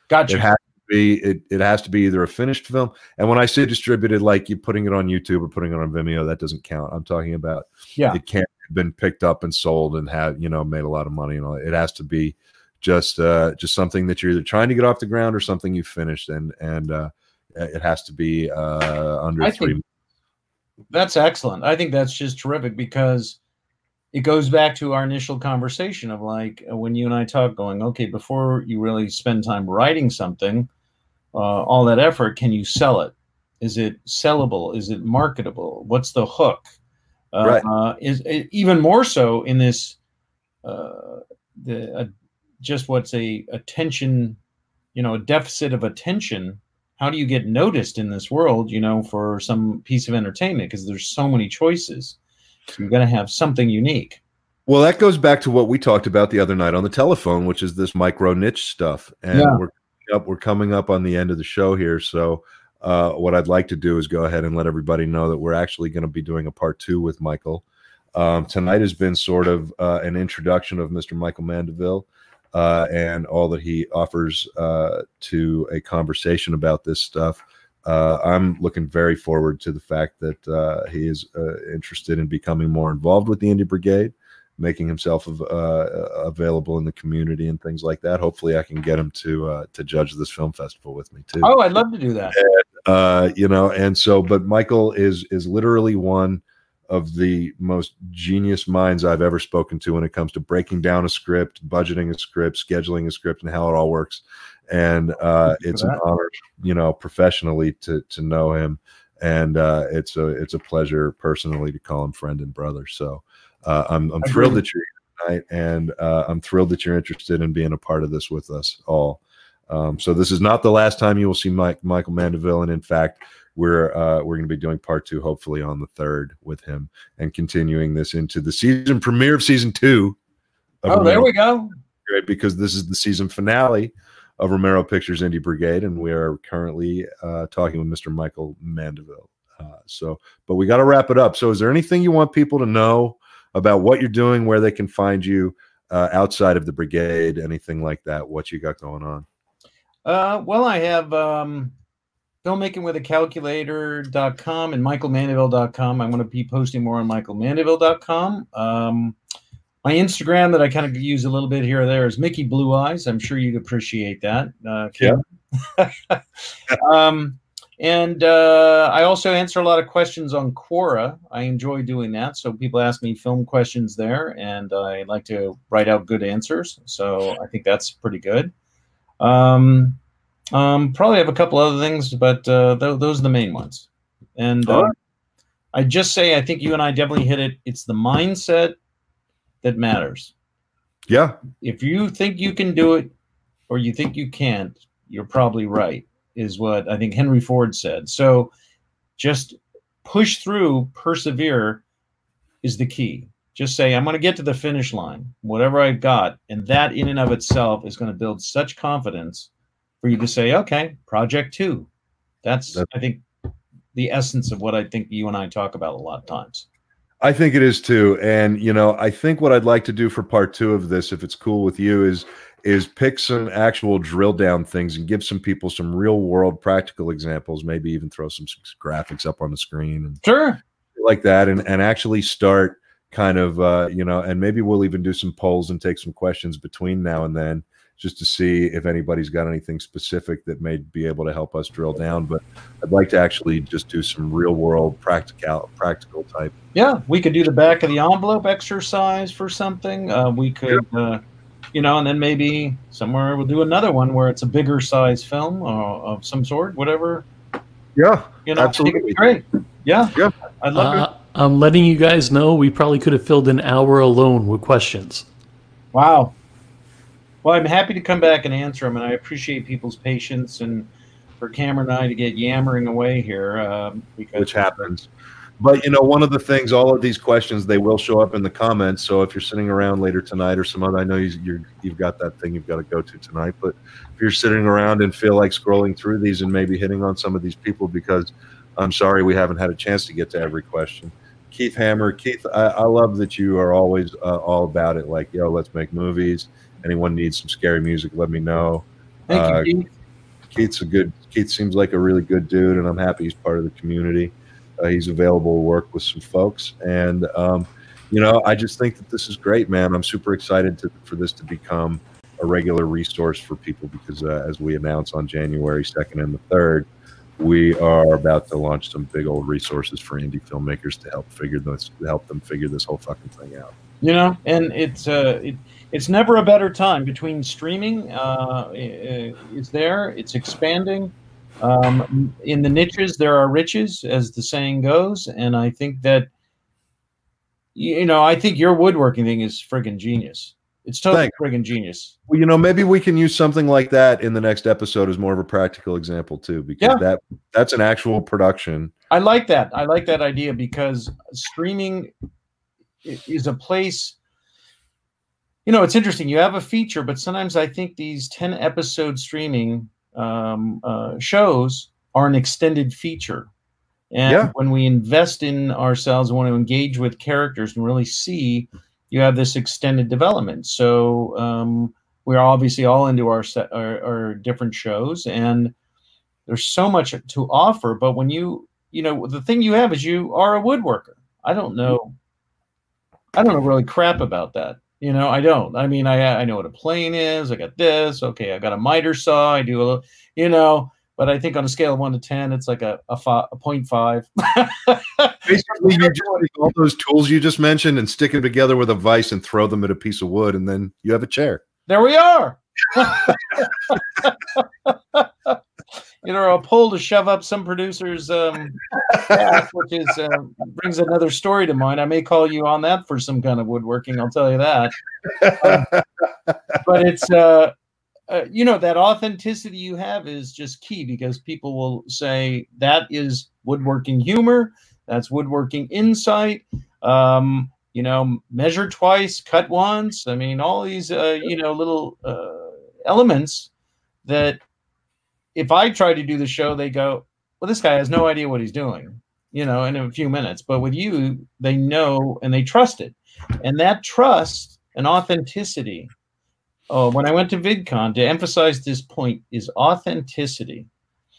Gotcha. It has to be. It, it has to be either a finished film. And when I say distributed, like you putting it on YouTube or putting it on Vimeo, that doesn't count. I'm talking about. Yeah. It can't have been picked up and sold and have you know made a lot of money and all. It has to be just uh just something that you're either trying to get off the ground or something you finished and and uh it has to be uh under I three think, that's excellent. I think that's just terrific because it goes back to our initial conversation of like uh, when you and I talk, going, okay, before you really spend time writing something, uh, all that effort, can you sell it? Is it sellable? Is it marketable? What's the hook? Uh, right. Uh, is even more so in this, uh, the uh, just what's a attention, you know, a deficit of attention how do you get noticed in this world, you know, for some piece of entertainment? Because there's so many choices. So you're going to have something unique. Well, that goes back to what we talked about the other night on the telephone, which is this micro niche stuff. And yeah. we're up, we're coming up on the end of the show here. So uh, what I'd like to do is go ahead and let everybody know that we're actually going to be doing a part two with Michael. Um, tonight has been sort of uh, an introduction of Mr. Michael Mandeville uh, and all that he offers uh, to a conversation about this stuff. Uh, I'm looking very forward to the fact that uh, he is uh, interested in becoming more involved with the Indie Brigade, making himself uh, available in the community and things like that. Hopefully, I can get him to to judge this film festival with me too. Oh, I'd love to do that. And, you know, and so, but Michael is is literally one of the most genius minds I've ever spoken to when it comes to breaking down a script, budgeting a script, scheduling a script, and how it all works. And uh, it's an honor, you know, professionally to to know him, and uh, it's a it's a pleasure personally to call him friend and brother. So uh, I'm I'm thrilled that you're here tonight, and uh, I'm thrilled that you're interested in being a part of this with us all. Um, so this is not the last time you will see Mike Michael Mandeville, and in fact, we're uh, we're going to be doing part two, hopefully on the third with him, and continuing this into the season premiere of season two. Of oh, Romero there we go. Right, because this is the season finale of Romero Pictures Indie Brigade, and we are currently uh, talking with Mr. Michael Mandeville. Uh, so, but we got to wrap it up. So, is there anything you want people to know about what you're doing, where they can find you uh, outside of the brigade, anything like that? What you got going on? Uh, well, I have um, filmmaking with a calculator.com and michaelmandeville.com. I'm going to be posting more on michaelmandeville.com. Um, my Instagram that I kind of use a little bit here or there is Mickey Blue Eyes. I'm sure you'd appreciate that. Uh, yeah. um, and uh, I also answer a lot of questions on Quora. I enjoy doing that. So people ask me film questions there, and I like to write out good answers. So I think that's pretty good. Um, um, probably have a couple other things, but uh, th- those are the main ones. And uh, I just say I think you and I definitely hit it. It's the mindset that matters. Yeah. If you think you can do it or you think you can't, you're probably right, is what I think Henry Ford said. So just push through, persevere is the key. Just say, I'm going to get to the finish line, whatever I've got. And that in and of itself is going to build such confidence for you to say, okay, project two. That's, That's I think, the essence of what I think you and I talk about a lot of times. I think it is too. And you know, I think what I'd like to do for part two of this, if it's cool with you, is is pick some actual drill down things and give some people some real world practical examples, maybe even throw some, some graphics up on the screen and sure like that and, and actually start kind of uh, you know, and maybe we'll even do some polls and take some questions between now and then just to see if anybody's got anything specific that may be able to help us drill down. But I'd like to actually just do some real world practical practical type. Yeah, we could do the back of the envelope exercise for something. Uh, we could, uh, you know, and then maybe somewhere we'll do another one where it's a bigger size film uh, of some sort, whatever. Yeah, you know, absolutely great. Yeah, yeah, I'd love uh, it. I'm letting you guys know we probably could have filled an hour alone with questions. Wow. Well, I'm happy to come back and answer them, and I appreciate people's patience and for Cameron and I to get yammering away here. Um, because Which happens. But you know, one of the things, all of these questions, they will show up in the comments. So if you're sitting around later tonight or some other, I know you have got that thing you've got to go to tonight. But if you're sitting around and feel like scrolling through these and maybe hitting on some of these people, because I'm sorry we haven't had a chance to get to every question. Keith Hammer, Keith, I, I love that you are always uh, all about it. Like, yo, let's make movies anyone needs some scary music, let me know. Thank uh, you, Keith. Keith's a good. Keith seems like a really good dude, and I'm happy he's part of the community. Uh, he's available to work with some folks, and um, you know, I just think that this is great, man. I'm super excited to, for this to become a regular resource for people because, uh, as we announce on January 2nd and the 3rd, we are about to launch some big old resources for indie filmmakers to help figure this, help them figure this whole fucking thing out. You know, and it's uh, it, it's never a better time between streaming uh, is there it's expanding. Um, in the niches there are riches as the saying goes and i think that you know i think your woodworking thing is friggin' genius. It's totally Thanks. friggin' genius. Well you know maybe we can use something like that in the next episode as more of a practical example too because yeah. that that's an actual production. I like that. I like that idea because streaming is a place you know, it's interesting. You have a feature, but sometimes I think these 10 episode streaming um, uh, shows are an extended feature. And yeah. when we invest in ourselves and want to engage with characters and really see, you have this extended development. So um, we're obviously all into our, set, our, our different shows, and there's so much to offer. But when you, you know, the thing you have is you are a woodworker. I don't know. I don't know really crap about that. You know, I don't. I mean, I I know what a plane is. I got this. Okay, I got a miter saw. I do a little, you know, but I think on a scale of one to ten, it's like a a, fi- a point five. Basically, you just take all those tools you just mentioned and stick them together with a vise and throw them at a piece of wood, and then you have a chair. there we are. you know, a pole to shove up some producer's um, ass, which is uh, brings another story to mind. I may call you on that for some kind of woodworking. I'll tell you that. but it's uh, uh, you know that authenticity you have is just key because people will say that is woodworking humor. That's woodworking insight. Um, you know, measure twice, cut once. I mean, all these uh, you know little uh, elements that if I try to do the show, they go, well, this guy has no idea what he's doing, you know, in a few minutes. But with you, they know and they trust it. And that trust and authenticity. Oh, when I went to VidCon to emphasize this point is authenticity.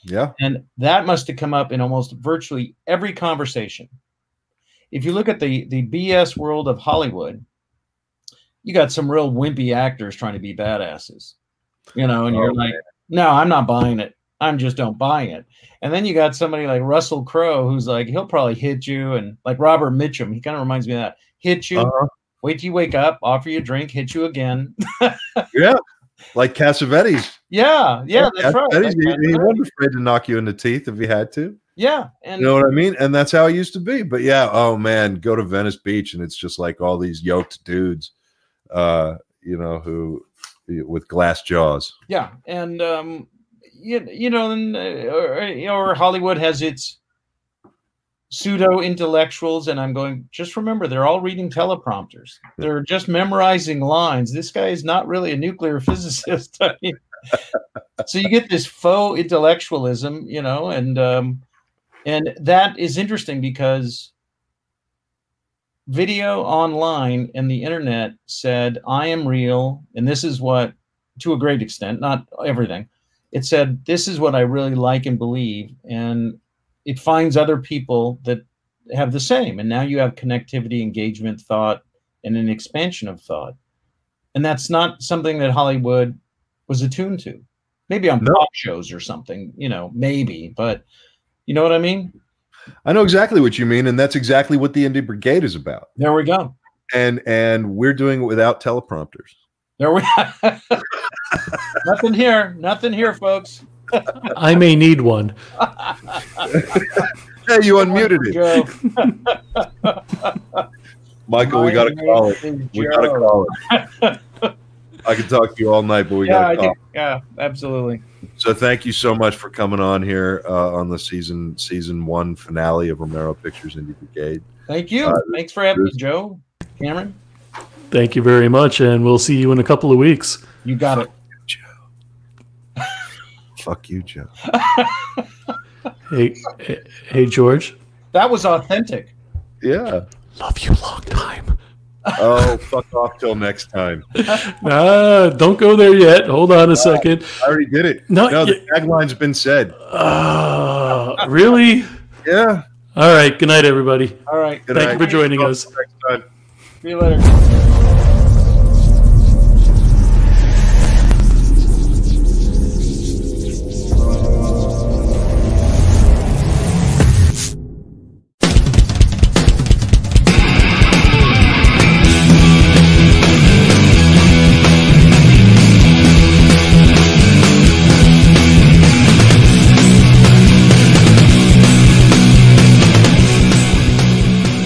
Yeah. And that must have come up in almost virtually every conversation. If you look at the the BS world of Hollywood, you got some real wimpy actors trying to be badasses. You know, and you're Oh, like, no, I'm not buying it. I'm just don't buy it. And then you got somebody like Russell Crowe who's like, he'll probably hit you, and like Robert Mitchum, he kind of reminds me of that. Hit you, Uh-huh. wait till you wake up, offer you a drink, hit you again. Yeah. Like Cassavetes. yeah, yeah, that's right. That's he, he wasn't afraid to knock you in the teeth if he had to. Yeah, and You know what I mean? And that's how it used to be. But yeah, oh man, go to Venice Beach and it's just like all these yoked dudes, uh, you know, who with glass jaws. Yeah, and um, you, you know, uh, or, or Hollywood has its pseudo intellectuals, and I'm going. Just remember, they're all reading teleprompters. They're just memorizing lines. This guy is not really a nuclear physicist. I mean, so you get this faux intellectualism, you know, and um, and that is interesting because video online and the internet said, I am real. And this is what, to a great extent, not everything, it said, this is what I really like and believe. And it finds other people that have the same. And now you have connectivity, engagement, thought, and an expansion of thought. And that's not something that Hollywood was attuned to. Maybe on No. pop shows or something, you know, maybe, but you know what I mean? I know exactly what you mean, and that's exactly what the Indie Brigade is about. There we go. And and we're doing it without teleprompters. There we go. nothing here. Nothing here, folks. I may need one. Hey, you unmuted it, Joe. Michael. We got to call it. We got to call it. I can talk to you all night, but we Yeah, got to call. do. Yeah, absolutely. So thank you so much for coming on here uh, on the season season one finale of Romero Pictures Indie Brigade. Thank you. Uh, Thanks for having me, Joe. Cameron, Thank you very much, and we'll see you in a couple of weeks. you got it. Joe. Fuck you, Joe. Hey, hey, hey, George. That was authentic. Yeah. Love you long time. Oh, fuck off till next time. Ah, don't go there yet. Hold on a second. I already did it. No, no, the tagline's been said. Ah, really? Yeah. All right. Good night, everybody. All right. Good Thank night. you for joining us. Next time. See you later.